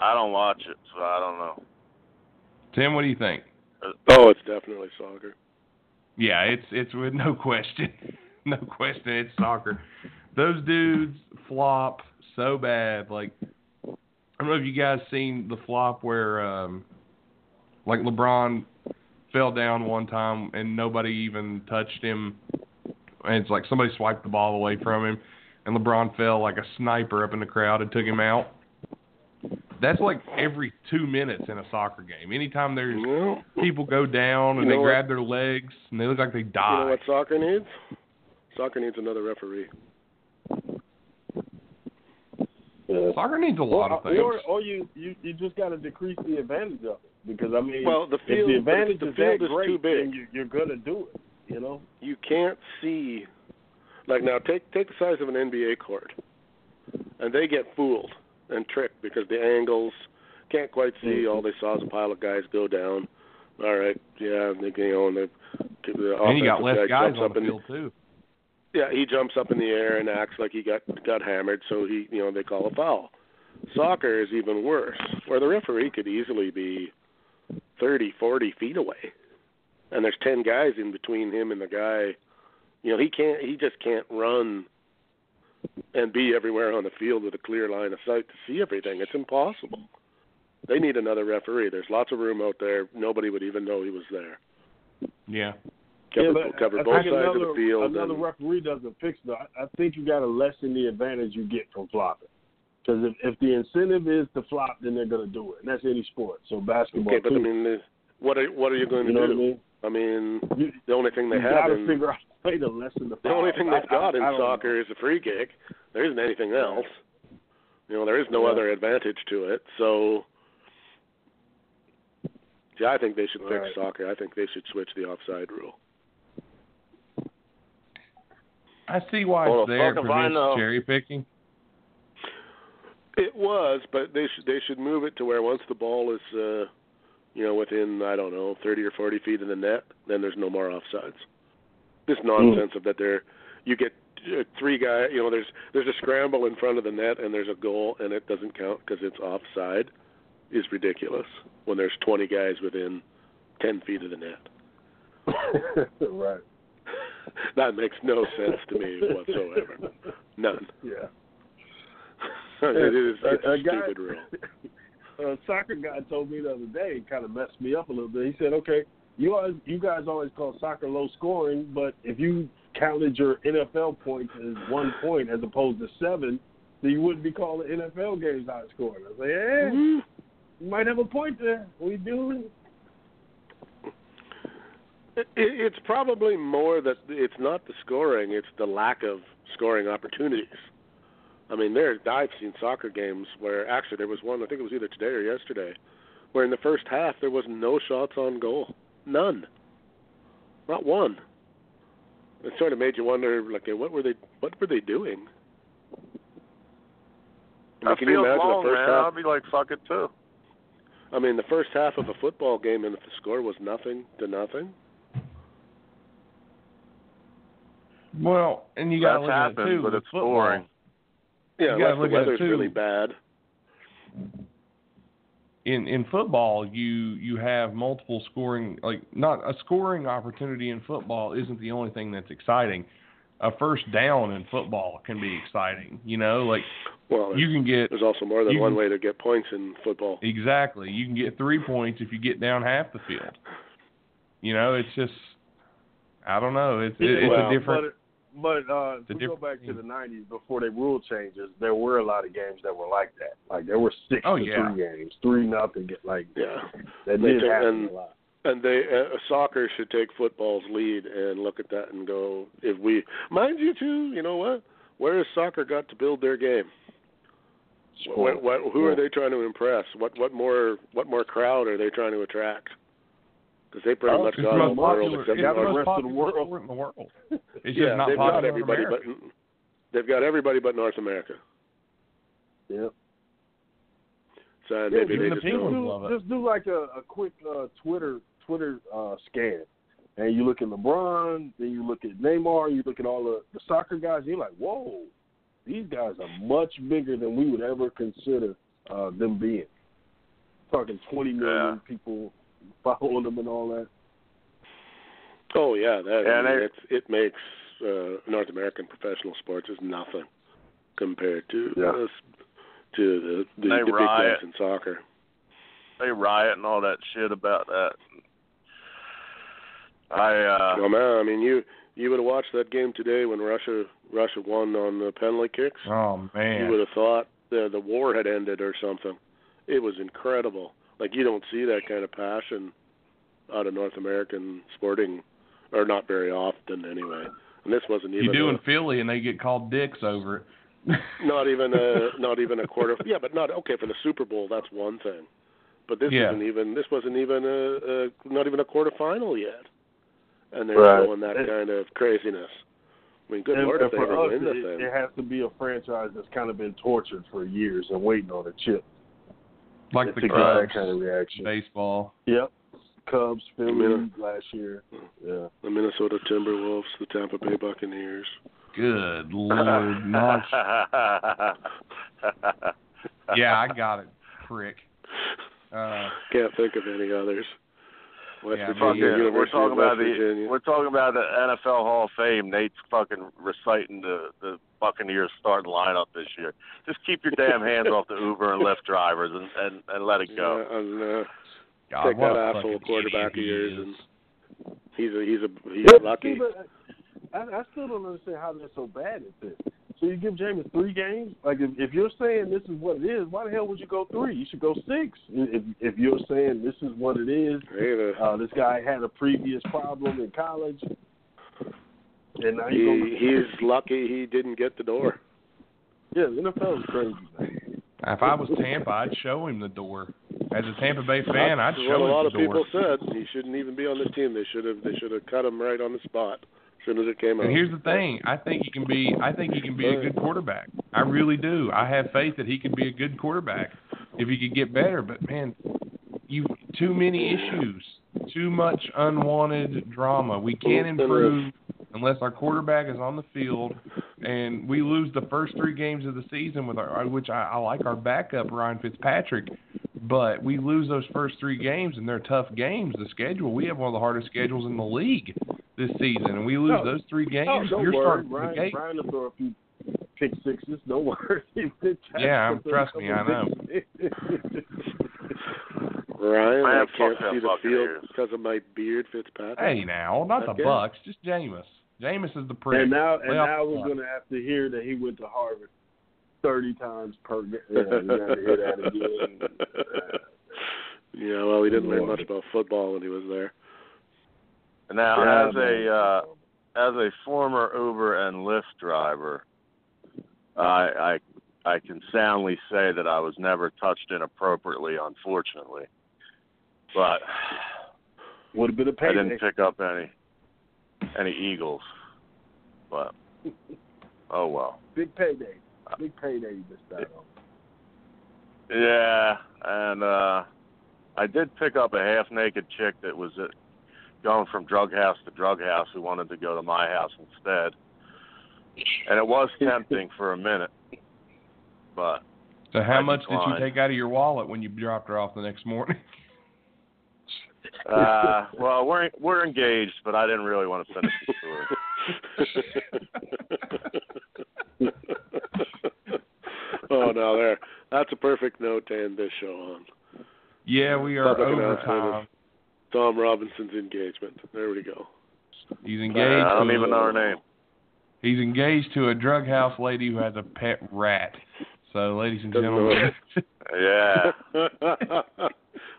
I don't watch it, so I don't know. Tim, what do you think? oh, it's definitely soccer. Yeah, it's it's with no question, no question, it's soccer. Those dudes flop so bad. Like I don't know if you guys seen the flop where, um, like LeBron fell down one time and nobody even touched him, and it's like somebody swiped the ball away from him, and LeBron fell like a sniper up in the crowd and took him out. That's like every two minutes in a soccer game. Anytime there's Well, people go down and You they know grab their legs and they look like they die. you know what soccer needs? Soccer needs another referee. Yeah. Soccer needs a lot of or, things. Or, or you, you, you just got to decrease the advantage of it because I mean, Well, the if field, the advantage the is field that is great, too big. then you, you're gonna do it. You know. you can't see like now take take the size of an NBA court and they get fooled and tricked because the angles can't quite see mm-hmm. all they saw is a pile of guys go down all right yeah they you know and the, the and you got offensive less guy guys jumps on up the in field too. yeah he jumps up in the air and acts like he got got hammered so he you know they call a foul soccer is even worse where the referee could easily be thirty forty feet away and there's ten guys in between him and the guy. You know, he can't. He just can't run and be everywhere on the field with a clear line of sight to see everything. It's impossible. They need another referee. There's lots of room out there. Nobody would even know he was there. Yeah. Cover, yeah, but cover both sides another, of the field. Another and, referee doesn't fix that. I, I think you got to lessen the advantage you get from flopping. Because if, if the incentive is to flop, then they're going to do it, and that's any sport. So basketball okay, but too. I mean, the- what are what are you going you to know do? what I mean? I mean, the only thing they you have got to in figure out a way to lessen the. the only thing they've I- I- got in I soccer know. is a free kick. There isn't anything else. You know, there is no Yeah. other advantage to it. So, yeah, I think they should Right. fix soccer. I think they should switch the offside rule. I see why Well, it's there fuck for this cherry picking. It was, but they should they should move it to where once the ball is, uh, you know, within I don't know thirty or forty feet of the net, then there's no more offsides. This nonsense of that there, you get uh, three guy, you know, there's there's a scramble in front of the net and there's a goal and it doesn't count because it's offside, is ridiculous. When there's twenty guys within ten feet of the net, right. that makes no sense to me whatsoever. None. Yeah. it is it's A- a, a guy- stupid rule. a soccer guy told me the other day, it kind of messed me up a little bit. He said, "Okay, you always, you guys always call soccer low scoring, but if you counted your NFL points as one point as opposed to seven, then you wouldn't be calling NFL games high scoring." I was like, "Hey, Mm-hmm. you might have a point there. We do." It's probably more that it's not the scoring; it's the lack of scoring opportunities. I mean, there I've seen soccer games where actually there was one. I think it was either today or yesterday, where in the first half there was no shots on goal, none, not one. It sort of made you wonder, like, what were they? What were they doing? I mean, can you imagine long, the first man. half? I'll be like, fuck it too. I mean, the first half of a football game, and if the score was nothing to nothing, Well, and you got to That's look at it happened, too. but it's football. boring. Yeah, You unless the look at it, weather's really bad. in in football you you have multiple scoring like not a scoring opportunity in football isn't the only thing that's exciting. A first down in football can be exciting you know like Well, you can get There's also more than one can- way to get points in football. exactly. You can get three points if you get down half the field. You know it's just i don't know. It's it, it's Well, a different But, but uh, It's if we go back to the '90s before they rule changes, there were a lot of games that were like that. Like there were six Oh, to yeah. three games, three nothing. Get like Yeah, that They did took- happen and- a lot. and they uh, soccer should take football's lead and look at that and go, if we, mind you too, you know what? Where has soccer got to build their game? What, what, who are they trying to impress? What what more what more crowd are they trying to attract? Because they pretty Oh, much it's got the the world except it's the the rest of the world. in the world it's yeah, just not they've got everybody, but they've got everybody but North America. Yep. So Yeah, maybe they the just don't. do, love it. Just do like a, a quick uh, Twitter Twitter uh, scan, and you look at LeBron, then you look at Neymar, you look at all the, the soccer guys, and you're like, whoa, these guys are much bigger than we would ever consider uh, them being. Talking 20 million Yeah. people following them and all that. Oh yeah, that Yeah, I mean, they- it's, it makes uh, North American professional sports is nothing compared to Yeah. uh, to the the, They the big riot. guys in soccer. They riot and all that shit about that. I uh well, man, I mean, you you would have watched that game today when Russia Russia won on the penalty kicks. oh man. You would have thought the the war had ended or something. It was incredible. Like you don't see that kind of passion out of North American sporting, or not very often anyway. And this wasn't even you do a- in philly and they get called dicks over it not even a not even a quarter. Yeah, but not okay for the Super Bowl. That's one thing. But this Yeah. isn't even this wasn't even a, a not even a quarterfinal yet, and they're Right. showing that It- kind of craziness. I mean, good and, lord, and if they for ever us, win the it, thing. it has to be a franchise that's kind of been tortured for years and waiting on a chip. Like to the get Cubs, kind of reaction. baseball. Yep. Cubs, Philly Minute. last year. Yeah. The Minnesota Timberwolves, the Tampa Bay Buccaneers. Good lord, not. Yeah, I got it, prick. Uh, Can't think of any others. West Yeah, Virginia, fucking, we're talking of West about the Virginia. we're talking about the NFL Hall of Fame. Nate's fucking reciting the the Buccaneers starting lineup this year. Just keep your damn hands off the Uber and Lyft drivers and and, and let it go. Yeah, and, uh, God, take what that asshole quarterback of yours he and. He's a he's a he's Yeah, lucky. see, but I, I still don't understand how that's so bad at this. So you give Jameis three games? Like if, if you're saying this is what it is, why the hell would you go three? You should go six. If if you're saying this is what it is, uh, this guy had a previous problem in college, and now he you he's lucky he didn't get the door. yeah, the NFL is crazy, man. If I was Tampa, I'd show him the door. As a Tampa Bay fan, I'd That's show what a lot of people said. He shouldn't even be on the team. They should have they should have cut him right on the spot as soon as it came out. And here's the thing: I think he can be. I think he can be a good quarterback. I really do. I have faith that he could be a good quarterback if he could get better. But man, you too many issues, too much unwanted drama. We can't improve unless our quarterback is on the field, and we lose the first three games of the season with our, which I, I like our backup Ryan Fitzpatrick. But we lose those first three games, and they're tough games. The schedule we have one of the hardest schedules in the league this season, and we lose No. those three games. Oh, don't you're worry, starting the Ryan. gate. Ryan will throw a few pick sixes. Don't worry. Yeah, trust me, I know. Ryan, Man, I can't see the field Buccaneers. because of my beard, Fitzpatrick. Hey, now, not the Bucks, just Jameis. Jameis is the prick. and now, and Playoff now we're going to have to hear that he went to Harvard thirty times per game. Yeah, we got to hear that again. yeah, well, he didn't learn much about football when he was there. Now, Yeah, as man. a uh, as a former Uber and Lyft driver, I I I can soundly say that I was never touched inappropriately, unfortunately. But Would have been a payday. I didn't pick up any any eagles. But oh well. Big payday. Big payday you missed out on. Yeah, and uh I did pick up a half naked chick that was uh, going from drug house to drug house who wanted to go to my house instead. And it was tempting for a minute. But so how I much did you take out of your wallet when you dropped her off the next morning? uh well we're we're engaged but I didn't really want to finish the story. oh no, there. That's a perfect note to end this show on. yeah, we are Public over time. Tom Robinson's engagement. There we go. He's Uh, engaged. I don't even know her name. He's engaged to a drug house lady who has a pet rat. So, ladies and gentlemen, Yeah.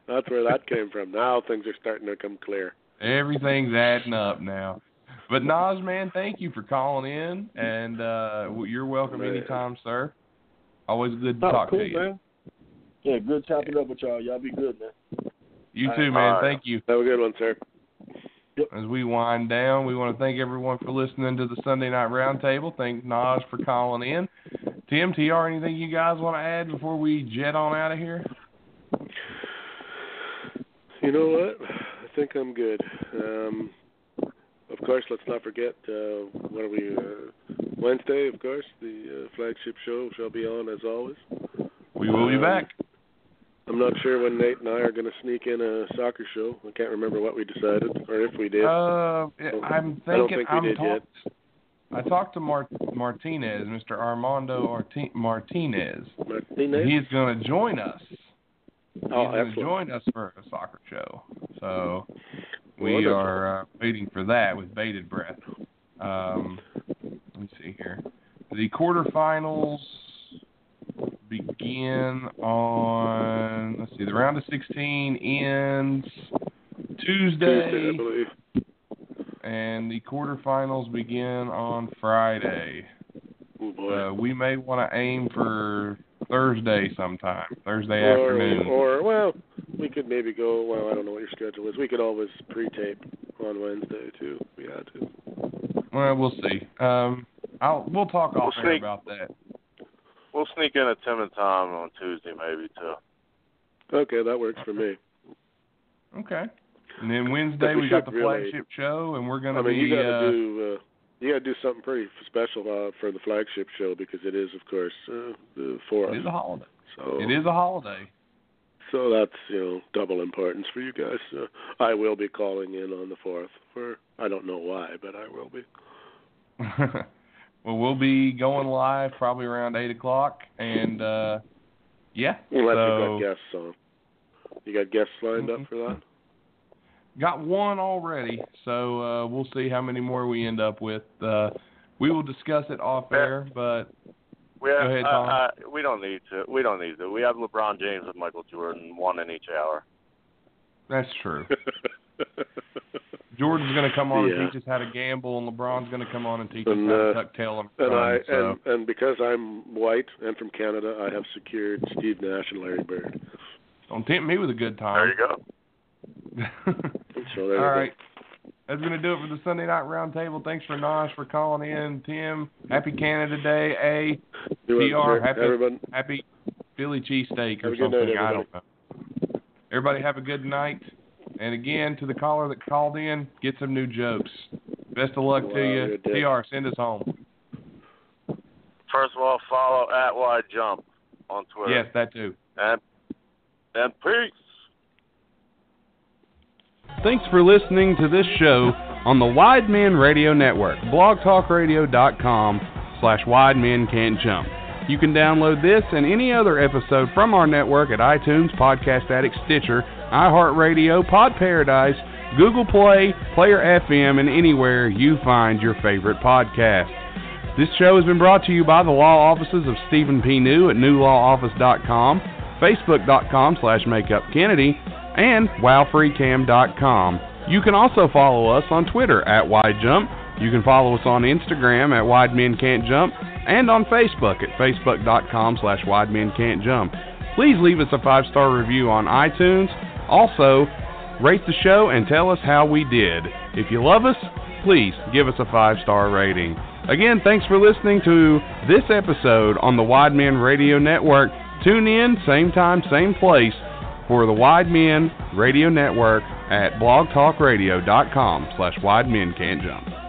That's where that came from. Now things are starting to come clear. everything's adding up now. But Nas, man, thank you for calling in, and uh you're welcome Man. anytime, sir. Always good to Oh, talk cool, to you. man. Yeah, good chopping up with y'all. Y'all be good, man. You All too, right. man. All right. Thank you. Have a good one, sir. As we wind down, we want to thank everyone for listening to the Sunday Night Roundtable. Thank Nas for calling in. Tim, TR, anything you guys want to add before we jet on out of here? You know what? I think I'm good. Um, of course, let's not forget. Uh, what are we? Uh, Wednesday, of course. The uh, flagship show shall be on as always. We will be Um, back. I'm not sure when Nate and I are going to sneak in a soccer show. I can't remember what we decided, or if we did. Uh, I'm I don't think we I'm did talk- I talked to Mar- Martinez, Mr. Armando Marti- Martinez. Martinez. He's going to join us. oh, He's going to join us for a soccer show. So we Wonderful. are uh, waiting for that with bated breath. Um, let me see here. The quarterfinals begin on. Let's see. The round of 16 ends Tuesday, I Tuesday, believe. And the quarterfinals begin on Friday. Oh boy. Uh, we may want to aim for Thursday sometime, Thursday or, afternoon. or well, we could maybe go. Well, I don't know what your schedule is. We could always pre-tape on Wednesday too. If we had to. Well, we'll see. Um, I'll we'll talk We'll off air about that. We'll sneak in a Tim and Tom on Tuesday maybe too. Okay, that works for me. Okay. And then Wednesday we we got the really- flagship show, and we're gonna I mean, be. you got to uh, do. Uh, you got to do something pretty special uh, for the flagship show because it is, of course, uh, the fourth. it is a holiday. So It is a holiday. So that's you know double importance for you guys. Uh, I will be calling in on the fourth. For I don't know why, but I will be. well, we'll be going live probably around eight o'clock, and uh, yeah. Unless so you got guests on. You got guests lined Mhm. up for that? Got one already, so uh, we'll see how many more we end up with. Uh, we will discuss it off air, but We have, Go ahead, uh, Tom. uh, we don't need to. We don't need to. We have LeBron James and Michael Jordan, one in each hour. that's true. Jordan's going to come on Yeah. and teach us how to gamble, and LeBron's going to come on and teach us how to uh, duck tail and and I. So and and because I'm white and from Canada, I have secured Steve Nash and Larry Bird. don't tempt me with a good time. There you go. So there All we. That's going to do it for the Sunday Night Roundtable. Thanks for Nas for calling in. Tim, happy Canada Day. A, go. TR, happy- Everyone, happy Philly cheesesteak or Have a good something. night, I don't know. Everybody have a good night. And again, to the caller that called in, get some new jokes. Best of luck Wow, to you. you're a dick. TR, send us home. First of all, follow at Wide Jump on Twitter. Yes, that too. And and peace. Thanks for listening to this show on the Wide Men Radio Network, blogtalkradio.com slash Wide Men Can't Jump. You can download this and any other episode from our network at iTunes, Podcast Addict, Stitcher, iHeartRadio, Pod Paradise, Google Play, Player FM, and anywhere you find your favorite podcast. This show has been brought to you by the law offices of Stephen P. New at newlawoffice.com, facebook.com slash makeupkennedy, and wowfreecam.com. You can also follow us on Twitter at WideJump. You can follow us on Instagram at Wide Men Can't Jump and on Facebook at facebook.com slash Wide Men Can't Jump. Please leave us a five-star review on iTunes. Also, rate the show and tell us how we did. If you love us, please give us a five-star rating. Again, thanks for listening to this episode on the Wide Men Radio Network. Tune in, same time, same place, for the Wide Men Radio Network at blogtalkradio.com slash Wide Men Can't Jump.